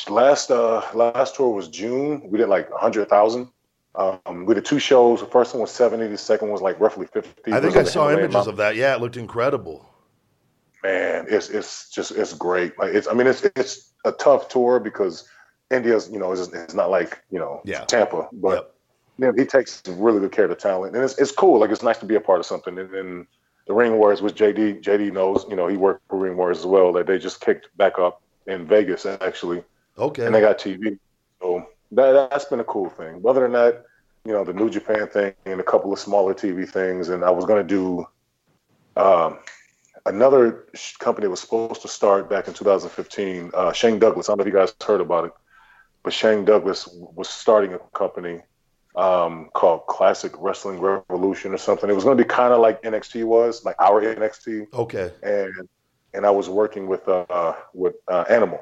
last uh last tour was June. We did like a hundred thousand. Um, we did two shows. The first one was seventy. The second one was like roughly fifty. I think I saw images mountain. of that. Yeah, it looked incredible. man, it's it's just it's great. Like it's I mean it's it's a tough tour because India's you know is it's not like you know Yeah. Tampa, but Yep. you know, he takes really good care of the talent, and it's it's cool. Like it's nice to be a part of something. And then the Ring Wars, which JD JD knows, you know, he worked for Ring Wars as well. That they just kicked back up in Vegas actually, Okay. and they got TV. So that that's been a cool thing. But other than that, you know, the New Japan thing and a couple of smaller TV things, and I was gonna do. Um, another company was supposed to start back in 2015. Uh, Shane Douglas. I don't know if you guys heard about it, but Shane Douglas was starting a company um, called Classic Wrestling Revolution or something. It was going to be kind of like NXT was, like our NXT, Okay. and and I was working with uh, with uh, Animal,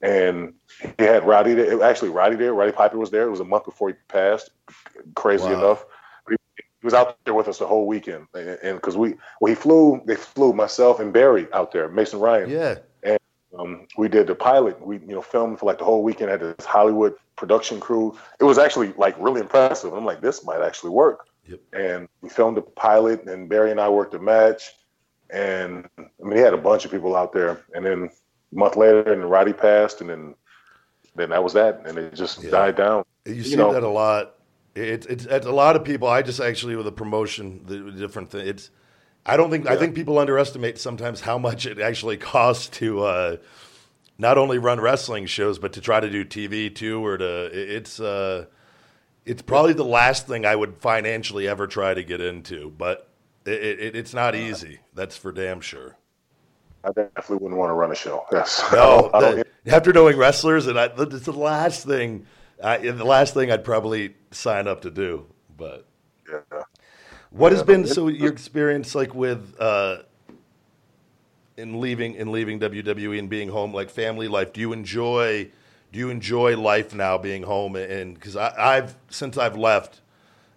and he had Roddy there. Actually, Roddy there. Roddy Piper was there. It was a month before he passed. Crazy Wow. enough, he, he was out there with us the whole weekend, and because we well he flew, they flew myself and Barry out there, Mason Ryan. Yeah. Um, we did the pilot. We you know filmed for like the whole weekend. at this Hollywood production crew. It was actually like really impressive. I'm like, this might actually work. Yep. And we filmed the pilot, and Barry and I worked a match. And I mean, he had a bunch of people out there. And then a month later, and Roddy passed, and then then that was that, and it just Yeah. died down. You, You see know- that a lot. It's it's it's a lot of people. I just actually with a promotion, the different thing. It's I don't think I think people underestimate sometimes how much it actually costs to uh, not only run wrestling shows but to try to do TV too, or to it's uh, it's probably the last thing I would financially ever try to get into. But it, it, it's not easy. That's for damn sure. I definitely wouldn't want to run a show. Yes. No, I don't- I don't- the- after knowing wrestlers, and I, it's the last thing, I, the last thing I'd probably sign up to do. But yeah. What has been so your experience like with uh, in leaving in leaving WWE and being home, like family life? Do you enjoy do you enjoy life now being home? And because I've since I've left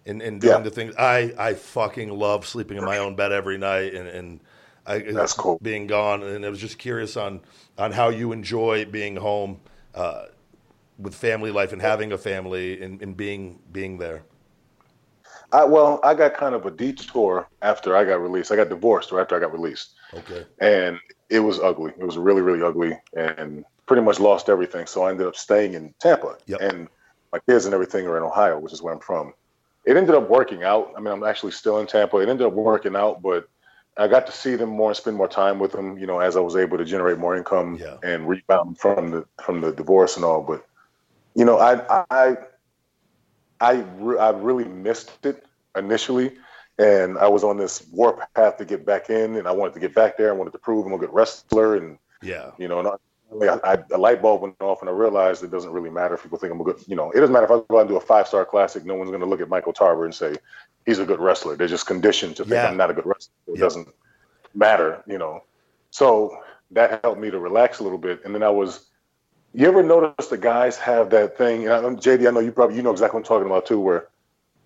and, and doing Yeah. the things, I I fucking love sleeping in my own bed every night and and. I, That's cool. Being gone, and I was just curious on on how you enjoy being home uh, with family life and having a family and, and being being there. I, well, I got kind of a detour after I got released. I got divorced or after I got released. Okay. and it was ugly. It was really, really ugly, and pretty much lost everything. So I ended up staying in Tampa, Yep. and my kids and everything are in Ohio, which is where I'm from. It ended up working out. I mean, I'm actually still in Tampa. It ended up working out, but I got to see them more and spend more time with them. You know, as I was able to generate more income Yeah. and rebound from the from the divorce and all. But you know, I I I re- I really missed it initially, and I was on this warpath to get back in, and I wanted to get back there. I wanted to prove I'm a good wrestler, and Yeah. you know, not I, I, a light bulb went off, and I realized it doesn't really matter if people think I'm a good. You know, it doesn't matter if I go out and do a five star classic. No one's going to look at Michael Tarver and say he's a good wrestler. They're just conditioned to think Yeah. I'm not a good wrestler. It Yep. doesn't matter, you know. So that helped me to relax a little bit, and then I was. You ever notice the guys have that thing? And I'm, JD, I know you probably you know exactly what I'm talking about too, where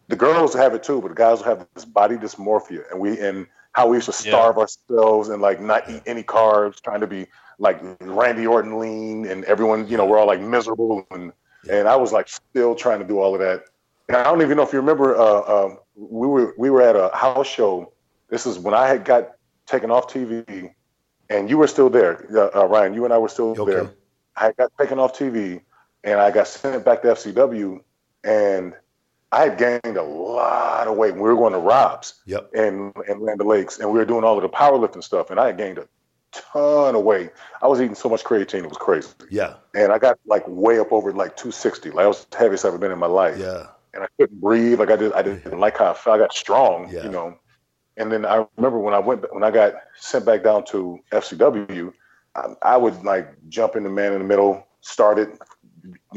the girls have it too, but the guys will have this body dysmorphia, and we and how we used to Yeah. starve ourselves and like not eat any carbs, trying to be like Randy Orton lean, and everyone, you know, we're all like miserable, and and I was like still trying to do all of that. And I don't even know if you remember, uh, um, we were we were at a house show. This is when I had got taken off TV, and you were still there, uh, uh, Ryan. You and I were still Okay. there. I got taken off TV, and I got sent back to FCW, and I had gained a lot of weight. We were going to Rob's Yep. and and Land Lakes, and we were doing all of the powerlifting stuff, and I had gained a ton of weight. I was eating so much creatine, it was crazy, Yeah. and I got like way up over like 260. Like I was the heaviest I've ever been in my life, Yeah. and I couldn't breathe. Like I did, I didn't like how I felt. I got strong, Yeah. you know. And then I remember when I went when I got sent back down to FCW, I, I would like jump in the man in the middle, start it,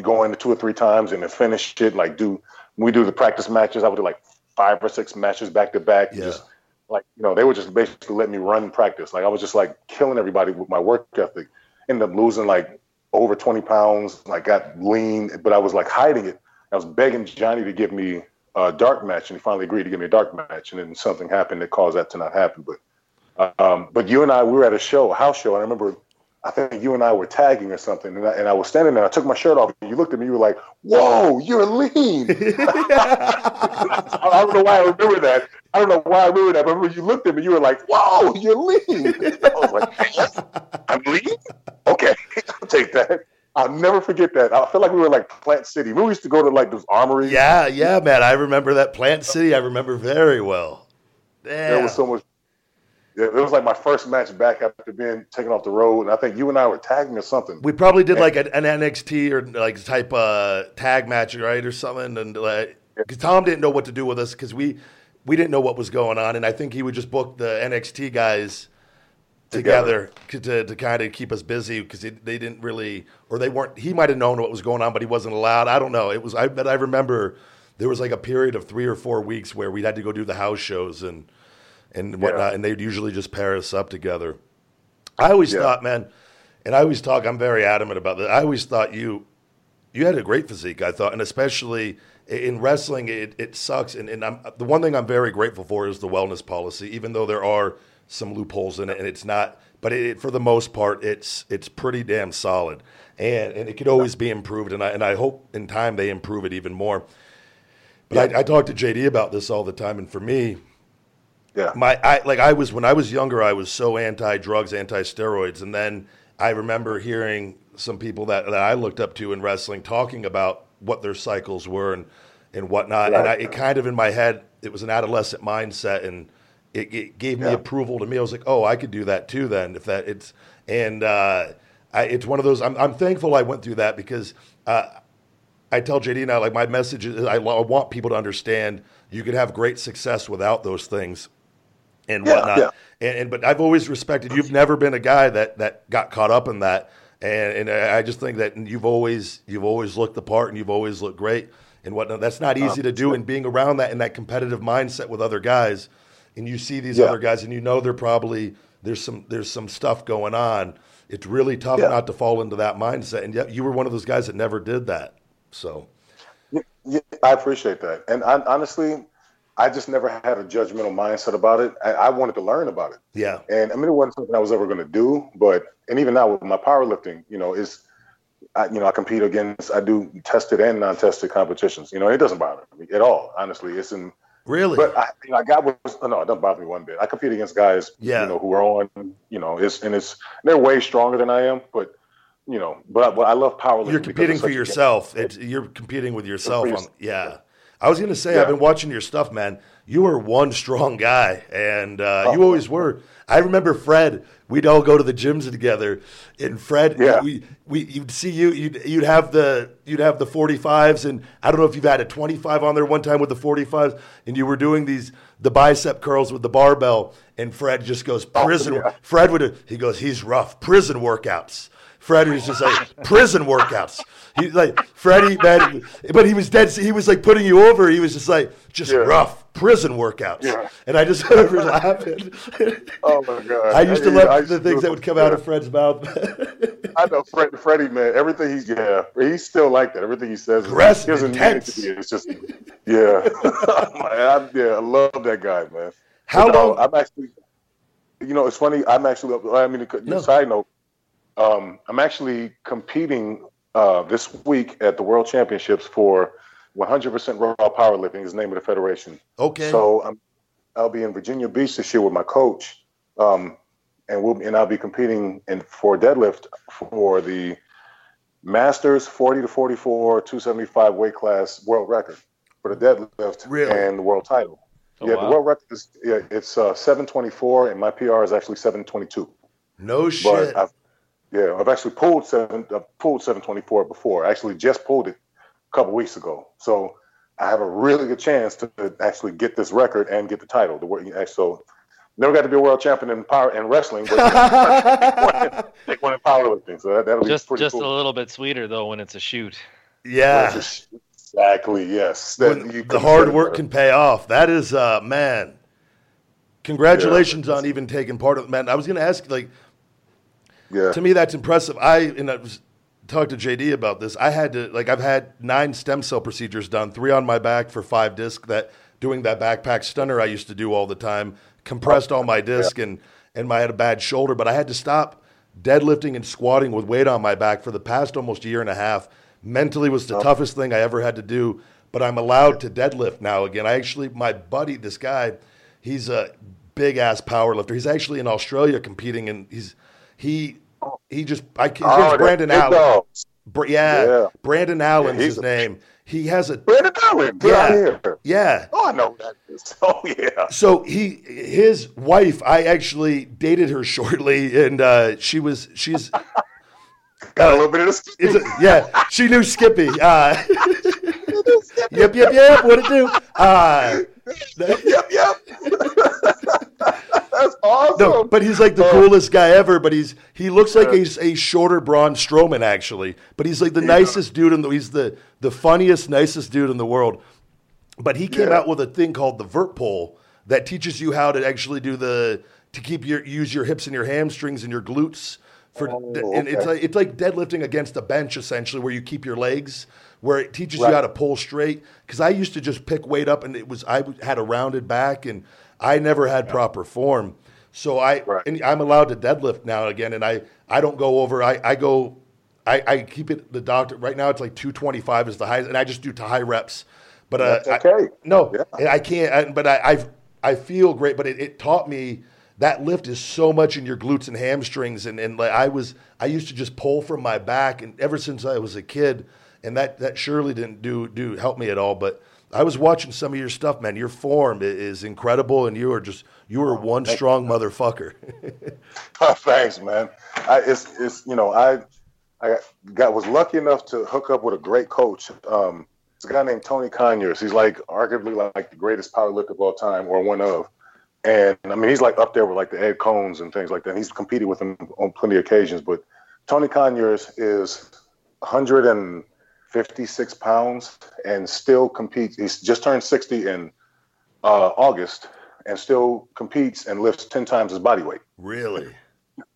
go in two or three times, and then finish it. Like do we do the practice matches? I would do like five or six matches back to back. Yeah. Just like you know, they would just basically let me run practice. Like I was just like killing everybody with my work ethic. Ended up losing like over 20 pounds. Like got lean, but I was like hiding it. I was begging Johnny to give me a dark match, and he finally agreed to give me a dark match. And then something happened that caused that to not happen. But um, but you and I, we were at a show, a house show, and I remember. I think you and I were tagging or something, and I, and I was standing there. I took my shirt off, and you looked at me. You were like, "Whoa, you're lean." I don't know why I remember that. I don't know why I remember that. But remember you looked at me, you were like, "Whoa, you're lean." I was like, "Yes, "I'm lean." Okay, I'll take that. I'll never forget that. I feel like we were like Plant City. We used to go to like those armories. Yeah. Yeah, man. I remember that Plant City. I remember very well. There Yeah. was so much. Yeah, it was like my first match back after being taken off the road, and I think you and I were tagging or something. We probably did like an, an NXT or like type uh, tag match, right, or something. And like, because Tom didn't know what to do with us because we we didn't know what was going on, and I think he would just book the NXT guys together, to to kind of keep us busy because they didn't really or they weren't. He might have known what was going on, but he wasn't allowed. I don't know. It was I but I remember there was like a period of three or four weeks where we had to go do the house shows and and whatnot, and they'd usually just pair us up together. I always Yeah. thought, man, and I always talk. I'm very adamant about that. I always thought you you had a great physique. I thought, and especially in wrestling, it, it sucks. And, and I'm, the one thing I'm very grateful for is the wellness policy, even though there are some loopholes in it, and it's not. But it, for the most part, it's it's pretty damn solid, and and it could always be improved. And I and I hope in time they improve it even more. But I, I talk to JD about this all the time, and for me, Yeah. my I like I was when I was younger, I was so anti drugs, anti steroids, and then I remember hearing some people that, that I looked up to in wrestling talking about what their cycles were and and whatnot, and I, it kind of in my head it was an adolescent mindset, and it, it gave me Yeah. approval to me. I was like, oh, I could do that too. Then if that it's and uh, I, it's one of those. I'm I'm thankful I went through that because. Uh, I tell JD now, like my message is, I, lo- I want people to understand you can have great success without those things and Yeah, whatnot. yeah. And, and but I've always respected you've never been a guy that that got caught up in that. And and I just think that you've always you've always looked the part and you've always looked great and whatnot. That's not easy to do. And being around that in that competitive mindset with other guys, and you see these Yeah. other guys and you know they're probably there's some there's some stuff going on. It's really tough not to fall into that mindset. And yet you were one of those guys that never did that. So Yeah, I appreciate that. And I, honestly, I just never had a judgmental mindset about it. I, I wanted to learn about it. yeah. And I mean, it wasn't something I was ever going to do. But and even now with my powerlifting, you know, is I, you know I compete against I do tested and non-tested competitions. You know, it doesn't bother me at all. Honestly, it's in. Really? But I, you know, I got was oh, no, it doesn't bother me one bit. I compete against guys, Yeah. you know, who are on, you know, it's and it's they're way stronger than I am. But you know, but I, but I love powerlifting. You're competing for yourself. It's, you're competing with yourself. On, yourself. yeah. I was going to say, I've been watching your stuff, man. You were one strong guy, and uh, you Oh. always were. I remember Fred. We'd all go to the gyms together, and Fred, Yeah. we, we, you'd see you, you'd, you'd have the, you'd have the 45s, and I don't know if you've had a 25 on there one time with the 45s, and you were doing these the bicep curls with the barbell, and Fred just goes prison. Oh, yeah. Fred would, he goes, he's rough. Prison workouts. Fred was just like prison workouts. He like Freddie, man, but he was dead. He was like putting you over. He was just like just Yeah. rough prison workouts. Yeah. And I just remember laughing. Oh my god! I used to Yeah, love I the to things that would come out of Fred's mouth. I know Fred, Freddie, man. Everything he's yeah, he's still like that. Everything he says, is- he it intense. to be. It's just yeah, I, yeah. I love that guy, man. How You know, uh, long- I'm actually, you know, it's funny. I'm actually. I mean, No. side note. Um, I'm actually competing uh, this week at the World Championships for 100% raw powerlifting. Is the name of the federation. okay. So I'm, I'll be in Virginia Beach this year with my coach, um, and we'll and I'll be competing in for deadlift for the Masters 40 to 44 275 weight class world record for the deadlift Really? and the world title. Oh, yeah, wow. the world record is yeah, it's uh, 724, and my PR is actually 722. no shit. But I've yeah, I've actually pulled seven. I've pulled 724 before. I actually just pulled it a couple weeks ago. So I have a really good chance to actually get this record and get the title. The wor- so never got to be a world champion in power in wrestling, but take one in powerlifting. So that, that'll be Just pretty just cool. a little bit sweeter though when it's a shoot. yeah. Exactly. Yes. That you the hard work better. can pay off. That is, uh, man. Congratulations on even taking part of. Man, I was going to ask, like, Yeah. to me that's impressive. I and i was talked to jd about this. I had to like i've had nine stem cell procedures done three on my back for five disc that doing that backpack stunner i used to do all the time compressed all my disc and and I had a bad shoulder but i had to stop deadlifting and squatting with weight on my back for the past almost year and a half. Mentally was the toughest thing i ever had to do but i'm allowed to deadlift now again. I actually my buddy this guy he's a big ass power lifter he's actually in australia competing and he's he he just I his Oh, Brandon Allen. Br- yeah, Yeah. Brandon Allen's he's his a- name. He has a Brandon Allen. Yeah, yeah. Oh, I know that is. Oh, yeah. So he his wife, I actually dated her shortly, and uh, she was she's Got a little bit of it's a, yeah she knew Skippy. Uh, yep, yep, yep. What it do? Uh, yep, yep. That's awesome. No, but he's like the oh. coolest guy ever. But he's he looks like a, a shorter Braun Strowman actually. But he's like the nicest dude in the he's the the funniest, nicest dude in the world. but he came Yeah. out with a thing called the vert pole that teaches you how to actually do the to keep your use your hips and your hamstrings and your glutes for Oh, and it's like it's like deadlifting against a bench essentially where you keep your legs where it teaches you how to pull straight because I used to just pick weight up and it was I had a rounded back and I never had proper form so I Right. and I'm allowed to deadlift now and again and I I don't go over I I go I, I keep it the doctor right now it's like 225 is the highest and I just do to high reps but uh, That's I- okay. no, Yeah. I can't. I, but I, I've I feel great. But it, it taught me that lift is so much in your glutes and hamstrings. And and like I was, I used to just pull from my back, and ever since I was a kid, and that that surely didn't do do help me at all. But I was watching some of your stuff, man. Your form is incredible, and you are just you are one strong motherfucker. Thanks, man. I, it's it's you know I I got was lucky enough to hook up with a great coach. Um, it's a guy named Tony Conyers. He's like arguably like the greatest powerlifter of all time, or one of. And I mean, he's like up there with like the Ed Coans and things like that. And He's competed with him on plenty of occasions. But Tony Conyers is 156 pounds and still competes. He's just turned 60 in uh, August and still competes and lifts 10 times his body weight. really?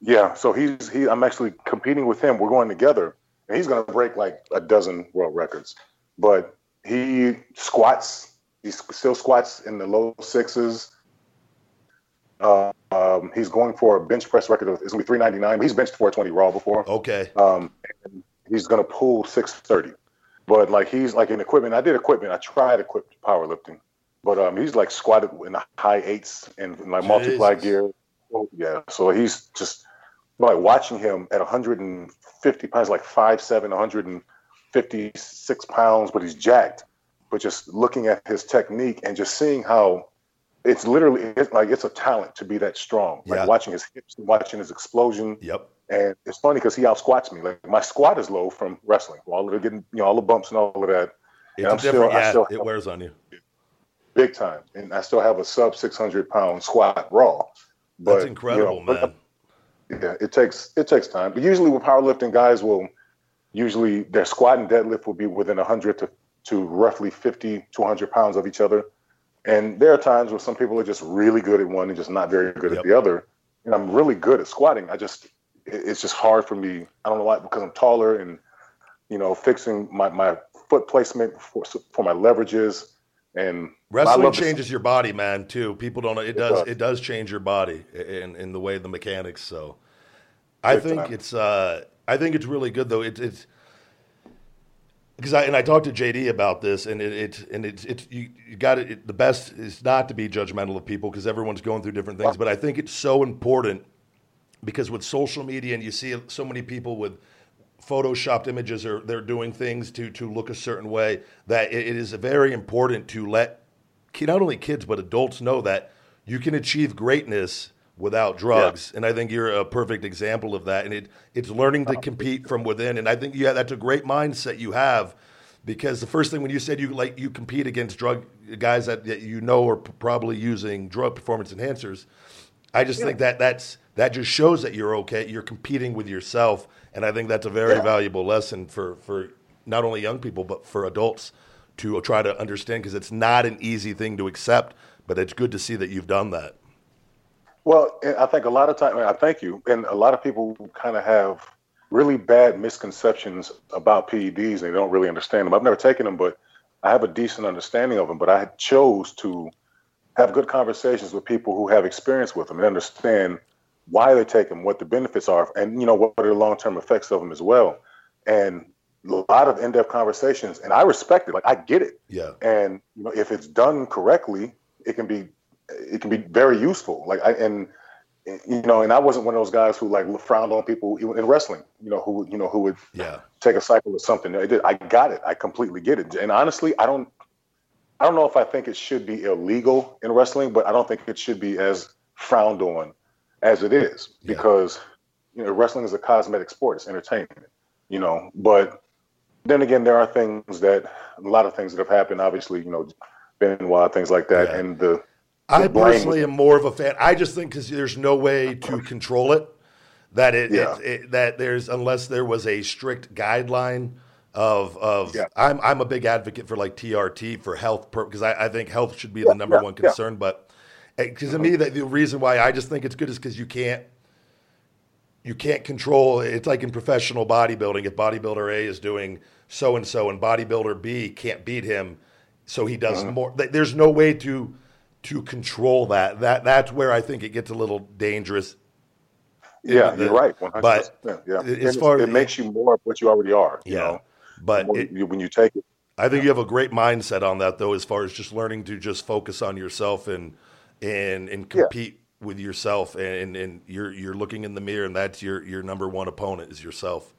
Yeah, so he's he. I'm actually competing with him. We're going together, and he's going to break like a dozen world records. But he squats. He still squats in the low sixes. Uh, um, he's going for a bench press record of it's gonna be 399. He's benched 420 raw before. Okay. Um, and he's gonna pull 630. But like he's like in equipment. I did equipment. I tried equipped powerlifting, but um, he's like squatted in the high eights and, like multiply gear. Oh, yeah, so he's just like watching him at 150 pounds, like 5'7", 156 pounds, but he's jacked. But just looking at his technique and just seeing how it's literally it's like it's a talent to be that strong. Like Yeah. watching his hips, watching his explosion. Yep. And it's funny because he out squats me. Like my squat is low from wrestling. All of the getting, you know, all the bumps and all of that, It's I'm still- yeah, still it wears on you. big time. And I still have a sub 600 pound squat raw. But, That's you incredible, know, but, man. yeah, it takes it takes time. But usually with powerlifting, guys will usually their squat and deadlift will be within 100 to, to roughly 50 to 100 pounds of each other. And there are times where some people are just really good at one and just not very good Yep. at the other. And I'm really good at squatting. I just it's just hard for me. I don't know why because I'm taller and you know fixing my, my foot placement for for my leverages and Wrestling changes your body, man. Too. People don't know it does. does. It does change your body in in the way the mechanics. So, I think time. it's. uh I think it's really good though. It, it's because I and I talked to JD about this, and it, it and it's it's you, you got it. The best is not to be judgmental of people because everyone's going through different things. But I think it's so important because with social media and you see so many people with photoshopped images or they're doing things to to look a certain way that it, it is very important to let not only kids but adults know that you can achieve greatness without drugs and i think you're a perfect example of that and it it's learning to compete from within and i think yeah that's a great mindset you have because the first thing when you said you like you compete against drug guys that, that you know are p- probably using drug performance enhancers I just think that that's that just shows that you're okay. You're competing with yourself, and I think that's a very Yeah. valuable lesson for for not only young people but for adults to try to understand because it's not an easy thing to accept. But it's good to see that you've done that. Well, I think a lot of time, I thank you. And a lot of people kind of have really bad misconceptions about PEDs and they don't really understand them. I've never taken them, but I have a decent understanding of them. But I chose to have good conversations with people who have experience with them and understand why they take them, what the benefits are, and you know what are the long-term effects of them as well. And a lot of in-depth conversations, and I respect it. Like I get it Yeah, and you know if it's done correctly it can be it can be very useful. Like i and you know and i wasn't one of those guys who like frowned on people even in wrestling you know who you know who would yeah, take a cycle or something. I did i got it. I completely get it. And honestly i don't i don't know if i think it should be illegal in wrestling but i don't think it should be as frowned on as it is Yeah. because you know wrestling is a cosmetic sport. It's entertainment you know. But then again there are things that a lot of things that have happened obviously you know Benoit, things like that Yeah. and the I personally am more of a fan. I just think because there's no way to control it. That it, Yeah. it, it that there's unless there was a strict guideline of of Yeah. I'm I'm a big advocate for like TRT for health because I, I think health should be the number yeah, one yeah. concern. But because to me, the, the reason why I just think it's good is because you can't you can't control. It's like in professional bodybuilding. If bodybuilder A is doing so and so, and bodybuilder B can't beat him, so he does Mm-hmm. more. There's no way to to control that. That that's where I think it gets a little dangerous. Yeah, the- you're right. 100%. but yeah, as far- it makes you more of what you already are. You Yeah, know, but when, it, you, when you take it. I think you have a great mindset on that, though, as far as just learning to just focus on yourself and and and Yeah. compete with yourself, and and you're you're looking in the mirror, and that's your your number one opponent is yourself.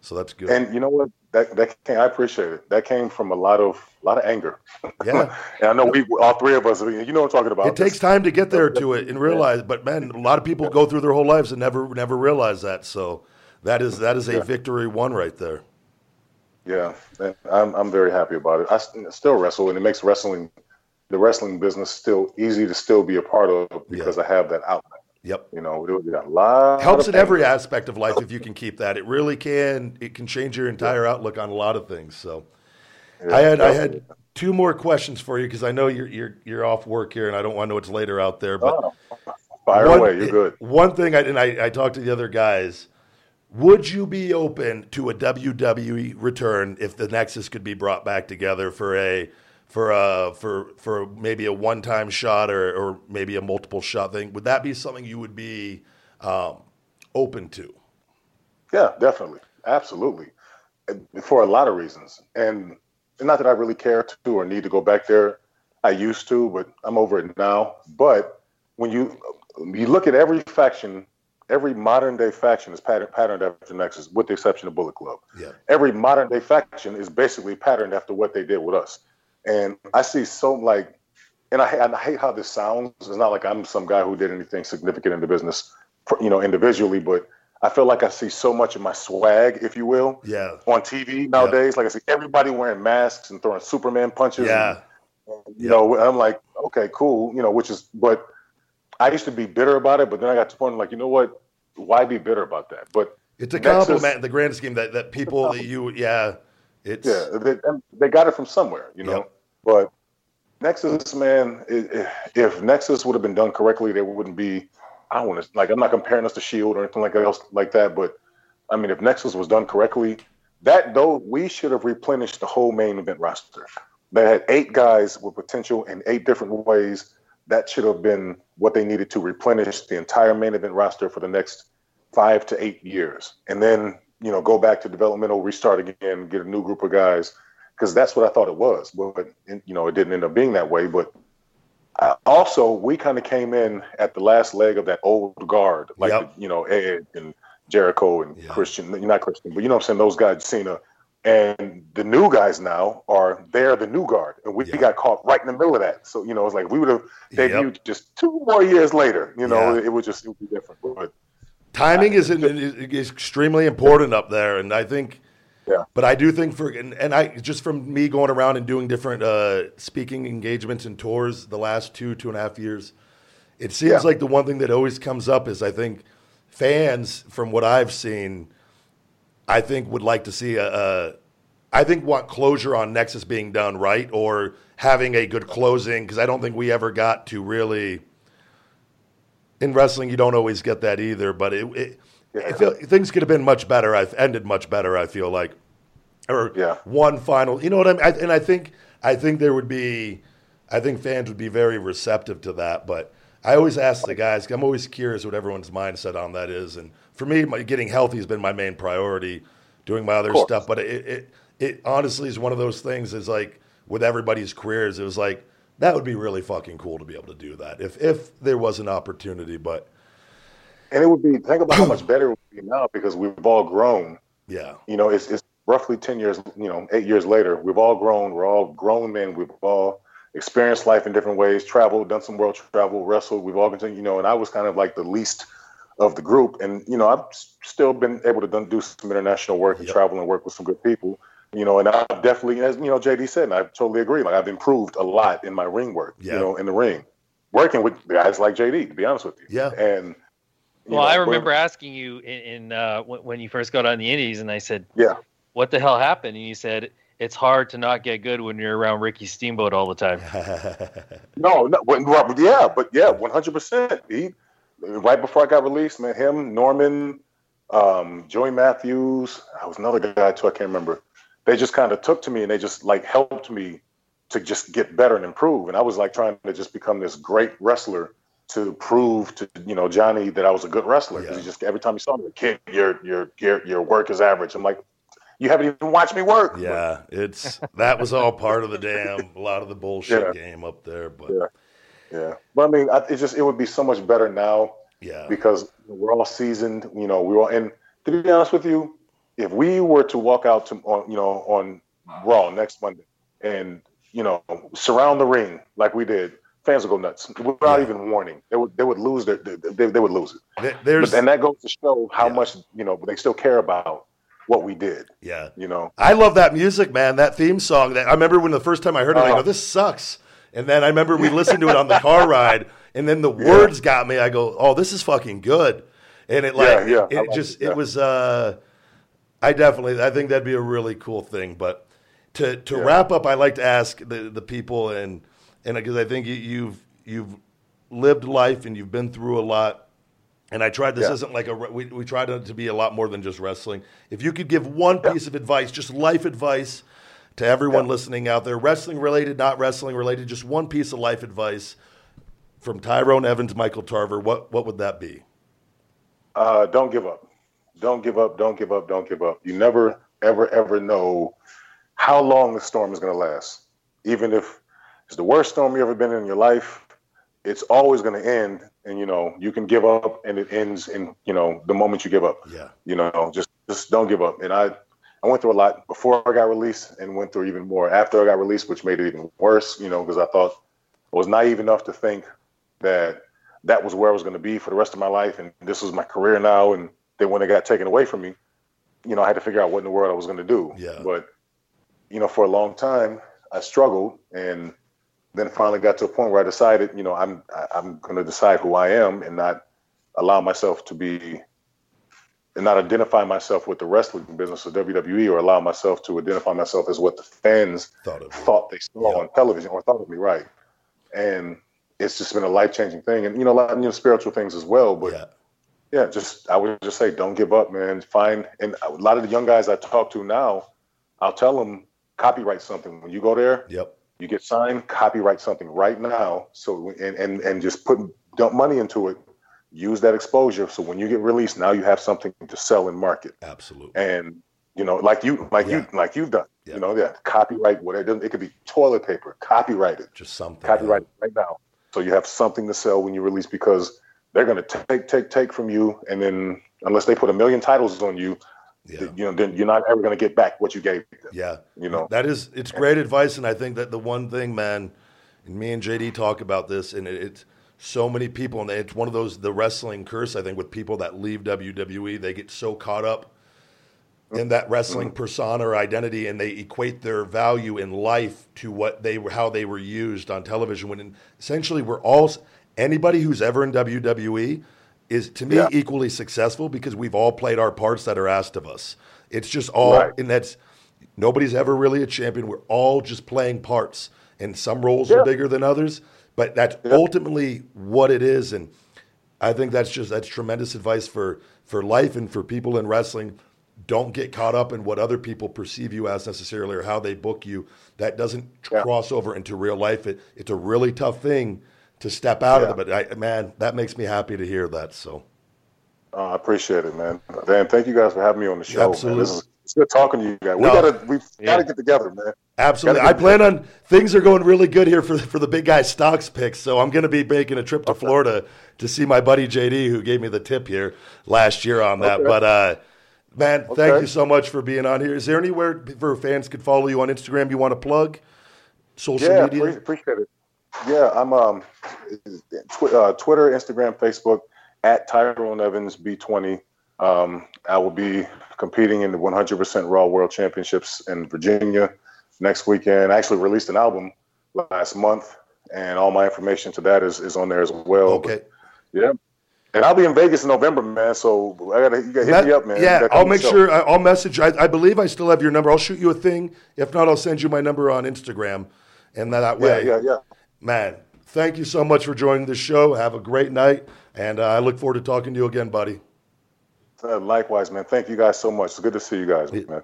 So that's good. And you know what? That that came, I appreciate it. That came from a lot of a lot of anger. Yeah. and I know we all three of us. You know what I'm talking about. it takes time to get there to it and realize, but man, a lot of people go through their whole lives and never never realize that. So that is that is a Yeah. victory won right there. Yeah, and I'm I'm very happy about it. I still wrestle, and it makes wrestling, the wrestling business, still easy to still be a part of because I have that outlet. Yep. You know, it got a lot. Helps in every aspect of life if you can keep that. It really can. It can change your entire outlook on a lot of things. So. Yeah, I had I had two more questions for you because I know you're you're you're off work here and I don't want to know what's later out there. But Oh, fire one, away. You're good. Eh, one thing I and I, I talked to the other guys. Would you be open to a WWE return if the Nexus could be brought back together for a for a for for maybe a one time shot or or maybe a multiple shot thing? Would that be something you would be um, open to? Yeah, definitely, absolutely, for a lot of reasons, and not that I really care to or need to go back there. I used to, but I'm over it now. But when you you look at every faction, every modern day faction is patterned, patterned after Nexus, with the exception of Bullet Club. Yeah. Every modern day faction is basically patterned after what they did with us, and I see so like, and I, and I hate how this sounds. It's not like I'm some guy who did anything significant in the business, you know, individually, but I feel like I see so much of my swag, if you will, Yeah. on TV nowadays. Like I see everybody wearing masks and throwing Superman punches. Yeah. And, you know, I'm like, okay, cool. You know, which is, but I used to be bitter about it, but then I got to the point like, you know what? Why be bitter about that? But It's a Nexus- compliment in the grand scheme that, that people that you yeah. It's yeah, they, they got it from somewhere, you know. Yep. But Nexus, man, if Nexus would have been done correctly, there wouldn't be. I want to like. I'm not comparing us to Shield or anything like else like that, but I mean, if Nexus was done correctly, that though we should have replenished the whole main event roster. They had eight guys with potential in eight different ways. That should have been what they needed to replenish the entire main event roster for the next five to eight years, and then you know go back to developmental, restart again, get a new group of guys, because that's what I thought it was. But you know, it didn't end up being that way. But uh, also, we kind of came in at the last leg of that old guard, like Yep. the, you know Edge and Jericho and Yeah. Christian, not Christian, but you know what I'm saying, those guys, Cena. And the new guys now are they're the new guard, and we Yeah. got caught right in the middle of that. So you know, it's like we would have Yep. debuted just two more years later. You know, Yeah. it would just it would be different. But timing is, in, is extremely important up there, and I think. Yeah. But I do think for and, and I just from me going around and doing different uh, speaking engagements and tours the last two two and a half years, it seems Yeah. like the one thing that always comes up is I think fans from what I've seen, I think would like to see a, a I think want closure on Nexus being done right or having a good closing because I don't think we ever got to really. In wrestling, you don't always get that either, but it, it I feel, things could have been much better. I've ended much better. I feel like, or Yeah. one final. You know what I mean? I, and I think I think there would be, I think fans would be very receptive to that. But I always ask the guys. I'm always curious what everyone's mindset on that is. And for me, my, getting healthy has been my main priority. Doing my other stuff, but it, it it honestly is one of those things. Is like with everybody's careers, it was like that would be really fucking cool to be able to do that if if there was an opportunity. But and it would be think about how much better it would be now because we've all grown. yeah, You know, it's it's roughly ten years. You know, eight years later, we've all grown. We're all grown men. We've all experienced life in different ways. Traveled, done some world travel, wrestled. We've all continued. You know, and I was kind of like the least of the group. And you know, I've still been able to done, do some international work and Yep. travel and work with some good people. You know, and I've definitely, as you know, JD said, and I totally agree. Like I've improved a lot in my ring work. Yeah. You know, in the ring, working with guys like JD. To be honest with you. Yeah. And Well, know, I remember asking you in, in uh, when, when you first got on the Indies, and I said, Yeah. what the hell happened? And you said, it's hard to not get good when you're around Ricky Steamboat all the time. No, no, but yeah, but yeah, one hundred percent. He right before I got released, man. Him, Norman, um, Joey Matthews. I was another guy too. I can't remember. They just kind of took to me and they just like helped me to just get better and improve. And I was like trying to just become this great wrestler to prove to you know Johnny that I was a good wrestler. 'Cause Yeah. he just every time he saw me, like, kid, your your your your work is average. I'm like, you haven't even watched me work. yeah, it's that was all part of the damn a lot of the bullshit Yeah. game up there, but Yeah. Yeah, but I mean, I, it just it would be so much better now yeah, because we're all seasoned. You know, we're all and to be honest with you, if we were to walk out to on you know on Raw next Monday and you know surround the ring like we did, fans would go nuts without Yeah. even warning. They would they would lose their they, they would lose it. There's But, and that goes to show how Yeah. much you know they still care about what we did. yeah. You know, I love that music, man. That theme song. That I remember when the first time I heard it, I Oh. go, "This sucks." And then I remember we listened to it on the car ride, and then the words got me. I go, "Oh, this is fucking good." And it like Yeah, yeah, it, like just it, yeah. it was. uh I definitely I think that'd be a really cool thing. But to to Yeah. wrap up, I like to ask the the people and and because I think you, you've you've lived life and you've been through a lot. And I tried. This Yeah. isn't like a. We we tried it to be a lot more than just wrestling. If you could give one piece of advice, just life advice, to everyone Yeah. listening out there, wrestling related, not wrestling related, just one piece of life advice from Tyrone Evans, Michael Tarver. What what would that be? Uh, don't give up. Don't give up. Don't give up. Don't give up. You never, ever, ever know how long the storm is going to last. Even if it's the worst storm you ever been in your life, it's always going to end. And you know you can give up, and it ends in you know the moment you give up. Yeah, You know, just just don't give up. And I, I went through a lot before I got released, and went through even more after I got released, which made it even worse. You know, because I thought I was naive enough to think that that was where I was going to be for the rest of my life, and this was my career now. And then when it got taken away from me, you know, I had to figure out what in the world I was going to do. Yeah. But you know, for a long time, I struggled, and then finally got to a point where I decided, you know, I'm I'm going to decide who I am and not allow myself to be and not identify myself with the wrestling business of WWE or allow myself to identify myself as what the fans thought thought they saw Yeah. on television or thought of me right. And it's just been a life changing thing, and you know, a lot of you know, spiritual things as well. But Yeah, yeah, just I would just say, don't give up, man. Find and a lot of the young guys I talk to now, I'll tell them copyright something when you go there. yep, You get signed, copyright something right now. So and and and just put dump money into it. Use that exposure. So when you get released, now you have something to sell and market. absolutely. And you know, like you like Yeah. you like you've done. Yeah. You know, yeah, copyright whatever. It, it could be toilet paper, copyrighted Just something. copyright right now. So you have something to sell when you release because they're going to take, take, take from you, and then unless they put a million titles on you, Yeah. you know, then you're not ever going to get back what you gave them. Yeah, You know. that is it's great advice, and I think that the one thing, man, and me and JD talk about this, and it, it's so many people, and it's one of those the wrestling curse. I think with people that leave WWE, they get so caught up in that wrestling mm-hmm. persona or identity, and they equate their value in life to what they were, how they were used on television. When essentially we're all anybody who's ever in WWE is to me Yeah. equally successful because we've all played our parts that are asked of us. It's just all, Right. and that's nobody's ever really a champion. We're all just playing parts, and some roles are bigger than others, but that's ultimately what it is. And I think that's just that's tremendous advice for for life and for people in wrestling. Don't get caught up in what other people perceive you as necessarily or how they book you. That doesn't Yeah. cross over into real life. It, it's a really tough thing to step out Yeah. of it. But I, man, that makes me happy to hear that. So Uh, I appreciate it, man. Dan, thank you guys for having me on the show. man. Absolutely. This is, it's good talking to you guys. We No. gotta we Yeah. gotta get together, man. Absolutely. I get- plan on things are going really good here for for the big guy stocks picks. So I'm going to be making a trip to Florida to see my buddy JD who gave me the tip here last year on that. Okay. But uh, man, thank you so much for being on here. Is there anywhere for fans could follow you on Instagram you want to plug? Social Yeah, media? pre- appreciate it. Yeah, I'm um, tw- uh, Twitter, Instagram, Facebook at Tyrone Evans B20. Um, I will be competing in the 100% Raw World Championships in Virginia next weekend. I actually released an album last month, and all my information to that is, is on there as well. Okay. But, yeah, And I'll be in Vegas in November, man. So I gotta, you gotta hit That- me up, man. Yeah, I'll make show. sure. I'll message. I, I believe I still have your number. I'll shoot you a thing. If not, I'll send you my number on Instagram, and that, that Yeah, yeah, yeah. Man. Thank you so much for joining the show. Have a great night, and uh, I look forward to talking to you again, buddy. Uh, likewise, man. Thank you guys so much. It's good to see you guys, man.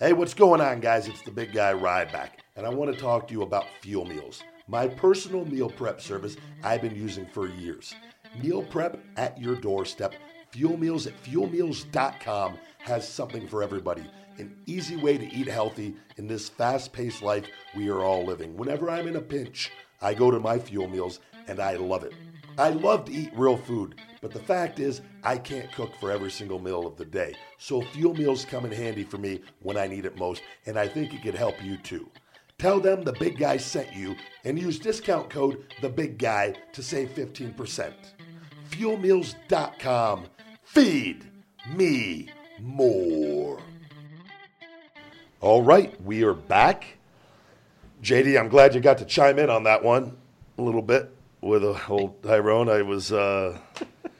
Hey, what's going on, guys? It's the big guy Ryback, and I want to talk to you about Fuel Meals, my personal meal prep service I've been using for years. Meal prep at your doorstep. Fuel Meals at fuelmeals.com has something for everybody. An easy way to eat healthy in this fast paced life we are all living. Whenever I'm in a pinch, I go to my Fuel Meals and I love it. I love to eat real food, but the fact is, I can't cook for every single meal of the day. So fuel meals come in handy for me when I need it most, and I think it could help you too. Tell them the big guy sent you and use discount code the big guy to save 15%. Fuelmeals.com. Feed me more. All right, we are back. JD, I'm glad you got to chime in on that one a little bit with a old Tyrone. I was uh,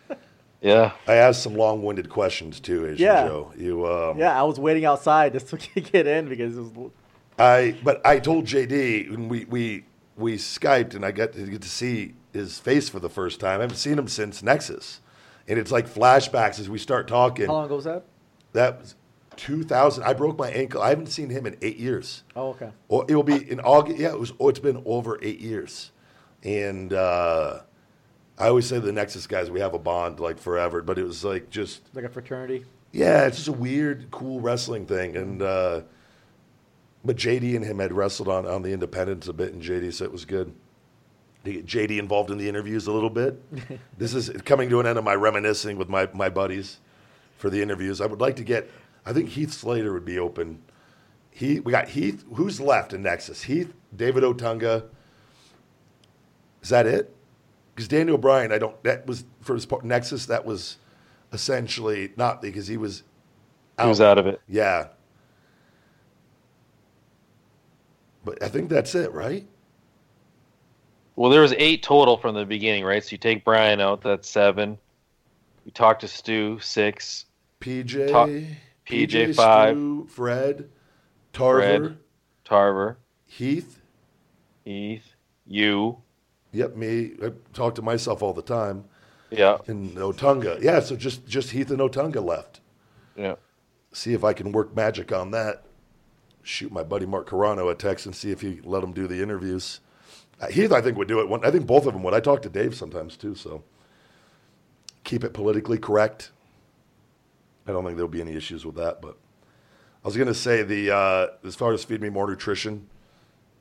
Yeah. I asked some long-winded questions too, Asian Yeah. Joe. You um, Yeah, I was waiting outside just to get in because it was. I but I told JD when we we we skyped and I got to get to see his face for the first time. I haven't seen him since Nexus, and it's like flashbacks as we start talking. How long ago was that? That was 2000. I broke my ankle. I haven't seen him in eight years. Oh, okay. Or it will be in August. Yeah, it was. Oh, it's been over eight years, and uh, I always say the Nexus guys we have a bond like forever. But it was like just Like a fraternity. yeah, it's just a weird, cool wrestling thing. And uh, but JD and him had wrestled on on the Independents a bit, and JD said it was good. To get JD involved in the interviews a little bit. this is coming to an end of my reminiscing with my my buddies for the interviews. I would like to get. I think Heath Slater would be open. He we got Heath. Who's left in Nexus? Heath, David Otunga. Is that it? Because Daniel Bryan, I don't. That was for his part, Nexus. That was essentially not because he was. He was out of it. Yeah. But I think that's it, right? Well, there was eight total from the beginning, right? So you take Bryan out, that's seven. We talked to Stu, six. PJ, Ta- PJ five. Fred, Tarver, Fred. Tarver, Heath. Heath, you. Yep, me. I talk to myself all the time. Yeah. And Otunga. Yeah, so just just Heath and Otunga left. Yeah. See if I can work magic on that. Shoot my buddy Mark Carrano a text and see if he let him do the interviews. Uh, Heath, I think would do it. One, I think both of them would. I talk to Dave sometimes too. So keep it politically correct. I don't think there'll be any issues with that. But I was going to say the uh, as far as feed me more nutrition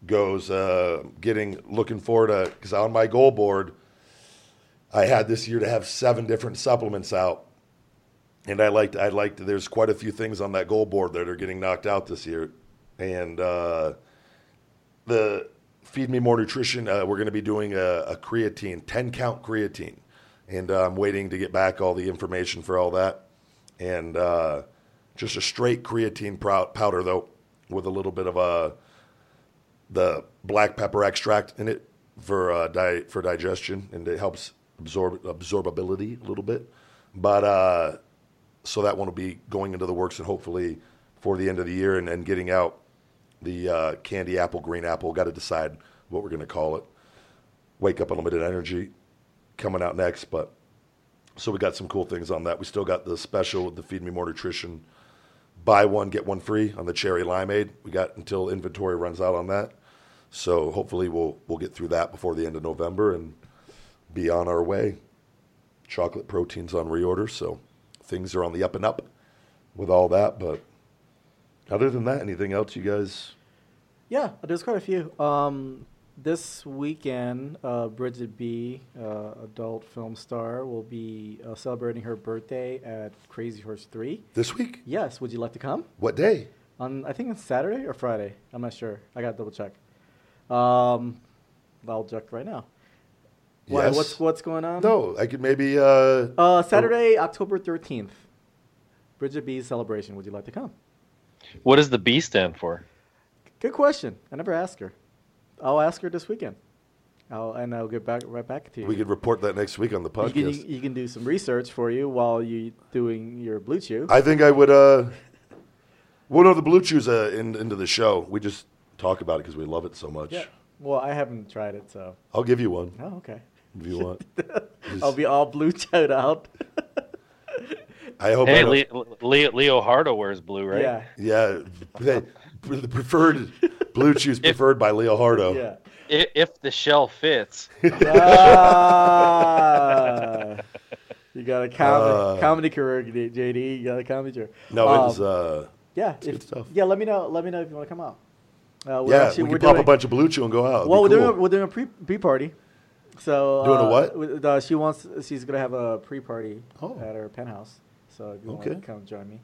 goes, uh, getting looking forward to because on my goal board, I had this year to have seven different supplements out and I liked I liked there's quite a few things on that goal board that are getting knocked out this year, and uh, the feed me more nutrition. Uh, we're going to be doing a, a creatine, ten count creatine, and uh, I'm waiting to get back all the information for all that, and uh, just a straight creatine powder though, with a little bit of a the black pepper extract in it for uh, di- for digestion, and it helps absorb absorbability a little bit, but. Uh, so that one will be going into the works and hopefully for the end of the year and, and getting out the uh, candy apple, green apple. Got to decide what we're going to call it. Wake up unlimited energy coming out next, but so we got some cool things on that. We still got the special the Feed Me More Nutrition, buy one get one free on the cherry limeade. We got until inventory runs out on that, so hopefully we'll we'll get through that before the end of November and be on our way. Chocolate proteins on reorder, so things are on the up and up with all that. But other than that, anything else you guys? Yeah, there's quite a few. Um, this weekend, uh, Bridgette B, uh, adult film star, will be uh, celebrating her birthday at Crazy Horse 3. This week? Yes, would you like to come? What day? On I think it's Saturday or Friday. I'm not sure. I got to double check. Um, I'll check right now. Why, Yes. What's what's going on? No, I could maybe. Uh, Uh, Saturday, October 13th. Bridgette B's celebration. Would you like to come? What does the B stand for? Good question. I never asked her. I'll ask her this weekend. I'll, and I'll get back right back to you. We could report that next week on the you, can, podcast. you can do some research for you while you doing your BlueChew. I think I would. uh One of the BlueChews uh, in, into the show. We just talk about it because we love it so much. yeah. Well, I haven't tried it, so. I'll give you one Oh, okay. if you want. I'll be all blue chewed out. I hope. Hey, don't- Leo, Leo, Leo Hardo wears blue, right? Yeah. Yeah, they- the preferred BlueChews preferred by Leo Hardo. Yeah. If, if the shell fits. Ah. you got a comedy, Uh. comedy career, JD. You got a comedy career. No, Um, it was. Uh, yeah, good if, stuff. yeah. Let me know. Let me know if you want to come out. Uh, we're yeah, actually- we we're could pop doing- a bunch of BlueChew and go out. It'd Well, we're be doing a, cool. we're doing a pre pre party. So Doing a uh, what? with- Uh, she wants. She's gonna have a pre party Oh. at her penthouse. So if you Okay. want to come join me.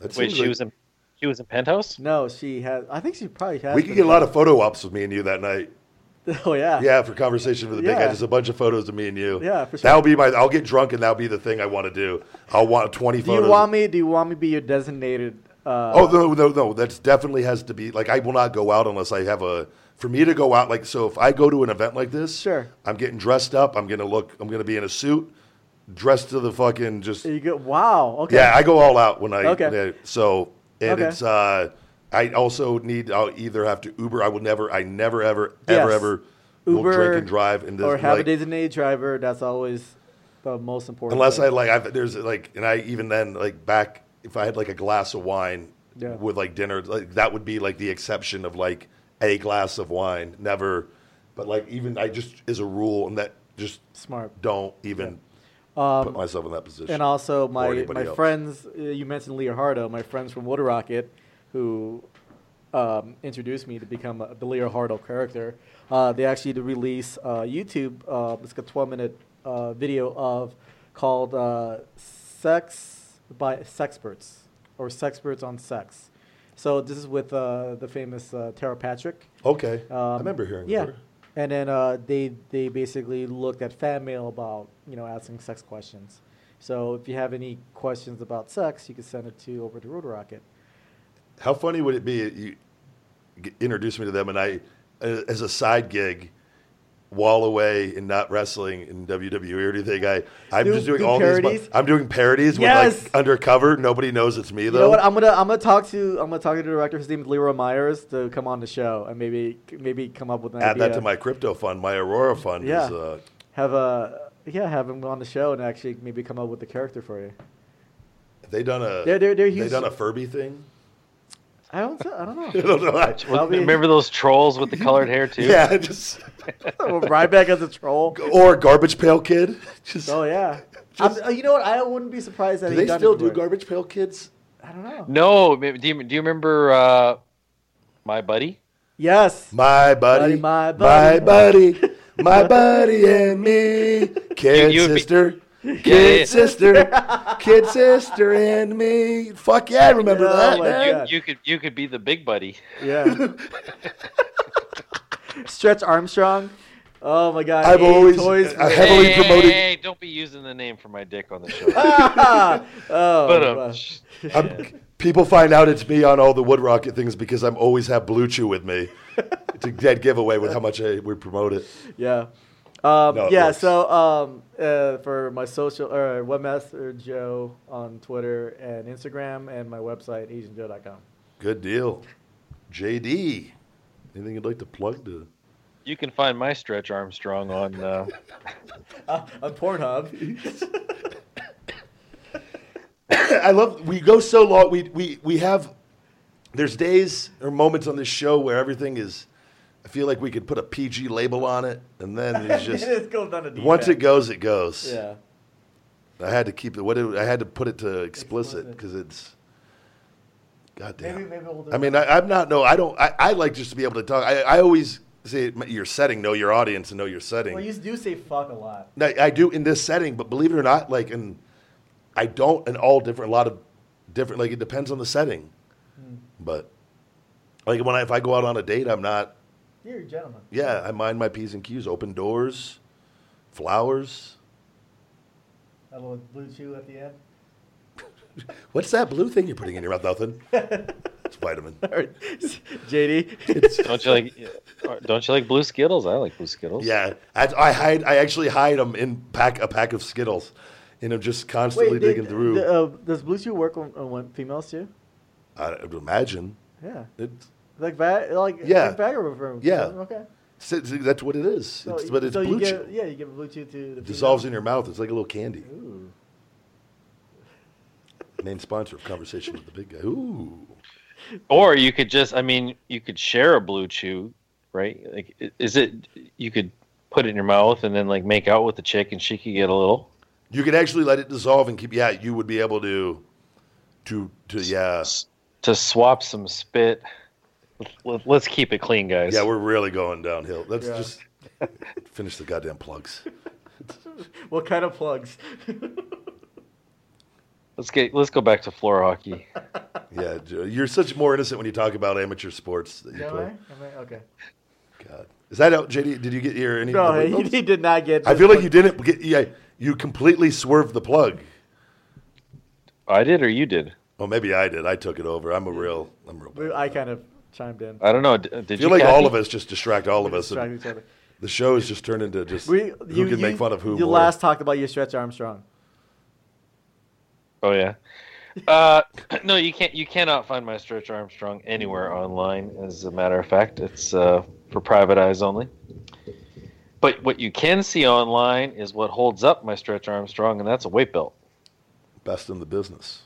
That Wait, seems she like- was in she was in penthouse. No, she has. I think she probably has. We could get a lot of photo ops with me and you that night. Oh yeah. Yeah, for conversation for the big guy, just a bunch of photos of me and you. Yeah, for sure. That'll be my. I'll get drunk and that'll be the thing I want to do. I'll want twenty Photos. Do photos. you want me? Do you want me to be your designated? Uh, Oh no, no, no! That definitely has to be like I will not go out unless I have a. For me to go out, like so, if I go to an event like this, Sure. I'm getting dressed up. I'm gonna look. I'm gonna be in a suit, dressed to the fucking just. You go. Wow. Okay. Yeah, I go all out when I. Okay. yeah, so and Okay. it's. uh I also need. I'll either have to Uber. I will never. I never ever ever Yes. ever will Uber drink and drive in this. or have a like, designated driver. That's always the most important. Unless thing. I like, I've, there's like, and I even then like back if I had like a glass of wine Yeah. with like dinner, like that would be like the exception of like a glass of wine. Never, but like even I just as a rule, and that just smart. don't even put myself in that position. Um, And also my my else. friends. Uh, you mentioned Leo Hardo. My friends from Wood Rocket, who um, introduced me to become a, the Leo Hardo character. Uh, they actually did release uh, YouTube. Uh, it's a 12 minute uh, video of called uh, "Sex by Sexperts" or "Sexperts on Sex." So this is with uh, the famous uh, Tara Patrick. Okay, I Um, remember hearing. Yeah, her. And then uh, they they basically looked at fan mail about you know asking sex questions. So if you have any questions about sex, you can send it to over to Wood Rocket. How funny would it be? You introduce me to them, and I, as a side gig, wall away and not wrestling in WWE or anything. I, I'm Do- just doing do all parodies? these. I'm doing parodies Yes! with like undercover. Nobody knows it's me though. You though. know what? I'm gonna I'm gonna talk to I'm gonna talk to the director. His name is Leroy Myers to come on the show and maybe maybe come up with an Add idea. that to my crypto fund. My Aurora fund Yeah. is. Uh, have a yeah have him on the show and actually maybe come up with the character for you. have they done a. They're- they're- they're they huge- done a Furby thing. I don't I don't know. I don't know. I- Remember those trolls with the colored hair too? yeah, just Ryback as a troll. or garbage pail kid. Just, Oh yeah. I'm, uh, you know what? I wouldn't be surprised that do he they still do before. garbage pail kids? I don't know. No, do you, do you remember uh, my buddy? Yes. My buddy, Buddy, my my buddy. buddy, my buddy and me, kid you would be- sister, Yeah, kid yeah. sister, kid sister and me. Fuck yeah, I remember Oh that. my man. God. You could you could be the big buddy. Yeah. Stretch Armstrong. Oh my God. I've Eight always- toys I heavily hey, promoted- Hey, don't be using the name for my dick on the show. oh, but um, wow. I'm- people find out it's me on all the Wood Rocket things because I'm always have BlueChew with me. it's a dead giveaway with how much I would promote it. yeah. Um, No, it yeah. works. So um, uh, for my social or webmaster Joe on Twitter and Instagram and my website asianjoe.com. Good deal. JD, anything you'd like to plug to? you can find my Stretch Armstrong on. Uh, Uh, on Pornhub. I love we go so long. We we we have there's days or moments on this show where everything is. I feel like we could put a PG label on it, and then it's just it goes down to once it goes, it goes. Yeah. I had to keep it. What it, I had to put it to explicit Explicit. because it's. God damn. Maybe maybe we'll do I mean, I, I'm not. No, I don't. I, I like just to be able to talk. I, I always say your setting, know your audience, and know your setting. Well, you do say fuck a lot. I, I do in this setting, but believe it or not, like, and I don't in all different, a lot of different. Like, it depends on the setting. Hmm. But like when I, if I go out on a date, I'm not. You're a gentleman. Yeah, I mind my p's and q's. Open doors, flowers. A little BlueChew at the end. What's that blue thing you're putting in your mouth? Nothing. It's vitamin. JD. Don't you like? Don't you like blue Skittles? I like blue Skittles. Yeah, I, I hide. I actually hide them in pack a pack of Skittles, and I'm just constantly Wait, digging did- through. the, uh, does BlueChew work on, on females too? I would imagine. Yeah. It's, Like that? Like Yeah. like Viagra for Yeah. Okay. see, see, that's what it is. So, it's, but it's so blue you chew. Yeah, you give BlueChew to the It dissolves in your mouth. It's like a little candy. Ooh. Main sponsor of Conversation with the Big Guy. Ooh. Or you could just, I mean, you could share a BlueChew, right? Like, is it? You could put it in your mouth and then like make out with the chick, and she could get a little. You could actually let it dissolve and keep. Yeah, you would be able to, to, to. Yeah, to swap some spit. Let- Let's keep it clean, guys. yeah. We're really going downhill. Let's Yeah. just finish the goddamn plugs. What kind of plugs? let's get let's go back to floor hockey. Yeah, you're such more innocent when you talk about amateur sports that you Am I? play. Am I? Okay. God, is that out, JD? Did you get your any? No, he, he did not get. I the feel like you didn't get. Yeah, you completely swerved the plug. I did or you did? Oh, maybe I did. I took it over. I'm a real. I'm real. We- I kind of chimed in. I don't know. Did I you? feel like Kathy? all of us just distract all of us. and each other. The show has just turned into just We, who you, can you, make fun of who You more. last talked about your stretch Armstrong. Oh yeah. Uh, no, you can't. You cannot find my Stretch Armstrong anywhere online. As a matter of fact, it's uh, for private eyes only. But what you can see online is what holds up my Stretch Armstrong, and that's a weight belt. Best in the business.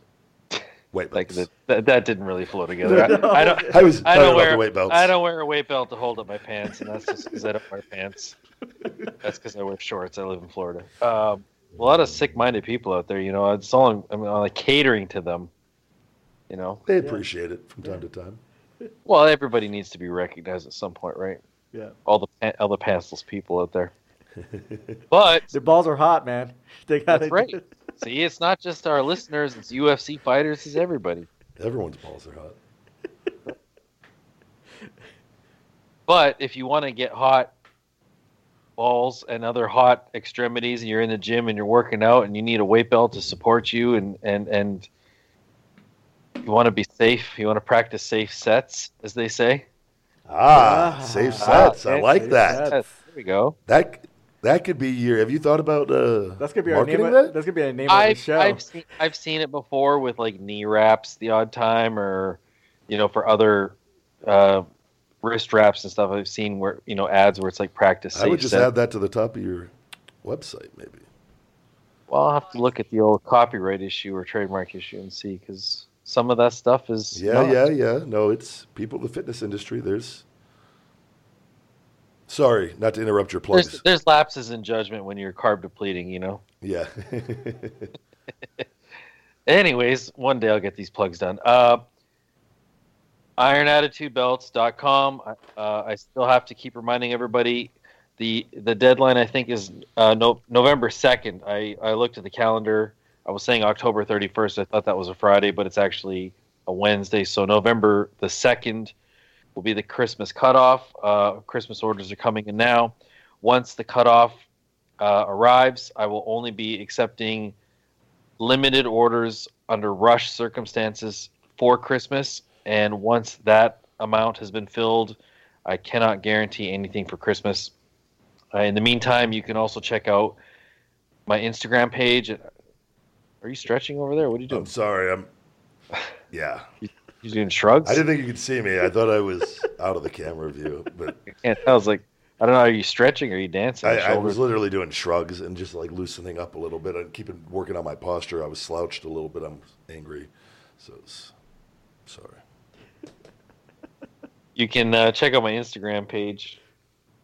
Weight Like belts. that, that, didn't really flow together. I, I don't. I was I don't wear the weight belts. I don't wear a weight belt to hold up my pants, and that's just because I don't wear pants. That's because I wear shorts. I live in Florida. Um, a lot of sick-minded people out there. You know, it's all I'm, I'm like catering to them. You know, They appreciate it from time to time. well, everybody needs to be recognized at some point, right? Yeah. All the all the pantsless people out there. But Their balls are hot, man. They got that's right. See, it's not just our listeners; it's UFC fighters. It's everybody. Everyone's balls are hot. But if you want to get hot balls and other hot extremities, and you're in the gym and you're working out, and you need a weight belt to support you, and and and you want to be safe, you want to practice safe sets, as they say. Ah, Ah, safe ah, sets. I like that. sets. There we go. That that could be your. Have you thought about uh, That's gonna be our name. marketing Of, that? that's gonna be our name of the I've show. I've seen I've seen it before with like knee wraps the odd time, or you know, for other uh, wrist wraps and stuff. I've seen where you know ads where it's like practice. I would just add that to the top of your website, maybe. Well, I'll have to look at the old copyright issue or trademark issue and see because some of that stuff is Yeah, not. yeah, yeah. No, it's people in the fitness industry. There's. Sorry, not to interrupt your plugs. There's, there's lapses in judgment when you're carb depleting, you know. yeah. Anyways, one day I'll get these plugs done. Uh, IronAttitudeBelts.com. Uh, I still have to keep reminding everybody the the deadline I think is uh, no, November second. I, I looked at the calendar. I was saying October thirty first. I thought that was a Friday, but it's actually a Wednesday. So November the second will be the Christmas cutoff. Uh, Christmas orders are coming in now. Once the cutoff uh, arrives, I will only be accepting limited orders under rush circumstances for Christmas. And once that amount has been filled, I cannot guarantee anything for Christmas. Uh, in the meantime, you can also check out my Instagram page. Are you stretching over there? What are you doing? I'm sorry. I'm. Yeah. You doing shrugs? I didn't think you could see me. I thought I was out of the camera view, but I. I was like, I don't know. Are you stretching? Or are you dancing? I, I was literally doing shrugs and just like loosening up a little bit and keeping working on my posture. I was slouched a little bit. I'm angry, so it's sorry. You can uh, check out my Instagram page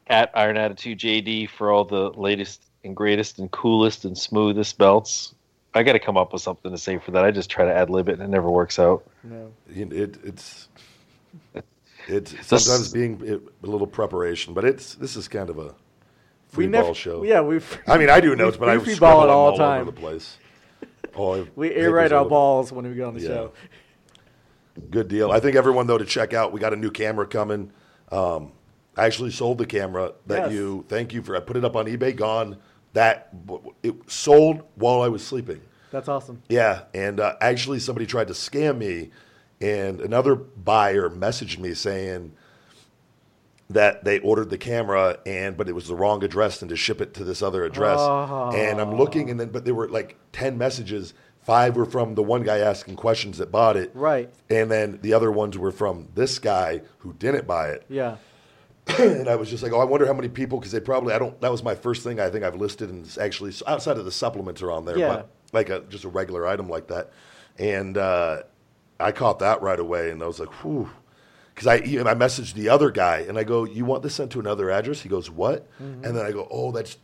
at Iron Attitude JD for all the latest and greatest and coolest and smoothest belts. I got to come up with something to say for that. I just try to ad lib it and it never works out. no. You It, it's it's sometimes being it, a little preparation, but it's this is kind of a free we never. ball show. Yeah, we. I mean, I do notes, but we I free ball it all all the time. over the place. Oh, I We papers air write our balls when we go on the Yeah. show. Good deal. I think everyone though to check out. We got a new camera coming. Um, I actually sold the camera that Yes. you. Thank you for. I put it up on eBay. Gone. That it sold while I was sleeping. That's awesome. Yeah, and uh, actually somebody tried to scam me, and another buyer messaged me saying that they ordered the camera and but it was the wrong address and to ship it to this other address. And I'm looking and then but there were like 10 messages. Five were from the one guy asking questions that bought it. Right. And then the other ones were from this guy who didn't buy it. Yeah. and I was just like, oh, I wonder how many people because they probably I don't. That was my first thing I think I've listed, and it's actually outside of the supplements are on there, Yeah. but like a just a regular item like that, and uh, I caught that right away, and I was like, whew. Because I even I messaged the other guy and I go, "You want this sent to another address?" He goes, "What?" And then I go, "Oh, that's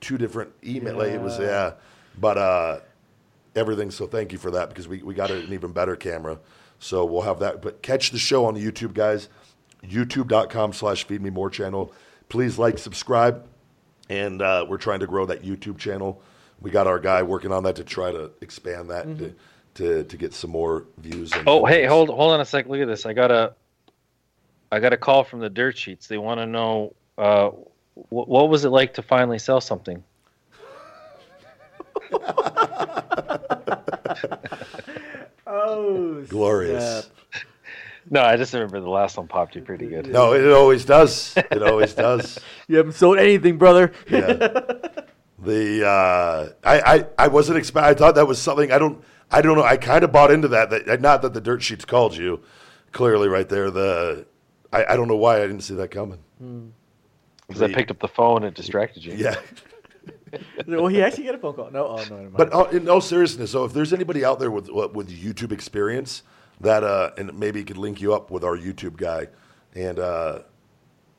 two different email." Like, it was Yeah. yeah, but uh, everything. So thank you for that because we, we got an even better camera. So we'll have that. But catch the show on the YouTube, guys. YouTube.com slash feed me more channel. Please like, subscribe. And uh, we're trying to grow that YouTube channel. We got our guy working on that to try to expand that to, to, to get some more views. And Oh, hey, hold hold on a sec. Look at this. I got a I got a call from the dirt sheets. They want to know uh, wh- what was it like to finally sell something. Oh, Glorious. snap. No, I just remember the last one popped you pretty good. No, it always does. It always does. You haven't sold anything, brother. Yeah. The uh, I, I I wasn't expect. I thought that was something. I don't. I don't know. I kind of bought into that. That not that the dirt sheets called you. Clearly, right there. The I, I don't know why I didn't see that coming. Because I picked up the phone, it distracted you. Yeah. well, he actually got a phone call. No, oh no, never mind. But uh, in all seriousness, so if there's anybody out there with with YouTube experience that uh, and maybe could link you up with our YouTube guy and uh,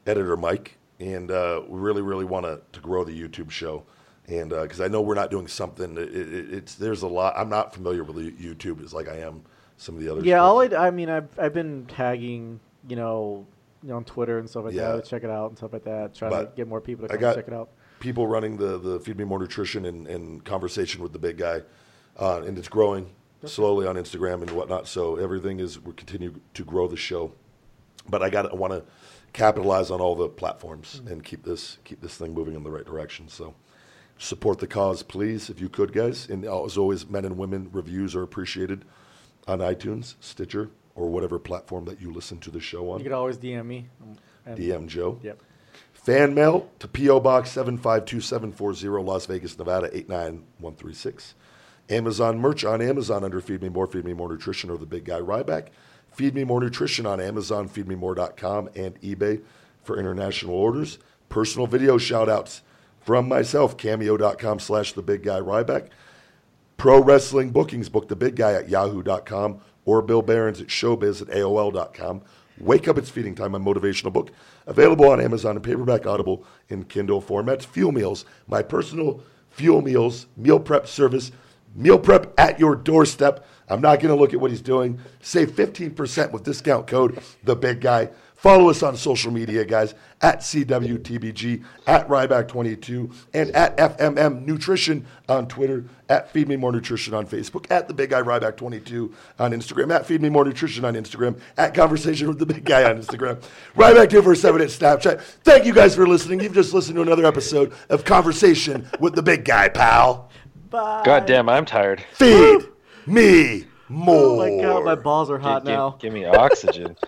editor Mike, and uh, we really really want to to grow the YouTube show, and because I know we're not doing something. It, it, it's there's a lot. I'm not familiar with YouTube as like I am some of the other. yeah, all I, I mean, I've I've been tagging, you know, you know, on Twitter and stuff like Yeah. that. to Check it out and stuff like that. Trying to get more people to come got check it out. People running the, the Feed Me More Nutrition and, and conversation with the big guy, uh, and it's growing slowly on Instagram and whatnot. So everything is we continue to grow the show, but I got I want to capitalize on all the platforms and keep this keep this thing moving in the right direction. So support the cause, please, if you could, guys. And as always, men and women reviews are appreciated on iTunes, Stitcher, or whatever platform that you listen to the show on. You could always DM me. DM Joe. Yep. Fan mail to P.O. Box 752-740, Las Vegas, Nevada 89136. Amazon merch on Amazon under Feed Me More, Feed Me More Nutrition, or The Big Guy Ryback. Feed Me More Nutrition on Amazon, FeedMeMore.com, and eBay for international orders. Personal video shout-outs from myself, Cameo.com slash The Big Guy Ryback. Pro wrestling bookings, book the big guy at yahoo.com or Bill Behrens at showbiz at AOL.com. Wake Up, It's Feeding Time, my motivational book. Available on Amazon and paperback, Audible, in Kindle formats. Fuel Meals, my personal fuel meals, meal prep service, meal prep at your doorstep. I'm not going to look at what he's doing. Save 15% with discount code The Big Guy. Follow us on social media, guys, at CWTBG, at Ryback22, and at FMM Nutrition on Twitter, at Feed Me More Nutrition on Facebook, at The Big Guy Ryback22 on Instagram, at Feed Me More Nutrition on Instagram, at Conversation with the Big Guy on Instagram, Ryback247 at Snapchat. Thank you guys for listening. You've just listened to another episode of Conversation with the Big Guy, pal. Bye. God damn, I'm tired. Feed me more. Oh my god, my balls are hot Give- give- now. give me oxygen.